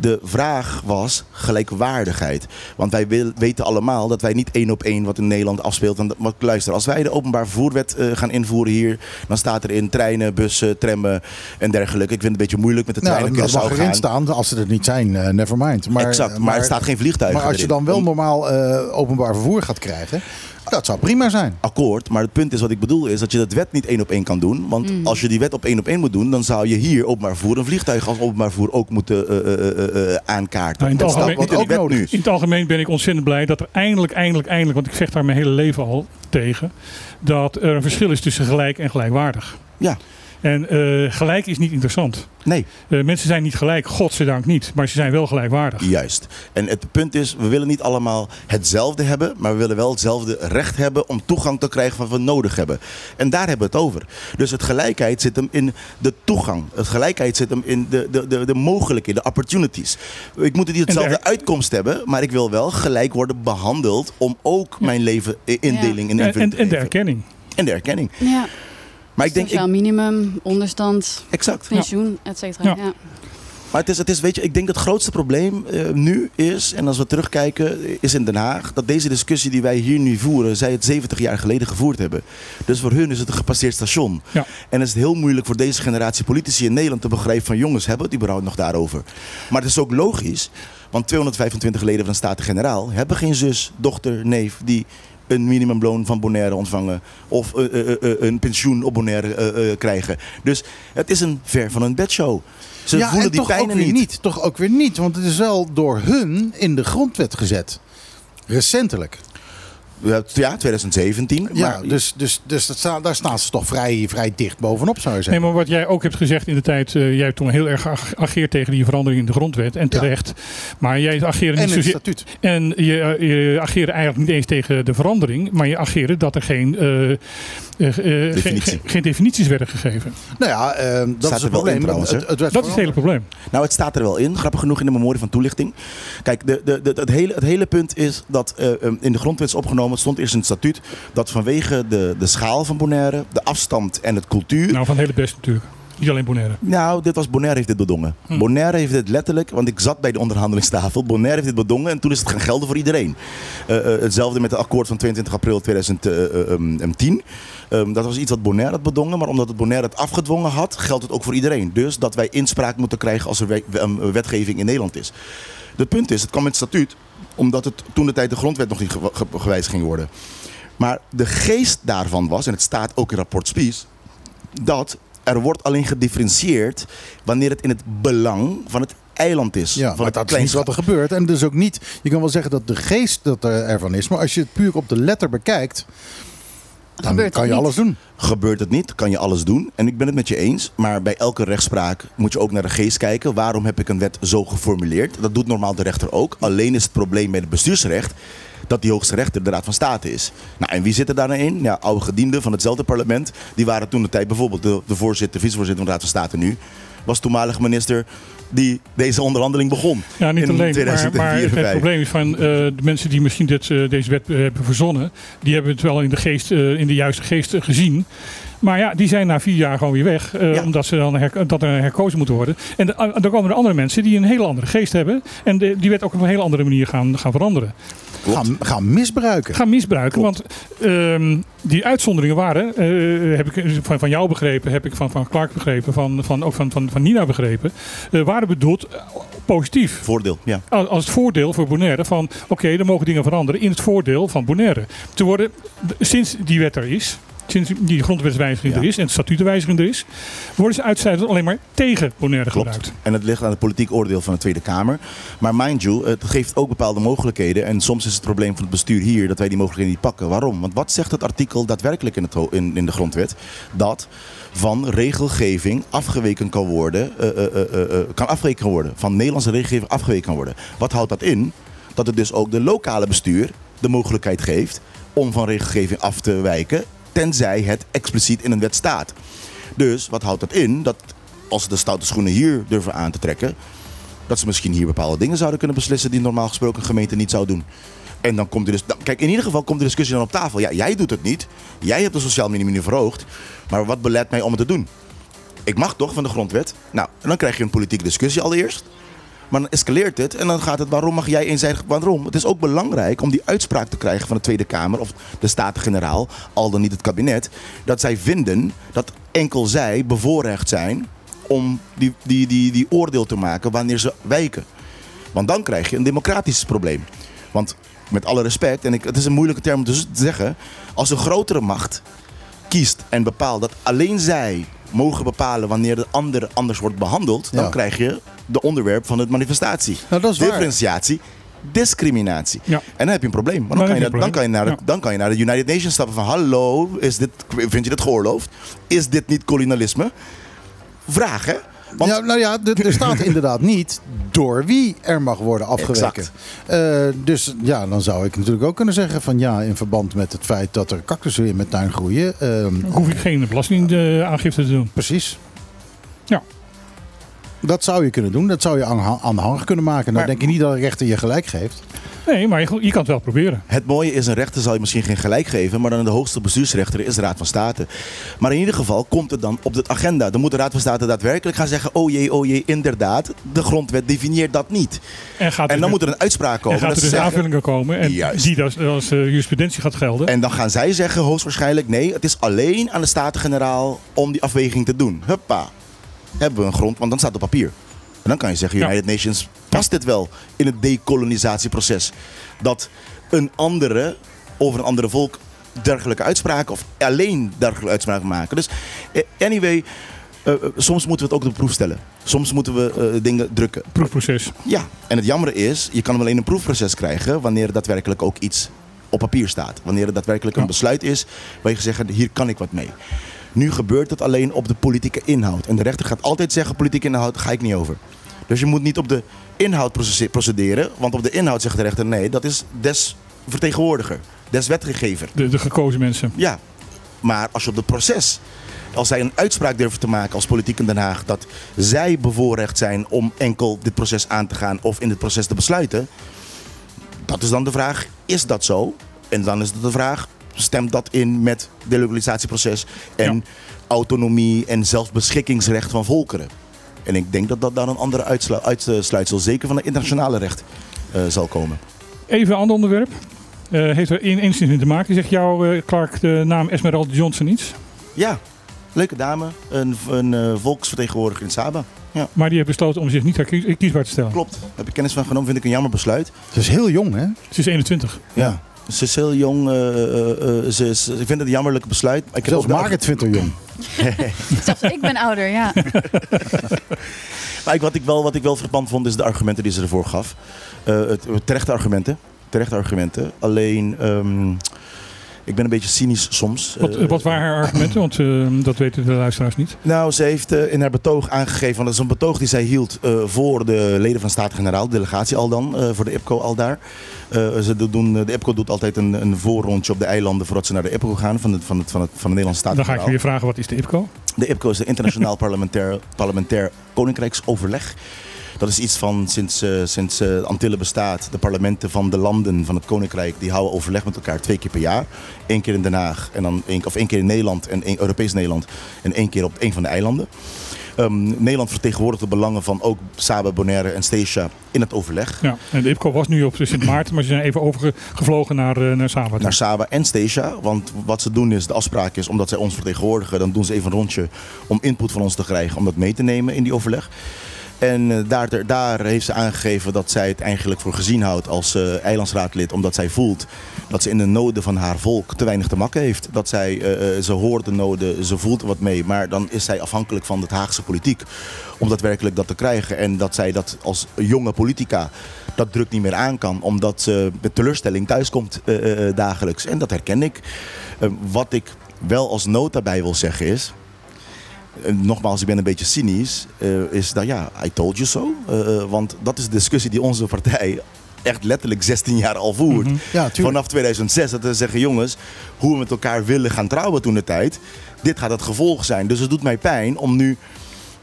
De vraag was gelijkwaardigheid. Want wij wil- weten allemaal dat wij niet één op één wat in Nederland afspeelt. Want, want luister, als wij de openbaar vervoerwet eh, gaan invoeren hier, dan staat er in treinen, bussen, trammen en dergelijke. Ik vind het een beetje moeilijk met de treinen. Nou, dat mag erin gaan. staan. Als ze er niet zijn, eh, never mind. Maar, exact, maar, er staat geen vliegtuig Maar als je dan wel normaal eh, openbaar vervoer gaat krijgen, dat zou prima zijn. akkoord. Maar het punt is wat ik bedoel is dat je dat wet niet één op één kan doen. Want Mm. als je die wet op één op één moet doen, dan zou je hier openbaar een vliegtuig als openbaar vervoer ook moeten eh, eh, eh, eh, aankaarten. Nou, in het dat staat algemeen- in ook nu. In het algemeen ben ik ontzettend blij dat er eindelijk, eindelijk, eindelijk, want ik vecht daar mijn hele leven al tegen, dat er een verschil is tussen gelijk en gelijkwaardig. Ja, En eh, gelijk is niet interessant. nee, Eh, mensen zijn niet gelijk, godzijdank niet, maar ze zijn wel gelijkwaardig. juist. En het punt is, we willen niet allemaal hetzelfde hebben, maar we willen wel hetzelfde recht hebben om toegang te krijgen wat we nodig hebben. En daar hebben we het over. Dus het gelijkheid zit hem in de toegang. Het gelijkheid zit hem in de, de, de, de mogelijkheden, de opportunities. Ik moet niet En hetzelfde de- uitkomst hebben, maar ik wil wel gelijk worden behandeld om ook mijn leven indeling in En, invulling en, te en de erkenning. En de erkenning. Ja, Maar ik denk, ik, sociaal minimum, onderstand, exact. pensioen, et cetera. Ja. Ja. Maar het is, het is, weet je, ik denk dat het grootste probleem eh, nu is, en als we terugkijken, is in Den Haag, dat deze discussie die wij hier nu voeren, zij het 70 jaar geleden gevoerd hebben. Dus voor hun is het een gepasseerd station. Ja. En is het heel moeilijk voor deze generatie politici in Nederland te begrijpen van jongens, hebben we het überhaupt nog daarover? Maar het is ook logisch, want 225 leden van de Staten-Generaal hebben geen zus, dochter, neef die een minimumloon van Bonaire ontvangen of eh, eh, eh, een pensioen op Bonaire krijgen. Dus het is een ver van een bedshow. Ze ja, voelen en die toch ook weer niet. niet. Toch ook weer niet, want het is wel door hun in de grondwet gezet. Recentelijk. Ja, 2017. Ja, maar dus, dus, dus dat sta- daar staan ze toch vrij, vrij dicht bovenop, zou je Nee, zeggen. maar wat jij ook hebt gezegd in de tijd, eh, jij hebt toen heel erg geageerd tegen die verandering in de grondwet en terecht. Maar jij ageerde en niet in het zozeer. statuut. En je, eh, je ageerde eigenlijk niet eens tegen de verandering, maar je ageerde dat er geen, eh, geen, Definitie. geen, geen definities werden gegeven. Nou ja, eh, dat Staat is er het wel probleem. in trouwens, het, het Dat is het hele probleem. Nou, het staat er wel in, grappig genoeg in de memorie van toelichting. Kijk, de, de, de, het, hele, het hele punt is dat eh, um, in de grondwet is opgenomen, het stond eerst in het statuut, dat vanwege de, de schaal van Bonaire, de afstand en het cultuur. Nou, van het hele best natuurlijk. Niet alleen Bonaire. Nou, dit was Bonaire heeft dit bedongen. Hm. Bonaire heeft dit letterlijk, want ik zat bij de onderhandelingstafel. Bonaire heeft dit bedongen en toen is het gaan gelden voor iedereen. Eh, eh, hetzelfde met het akkoord van 22 april 2010. Ehm, dat was iets wat Bonaire had bedongen, maar omdat het Bonaire het afgedwongen had, geldt het ook voor iedereen. Dus dat wij inspraak moeten krijgen als er we- um, wetgeving in Nederland is. Het punt is, het kwam in het statuut, omdat het toen de tijd de grondwet nog niet ge- ge- gewijzigd ging worden. Maar de geest daarvan was, en het staat ook in rapport Spies, dat er wordt alleen gedifferentieerd wanneer het in het belang van het eiland is. Ja, van maar het dat is wat er gebeurt. En dus ook niet, je kan wel zeggen dat de geest dat er ervan is. Maar als je het puur op de letter bekijkt, dan Gebeurt kan je niet. alles doen. Gebeurt het niet, kan je alles doen. En ik ben het met je eens. Maar bij elke rechtspraak moet je ook naar de geest kijken. Waarom heb ik een wet zo geformuleerd? Dat doet normaal de rechter ook. Alleen is het probleem bij het bestuursrecht dat die hoogste rechter de Raad van State is. Nou, en wie zit er daarin in? Ja, oude gedienden van hetzelfde parlement. Die waren toen de tijd bijvoorbeeld de, de voorzitter, vicevoorzitter van de Raad van State nu. Was toenmalig minister die deze onderhandeling begon. Ja, niet alleen. Maar, 2004 maar en het 2005. probleem is van eh, de mensen die misschien dit, eh, deze wet eh, hebben verzonnen, die hebben het wel in de, geest, in de juiste geest gezien. Maar ja, die zijn na vier jaar gewoon weer weg. eh, Ja. Omdat ze dan her- dat er herkozen moeten worden. En de- ah, dan komen er andere mensen die een hele andere geest hebben. En de, die wet ook op een hele andere manier gaan, gaan veranderen. Gaan, gaan misbruiken. Gaan misbruiken. Want ehm, die uitzonderingen waren, eh, heb ik van, van jou begrepen, heb ik van, van Clark begrepen, van, van, ook van, van, van Nina begrepen, eh, waren bedoeld eh, positief. Voordeel, ja. Als als het voordeel voor Bonaire van oké, er mogen dingen veranderen in het voordeel van Bonaire. Te worden, sinds die wet er is, sinds die grondwetswijziging Ja. er is en de statutenwijziging er is, worden ze uitzijdend alleen maar tegen Bonaire Klopt. gebruikt. En het ligt aan het politiek oordeel van de Tweede Kamer. Maar mind you, het geeft ook bepaalde mogelijkheden. En soms is het probleem van het bestuur hier dat wij die mogelijkheden niet pakken. Waarom? Want wat zegt het artikel daadwerkelijk in, het, in, in de grondwet? Dat van regelgeving afgeweken kan worden, eh, eh, eh, kan afgeweken worden. Van Nederlandse regelgeving afgeweken kan worden. Wat houdt dat in? Dat het dus ook de lokale bestuur de mogelijkheid geeft om van regelgeving af te wijken, tenzij het expliciet in een wet staat. Dus wat houdt dat in? Dat als ze de stoute schoenen hier durven aan te trekken, dat ze misschien hier bepaalde dingen zouden kunnen beslissen die normaal gesproken een gemeente niet zou doen. En dan komt er dus. Kijk, in ieder geval komt de discussie dan op tafel. Ja, jij doet het niet. Jij hebt de sociaal minimum verhoogd. Maar wat belet mij om het te doen? Ik mag toch van de grondwet? Nou, en dan krijg je een politieke discussie allereerst. Maar dan escaleert het en dan gaat het waarom mag jij eenzijdig. Waarom? Het is ook belangrijk om die uitspraak te krijgen van de Tweede Kamer of de Staten-Generaal, al dan niet het kabinet. Dat zij vinden dat enkel zij bevoorrecht zijn om die, die, die, die oordeel te maken wanneer ze wijken. Want dan krijg je een democratisch probleem. Want met alle respect, en ik, het is een moeilijke term om te zeggen, als een grotere macht kiest en bepaalt dat alleen zij mogen bepalen wanneer de ander anders wordt behandeld, dan Ja. krijg je de onderwerp van het manifestatie. Nou, dat is waar. Differentiatie, discriminatie. Ja. En dan heb je een probleem. Want Dan kan je, naar- een dan, kan je naar de, probleem. dan kan je naar de United Nations stappen van hallo, is dit, vind je dit geoorloofd? Is dit niet kolonialisme? Vraag hè? Want ja, nou ja, er staat inderdaad niet door wie er mag worden afgeweken. Eh, dus ja, dan zou ik natuurlijk ook kunnen zeggen van ja, in verband met het feit dat er cactussen in mijn tuin groeien. ehm, Hoef ik geen belastingaangifte te doen. precies. Ja. Dat zou je kunnen doen. Dat zou je aanha- aanhangig kunnen maken. Nou Maar- denk ik niet dat de rechter je gelijk geeft. Nee, maar je, je kan het wel proberen. Het mooie is, een rechter zal je misschien geen gelijk geven, maar dan de hoogste bestuursrechter is de Raad van State. Maar in ieder geval komt het dan op de agenda. Dan moet de Raad van State daadwerkelijk gaan zeggen, oh jee, oh jee, inderdaad, de grondwet definieert dat niet. En, gaat En dan dus- moet er een uitspraak komen. en gaat dat er ze dus zeggen- aanvullingen komen en Juist. die als, als eh, jurisprudentie gaat gelden. En dan gaan zij zeggen, hoogstwaarschijnlijk, nee, het is alleen aan de Staten-Generaal om die afweging te doen. Huppa, hebben we een grond, want dan staat het op papier. En dan kan je zeggen, Ja. United Nations, past dit wel in het decolonisatieproces? Dat een andere, over een andere volk, dergelijke uitspraken, of alleen dergelijke uitspraken maken. Dus eh, anyway, eh, eh, soms moeten we het ook op de proef stellen. Soms moeten we dingen drukken. Proefproces. Ja, en het jammer is, je kan alleen een proefproces krijgen wanneer er daadwerkelijk ook iets op papier staat. Wanneer er daadwerkelijk een Ja. besluit is waar je zegt, hier kan ik wat mee. Nu gebeurt het alleen op de politieke inhoud. En de rechter gaat altijd zeggen, politieke inhoud ga ik niet over. Dus je moet niet op de inhoud procederen, want op de inhoud zegt de rechter, nee, dat is des vertegenwoordiger, des wetgever. De, de gekozen mensen. Ja, maar als je op het proces, als zij een uitspraak durven te maken als politiek in Den Haag, dat zij bevoorrecht zijn om enkel dit proces aan te gaan of in dit proces te besluiten, dat is dan de vraag, is dat zo? En dan is het de vraag, stemt dat in met delocalisatieproces en Ja. autonomie en zelfbeschikkingsrecht van volkeren? En ik denk dat dat dan een andere uitslu- uitsluitsel, zeker van het internationale recht, eh, zal komen. Even een ander onderwerp. Eh, heeft er in één zin mee te maken. Zegt jou, eh, Clark, de naam Esmeralda Johnson iets? Ja, leuke dame, een, een eh, volksvertegenwoordiger in Saba. Ja. Maar die heeft besloten om zich niet kiesbaar te stellen. Klopt, heb ik kennis van genomen, vind ik een jammer besluit. Het is heel jong, hè? Ze is 21. Ja. Ze is heel jong, eh, eh, eh, ze is, ik vind het een jammerlijk besluit. Ik Zelfs Margaret vindt haar jong. Zelfs ik ben ouder, ja. Maar ik, wat, ik wel, wat ik wel verpand vond, is de argumenten die ze ervoor gaf. Eh, het, terechte argumenten. Terechte argumenten. Alleen, ehm, Ik ben een beetje cynisch soms. Wat, Eh, wat waren haar argumenten? Want eh, dat weten de luisteraars niet. Nou, ze heeft eh, in haar betoog aangegeven, want dat is een betoog die zij hield eh, voor de leden van Staten-Generaal, de delegatie al dan, voor de IPCO al daar. Ze do- doen, de IPCO doet altijd een, een voorrondje op de eilanden voordat ze naar de IPCO gaan van, het, van, het, van, het, van de Nederlandse Dan ga ik weer vragen, wat is de IPCO? De IPCO is de Internationaal Parlementair, Parlementair Koninkrijksoverleg. Dat is iets van sinds, eh, sinds eh, Antillen bestaat. De parlementen van de landen van het Koninkrijk die houden overleg met elkaar twee keer per jaar. Eén keer in Den Haag, en dan één, of één keer in Nederland en één Europees Nederland. En één keer op één van de eilanden. Ehm, Nederland vertegenwoordigt de belangen van ook Saba, Bonaire en Statia in het overleg. Ja, en de IPCO was nu op Sint Maarten, maar ze zijn even overgevlogen naar, eh, naar Saba. naar Saba en Stacia. Want wat ze doen is, de afspraak is, omdat zij ons vertegenwoordigen, dan doen ze even een rondje om input van ons te krijgen, om dat mee te nemen in die overleg. En eh, daar, daar heeft ze aangegeven dat zij het eigenlijk voor gezien houdt als eh, eilandsraadlid. Omdat zij voelt dat ze in de noden van haar volk te weinig te makken heeft. Dat zij, eh, ze hoort de noden, ze voelt wat mee. Maar dan is zij afhankelijk van de Haagse politiek. Om daadwerkelijk dat te krijgen. En dat zij dat als jonge politica dat druk niet meer aan kan. Omdat ze met teleurstelling thuiskomt dagelijks. En dat herken ik. Wat ik wel als noot daarbij wil zeggen is... eh, nogmaals, ik ben een beetje cynisch. eh, is dat ja, I told you so. Eh, want dat is de discussie die onze partij echt letterlijk 16 jaar al voert. Ja, tuurlijk. Vanaf 2006. Dat we zeggen, jongens, hoe we met elkaar willen gaan trouwen toen de tijd. Dit gaat het gevolg zijn. Dus het doet mij pijn om nu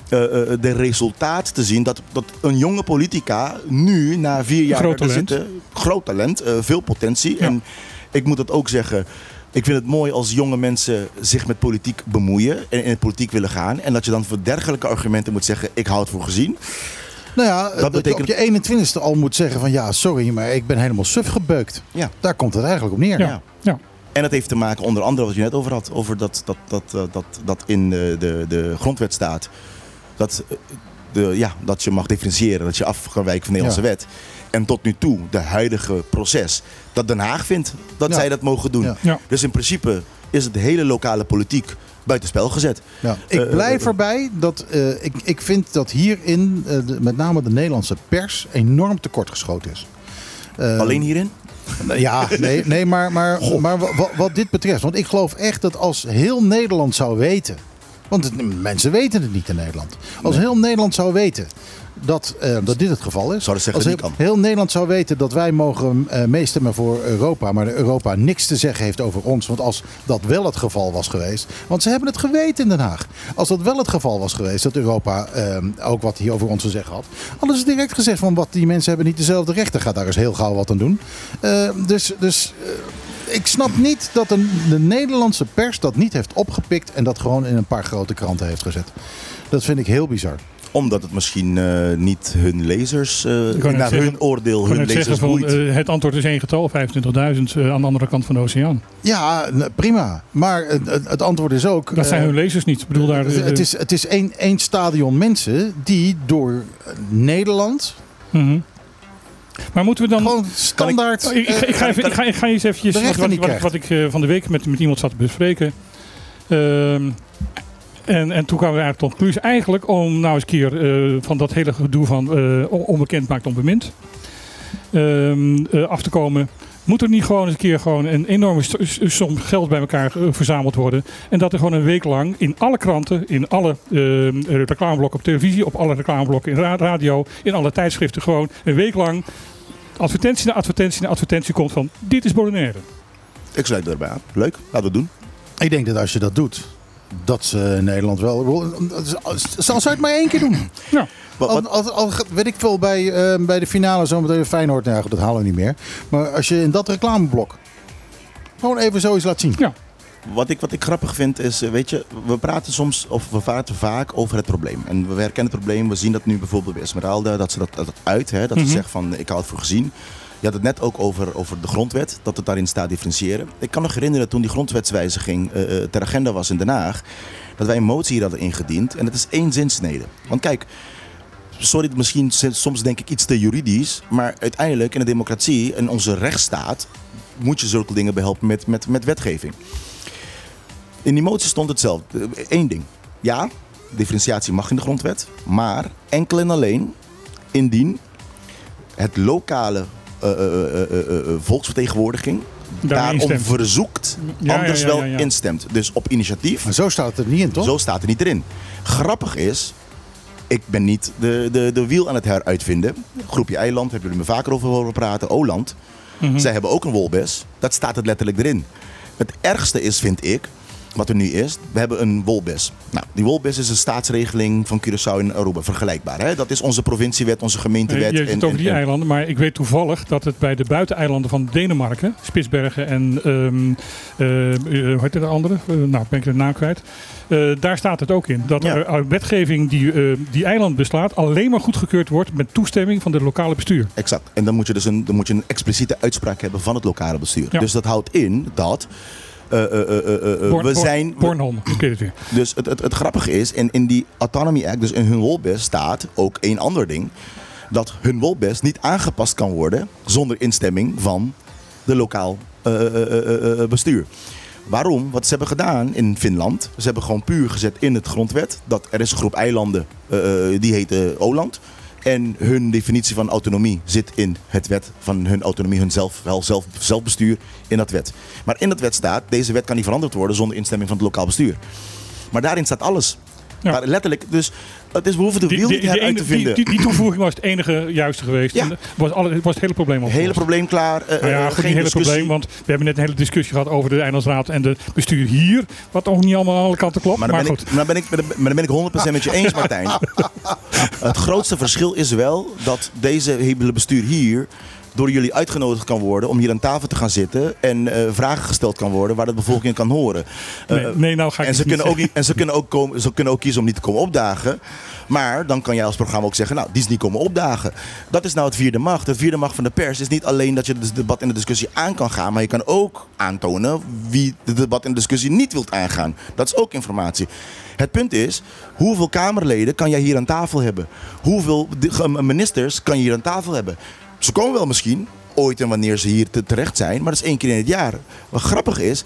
eh, de resultaat te zien dat, dat een jonge politica nu na vier jaar Groot talent. zitten, groot talent, veel potentie. Ja. En ik moet dat ook zeggen. Ik vind het mooi als jonge mensen zich met politiek bemoeien en in de politiek willen gaan. En dat je dan voor dergelijke argumenten moet zeggen: ik hou het voor gezien. Nou ja, dat, Dat betekent- je op je 21ste al moet zeggen van ja, sorry, maar ik ben helemaal suf gebeukt. Ja. Daar komt het eigenlijk op neer. Ja. ja. En dat heeft te maken onder andere wat je net over had. Over dat, dat, dat, eh, dat, dat in de, de, de grondwet staat. Dat, eh, de, ja, dat je mag differentiëren. Dat je af kan wijken van de Nederlandse wet. En tot nu toe, de huidige proces. Dat Den Haag vindt dat Ja. zij dat mogen doen. Ja. Ja. Dus in principe is het de hele lokale politiek buitenspel gezet. Ja. Ik Eh, blijf eh, erbij dat eh, ik, ik vind dat hierin eh, de- met name de Nederlandse pers enorm tekortgeschoten is. Eh, Alleen hierin? Ja, nee, nee maar, maar, maar wa- wa- wat dit betreft. Want ik geloof echt dat als heel Nederland zou weten. Want het- mensen weten het niet in Nederland. Als heel Nederland zou weten dat, eh, dat dit het geval is. Zouden ze als zeggen, heel, niet kan. heel Nederland zou weten dat wij mogen eh, meestemmen voor Europa. Maar Europa niks te zeggen heeft over ons. Want als dat wel het geval was geweest. Want ze hebben het geweten in Den Haag. Als dat wel het geval was geweest. Dat Europa eh, ook wat hier over ons te zeggen had. Hadden ze direct gezegd van wat die mensen hebben niet dezelfde rechten. Gaat daar eens heel gauw wat aan doen. Dus dus ik snap niet dat de, de Nederlandse pers dat niet heeft opgepikt. En dat gewoon in een paar grote kranten heeft gezet. Dat vind ik heel bizar. Omdat het misschien eh, niet hun lezers, eh, naar zeggen- hun oordeel, hun zeggen lezers van, boeit. eh, het antwoord is één getal, 25.000 eh, aan de andere kant van de oceaan. Ja, prima. Maar het, antwoord is ook... Dat zijn hun lezers niet. Ik bedoel daar... het is, het is één, één stadion mensen die door Nederland mhm. Maar moeten we dan... gewoon standaard... Oh, ik, ik, ga- ik, ga even, ik, ga, ik ga eens eventjes... Wat, wat, wat, wat ik eh, van de week met, met iemand zat te bespreken. Ehm, en, en toen kwamen we eigenlijk tot conclusie. Eigenlijk om nou eens een keer eh, van dat hele gedoe van eh, on- onbekend maakt onbemind. ehm, eh, af te komen. Moet er niet gewoon eens een keer gewoon een enorme som geld bij elkaar eh, verzameld worden. En dat er gewoon een week lang in alle kranten, in alle eh, reclameblokken op televisie, op alle reclameblokken in ra- radio, in alle tijdschriften gewoon een week lang advertentie na advertentie na advertentie komt van dit is Bonaire. Ik sluit erbij aan. Leuk, laten we het doen. Ik denk dat als je dat doet, dat ze in Nederland wel... Zal ze het maar één keer doen. Ja. Al, wat, al, al- weet ik veel, bij, eh, bij de finale zometeen Feyenoord, nou, dat halen we niet meer. Maar als je in dat reclameblok gewoon even zoiets laat zien. Ja. Wat ik, wat ik grappig vind is, eh, weet je, we praten soms of we praten vaak over het probleem. En we herkennen het probleem. We zien dat nu bijvoorbeeld bij Esmeralda, dat ze dat, dat uit, hè, dat Mhm. ze zegt van ik hou het voor gezien. Je had het net ook over, over de grondwet, dat het daarin staat differentiëren. Ik kan nog herinneren toen die grondwetswijziging eh, eh, ter agenda was in Den Haag, dat wij een motie hier hadden ingediend. En het is één zinsnede. Want kijk, sorry, misschien soms denk ik iets te juridisch, maar uiteindelijk in de democratie en onze rechtsstaat moet je zulke dingen behelpen met, met, met wetgeving. In die motie stond hetzelfde. Eén ding. Ja, differentiatie mag in de grondwet. Maar enkel en alleen indien het lokale eh, eh, eh, eh, eh, volksvertegenwoordiging Daarmee daarom instemt. verzoekt, Ja, anders ja, ja, wel ja, ja. instemt. Dus op initiatief. Maar zo staat het er niet in, toch? Zo staat het niet erin. Grappig is, ik ben niet de, de, de wiel aan het heruitvinden. Groepje Eiland, hebben jullie me vaker over horen praten. Oland. Mhm. Zij hebben ook een wolbes. Dat staat het letterlijk erin. Het ergste is, vind ik, wat er nu is, we hebben een wolbes. Nou, die wolbes is een staatsregeling van Curaçao en Aruba, vergelijkbaar. Hè? Dat is onze provinciewet, onze gemeentewet. Je hebt het over die en- en- eilanden, maar ik weet toevallig dat het bij de buiteneilanden van Denemarken, Spitsbergen en ehm eh, eh, hoe heet de andere? Eh, nou, ben ik de naam kwijt. Eh, daar staat het ook in. Dat Ja. er uit wetgeving die eh, die eiland beslaat alleen maar goedgekeurd wordt met toestemming van de lokale bestuur. Exact. En dan moet je dus een, dan moet je een expliciete uitspraak hebben van het lokale bestuur. Ja. Dus dat houdt in dat eh, eh, eh, eh, eh, we zijn. Bornholm, ik weet het weer. Dus het, het, het grappige is, in, in die Autonomy Act, dus in hun wolbest staat ook één ander ding. Dat hun wolbest niet aangepast kan worden zonder instemming van de lokaal eh, eh, eh, eh, eh, bestuur. Waarom? Wat ze hebben gedaan in Finland. Ze hebben gewoon puur gezet in het grondwet. Dat er is een groep eilanden, eh, eh, die heet eh, Oland. En hun definitie van autonomie zit in het wet van hun autonomie, hun zelf, wel zelf, zelfbestuur in dat wet. Maar in dat wet staat, deze wet kan niet veranderd worden zonder instemming van het lokaal bestuur. Maar daarin staat alles. Ja. Maar letterlijk, dus het is, we hoeven de wiel niet ene- te vinden. die, die, die toevoeging was het enige juiste geweest. Ja. Was, alle, was het hele probleem opgelost. hele probleem klaar. Nou ja, eh, geen hele discussie. probleem, want we hebben net een hele discussie gehad over de Eilandsraad en de bestuur hier. Wat ook niet allemaal aan alle kanten klopt. Maar Maar, dan, ben goed. ik, dan ben ik, dan ben ik 100% met je eens, Martijn. Het grootste verschil is wel dat deze hele bestuur hier door jullie uitgenodigd kan worden om hier aan tafel te gaan zitten en eh, vragen gesteld kan worden waar de bevolking kan horen. Nee, Eh, nee, nou ga ik en ze ook, niet- en ze, kunnen ook komen, ze kunnen ook kiezen om niet te komen opdagen. Maar dan kan jij als programma ook zeggen, nou, die is niet komen opdagen. Dat is nou het vierde macht. Het vierde macht van de pers is niet alleen dat je het debat en de discussie aan kan gaan, maar je kan ook aantonen wie het debat en de discussie niet wilt aangaan. Dat is ook informatie. Het punt is, hoeveel Kamerleden kan jij hier aan tafel hebben? Hoeveel ministers kan je hier aan tafel hebben? Ze komen wel misschien, ooit en wanneer ze hier te- terecht zijn, maar dat is één keer in het jaar. Wat grappig is,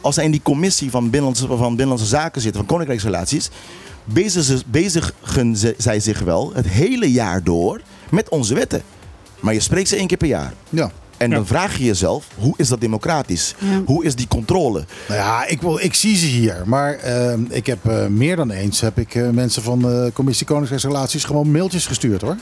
als zij in die commissie van Binnenlandse, van binnenlandse Zaken zitten, van Koninkrijksrelaties, bezigen, ze- bezigen zij zich wel het hele jaar door met onze wetten. Maar je spreekt ze één keer per jaar. Ja. En Ja. dan vraag je jezelf, hoe is dat democratisch? Ja. Hoe is die controle? Nou ja, ik, wil, ik zie ze hier. Maar ehm, ik heb eh, meer dan eens heb ik eh, mensen van de Commissie Koninkrijksrelaties gewoon mailtjes gestuurd hoor.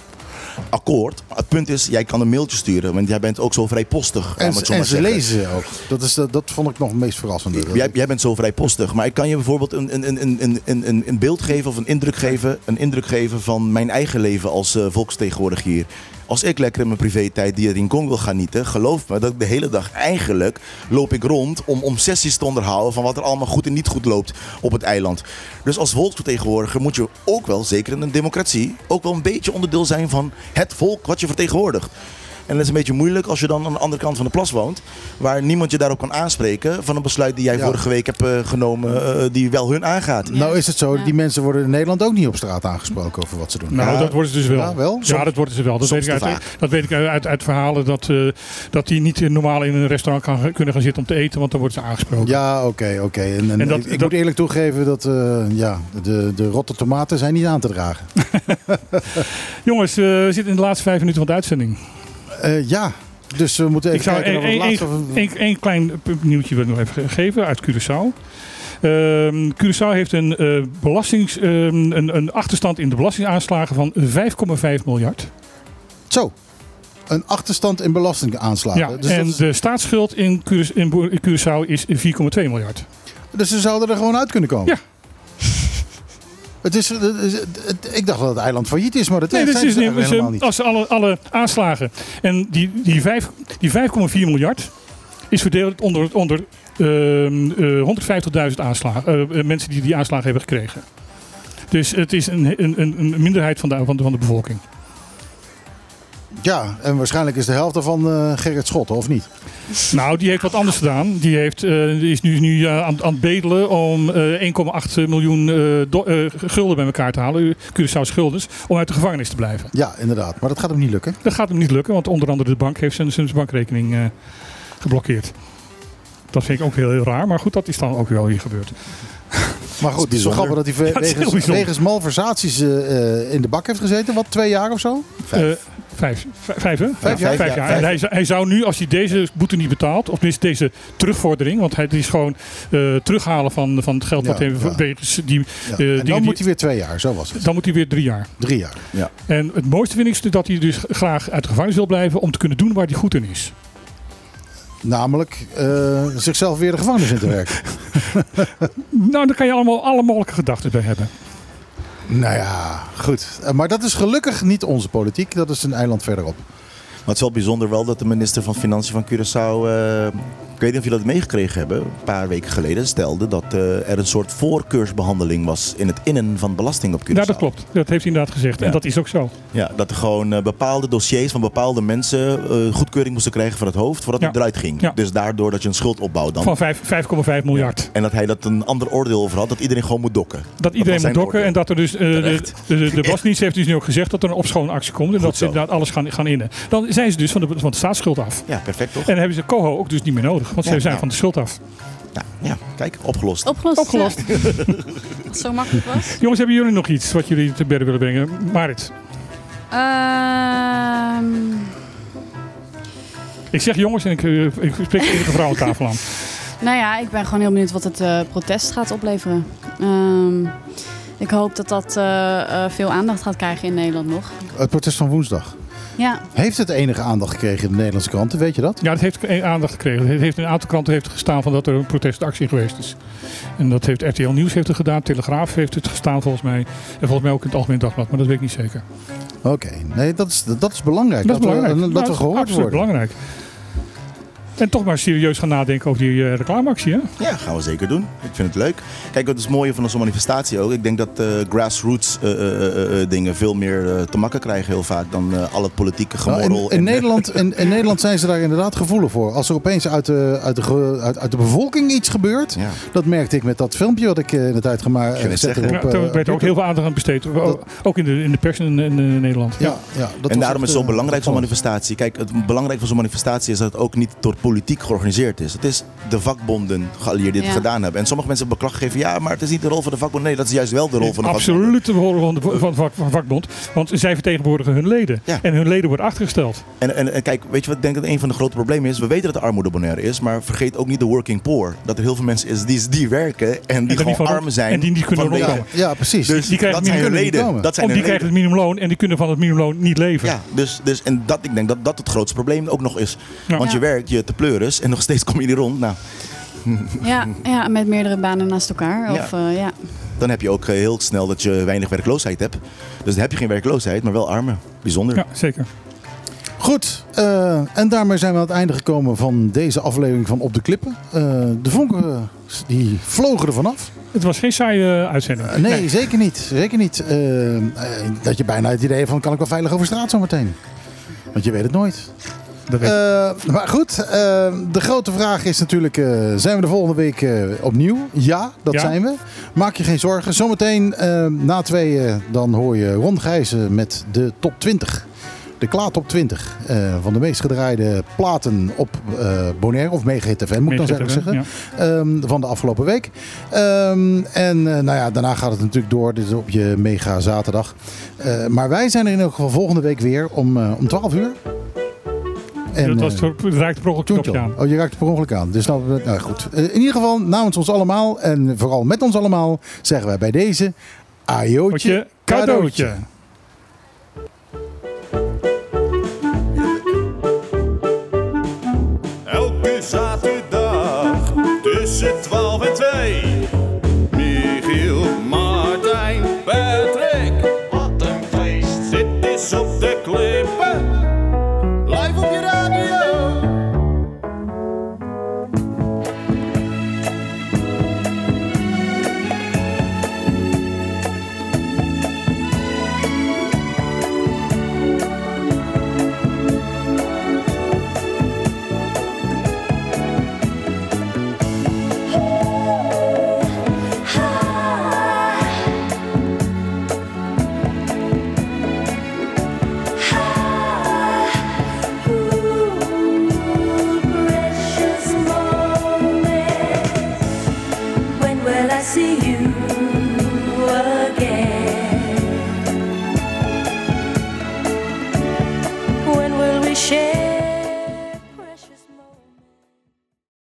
Akkoord. Het punt is, jij kan een mailtje sturen, want jij bent ook zo vrijpostig. En, het zo en maar ze zeggen. lezen ze ook. Dat, is, dat, dat vond ik nog het meest verrassende. Jij, jij bent zo vrijpostig, maar ik kan je bijvoorbeeld een, een, een, een, een, een, een beeld geven of een indruk geven, een indruk geven van mijn eigen leven als eh volksvertegenwoordiger hier. Als ik lekker in mijn privé-tijd die Rincon wil gaan genieten, geloof me dat ik de hele dag eigenlijk loop ik rond om, om sessies te onderhouden van wat er allemaal goed en niet goed loopt op het eiland. Dus als volksvertegenwoordiger moet je ook wel, zeker in een democratie, ook wel een beetje onderdeel zijn van het volk wat je vertegenwoordigt. En dat is een beetje moeilijk als je dan aan de andere kant van de plas woont. Waar niemand je daarop kan aanspreken van een besluit die jij Ja. vorige week hebt eh, genomen. eh, die wel hun aangaat. Nou is het zo, Ja. die mensen worden in Nederland ook niet op straat aangesproken over wat ze doen. Nou, Ja. dat worden ze dus wel. Ja, wel? Ja, dat worden ze wel. Dat, weet ik, uit, dat weet ik uit, uit verhalen dat, eh, dat die niet normaal in een restaurant kan, kunnen gaan zitten om te eten, want dan worden ze aangesproken. Ja, oké, oké. En, en En dat- ik, ik dat- moet eerlijk toegeven dat eh, ja, de, de rotte tomaten zijn niet aan te dragen. Jongens, eh, we zitten in de laatste vijf minuten van de uitzending. Eh, ja, dus we moeten Ik even zou kijken naar wat laatste... één klein nieuwtje wil ik nog even geven uit Curaçao. Ehm Curaçao heeft een, belastings, ehm, een, een achterstand in de belastingaanslagen van 5,5 miljard. Zo, een achterstand in belastingaanslagen. Ja, dus, en is- de staatsschuld in, in Curaçao is 4,2 miljard. dus ze zouden er gewoon uit kunnen komen. Ja. Het is, het ik dacht dat het eiland failliet is, maar dat Nee, dat is niet, eigenlijk helemaal niet. als alle, alle aanslagen. En die, die, vijf- die 5,4 miljard is verdeeld onder, onder ehm, eh, 150.000 aanslagen, eh, eh, mensen die die aanslagen hebben gekregen. Dus het is een, een, een een minderheid van de, van de, van de bevolking. Ja, en waarschijnlijk is de helft daarvan eh, Gerrit Schotten, of niet? Nou, die heeft wat anders gedaan. Die, heeft, eh, die is nu, nu eh, aan, aan het bedelen om eh, 1,8 miljoen gulden bij elkaar te halen. Curaçao schulders. Om uit de gevangenis te blijven. Ja, inderdaad. Maar dat gaat hem niet lukken. Dat gaat hem niet lukken, want onder andere de bank heeft zijn, zijn bankrekening geblokkeerd. Dat vind ik ook heel, heel raar, maar goed, dat is dan ook wel hier gebeurd. Maar goed, het is wel grappig dat hij Ja, het is heel wegens, malversaties eh, eh, in de bak heeft gezeten. Wat, twee jaar of zo? Vijf. Eh, Vijf, vijf, hè? Vijf jaar. Vijf jaar. En hij, zou- hij zou nu, als hij deze boete niet betaalt, of tenminste deze terugvordering, want het is gewoon eh, terughalen van, van het geld wat Ja, hij ja. wegens die Ja. en dan die- moet hij weer twee jaar, zo was het. dan moet hij weer drie jaar. Drie jaar. En het mooiste vind ik is dat hij dus graag uit de gevangenis wil blijven om te kunnen doen waar hij goed in is. Namelijk eh, zichzelf weer de gevangenis in te werken. Nou, daar kan je allemaal alle mogelijke gedachten bij hebben. nou ja, goed. Eh, maar dat is gelukkig niet onze politiek. Dat is een eiland verderop. Maar het is wel bijzonder wel dat de minister van Financiën van Curaçao, eh, ik weet niet of jullie dat meegekregen hebben, een paar weken geleden stelde dat eh, er een soort voorkeursbehandeling was in het innen van belasting op Curaçao. Ja, dat klopt. Dat heeft hij inderdaad gezegd. En dat is ook zo. Ja, dat er gewoon eh, bepaalde dossiers van bepaalde mensen eh, goedkeuring moesten krijgen van het hoofd voordat Ja. het eruit ging. Ja. Dus daardoor dat je een schuld opbouwt dan. Van vijf- 5,5 miljard. En dat hij dat een ander oordeel over had, dat iedereen gewoon moet dokken. Dat iedereen moet dokken en dat er dus. de, de, de, Belastingdienst heeft dus nu ook gezegd dat er een opschoonactie komt. En dat ze inderdaad alles gaan, gaan innen. Dan zijn ze dus van de, van de staatsschuld af. Ja, perfect toch? En dan hebben ze Coho ook dus niet meer nodig. Want Ja, ze zijn ja. van de schuld af. Ja, ja, kijk, opgelost. Opgelost. Opgelost. ja. Als het zo makkelijk was. Jongens, hebben jullie nog iets wat jullie te bedden willen brengen? Marit. Ehm, Ik zeg jongens en ik, eh, ik spreek de enige vrouw aan tafel aan. nou ja, ik ben gewoon heel benieuwd wat het eh, protest gaat opleveren. Ehm, ik hoop dat dat eh, eh, veel aandacht gaat krijgen in Nederland nog. Het protest van woensdag. Ja, Heeft het enige aandacht gekregen in de Nederlandse kranten? Weet je dat? Ja, dat heeft aandacht gekregen. Het heeft in een aantal kranten heeft gestaan van dat er een protestactie geweest is. En dat heeft RTL Nieuws heeft het gedaan, Telegraaf heeft het gestaan volgens mij. En volgens mij ook in het Algemeen Dagblad, maar dat weet ik niet zeker. Oké, nee, dat is, dat is belangrijk. Dat is belangrijk. We, Nou, dat we dat is gehoord absoluut worden. belangrijk. En toch maar serieus gaan nadenken over die eh, reclameactie, hè? Ja, gaan we zeker doen. Ik vind het leuk. Kijk, wat is het mooie van onze manifestatie ook. Ik denk dat eh, grassroots eh, eh, eh, eh, dingen veel meer eh, te makken krijgen heel vaak dan eh, al het politieke Nou, gemorrel. in, in, en- Nederland, in, in Nederland zijn ze daar inderdaad gevoelig voor. Als er opeens uit de, uit de, ge- uit, uit de bevolking iets gebeurt. Ja. Dat merkte ik met dat filmpje wat ik eh, in de tijd gemaakt eh, er werd ook heel veel aandacht aan besteed. Ook- Ook in de, in de pers in, in, in Nederland. Ja, ja, dat en daarom echt, is het zo belangrijk zo'n manifestatie. Kijk, het belangrijk van zo'n manifestatie is dat het ook niet door politiek georganiseerd is. Het is de vakbonden die het Ja. gedaan hebben. En sommige mensen hebben beklag gegeven, ja, maar het is niet de rol van de vakbond. Nee, dat is juist wel de rol van de vakbond. Absoluut de rol van de van, van, van vakbond. Want zij vertegenwoordigen hun leden. Ja. En hun leden worden achtergesteld. En, en, en kijk, weet je wat ik denk dat een van de grote problemen is? We weten dat de armoede bonaire is, maar vergeet ook niet de working poor. Dat er heel veel mensen is die, die werken en die En die gewoon van- arm zijn. en die niet kunnen rondkomen. Ja, precies. Dus Die krijgen dat zijn hun leden. Dat zijn die krijgen het minimumloon en die kunnen van het minimumloon niet leven. Ja, dus, dus en dat, ik denk dat dat het grootste probleem ook nog is. Ja. Want je werkt, je te pleuris en nog steeds kom je niet rond. Nou, ja, ja, met meerdere banen naast elkaar. Of, Ja. eh, ja. dan heb je ook eh, heel snel dat je weinig werkloosheid hebt. Dus dan heb je geen werkloosheid, maar wel armen. Bijzonder. Ja, zeker. Goed, eh, en daarmee zijn we aan het einde gekomen van deze aflevering van Op de Klippen. Eh, de vonken die vlogen er vanaf. Het was geen saaie uitzending. Nee, zeker niet. Zeker niet. Dat je bijna het idee hebt van kan ik wel veilig over straat zometeen. Want je weet het nooit. Eh, maar goed, eh, de grote vraag is natuurlijk, eh, zijn we de volgende week opnieuw? Ja, dat Ja. zijn we. Maak je geen zorgen. Zometeen na tweeën dan hoor je Ron Gijzen met de top 20. De Klaar top 20 eh, van de meest gedraaide platen op Bonaire, of Mega FM moet ik dan zeggen, ehm, van de afgelopen week. Ehm, en nou ja, daarna gaat het natuurlijk door, dit is op je Mega Zaterdag. Maar wij zijn er in elk geval volgende week weer om, om 12 uur. En, dat was eh, het raakte per ongeluk aan. Oh, je raakt het per ongeluk aan. Dus nou, nou goed. Eh, in ieder geval, namens ons allemaal en vooral met ons allemaal, zeggen wij bij deze ajootje cadeautje.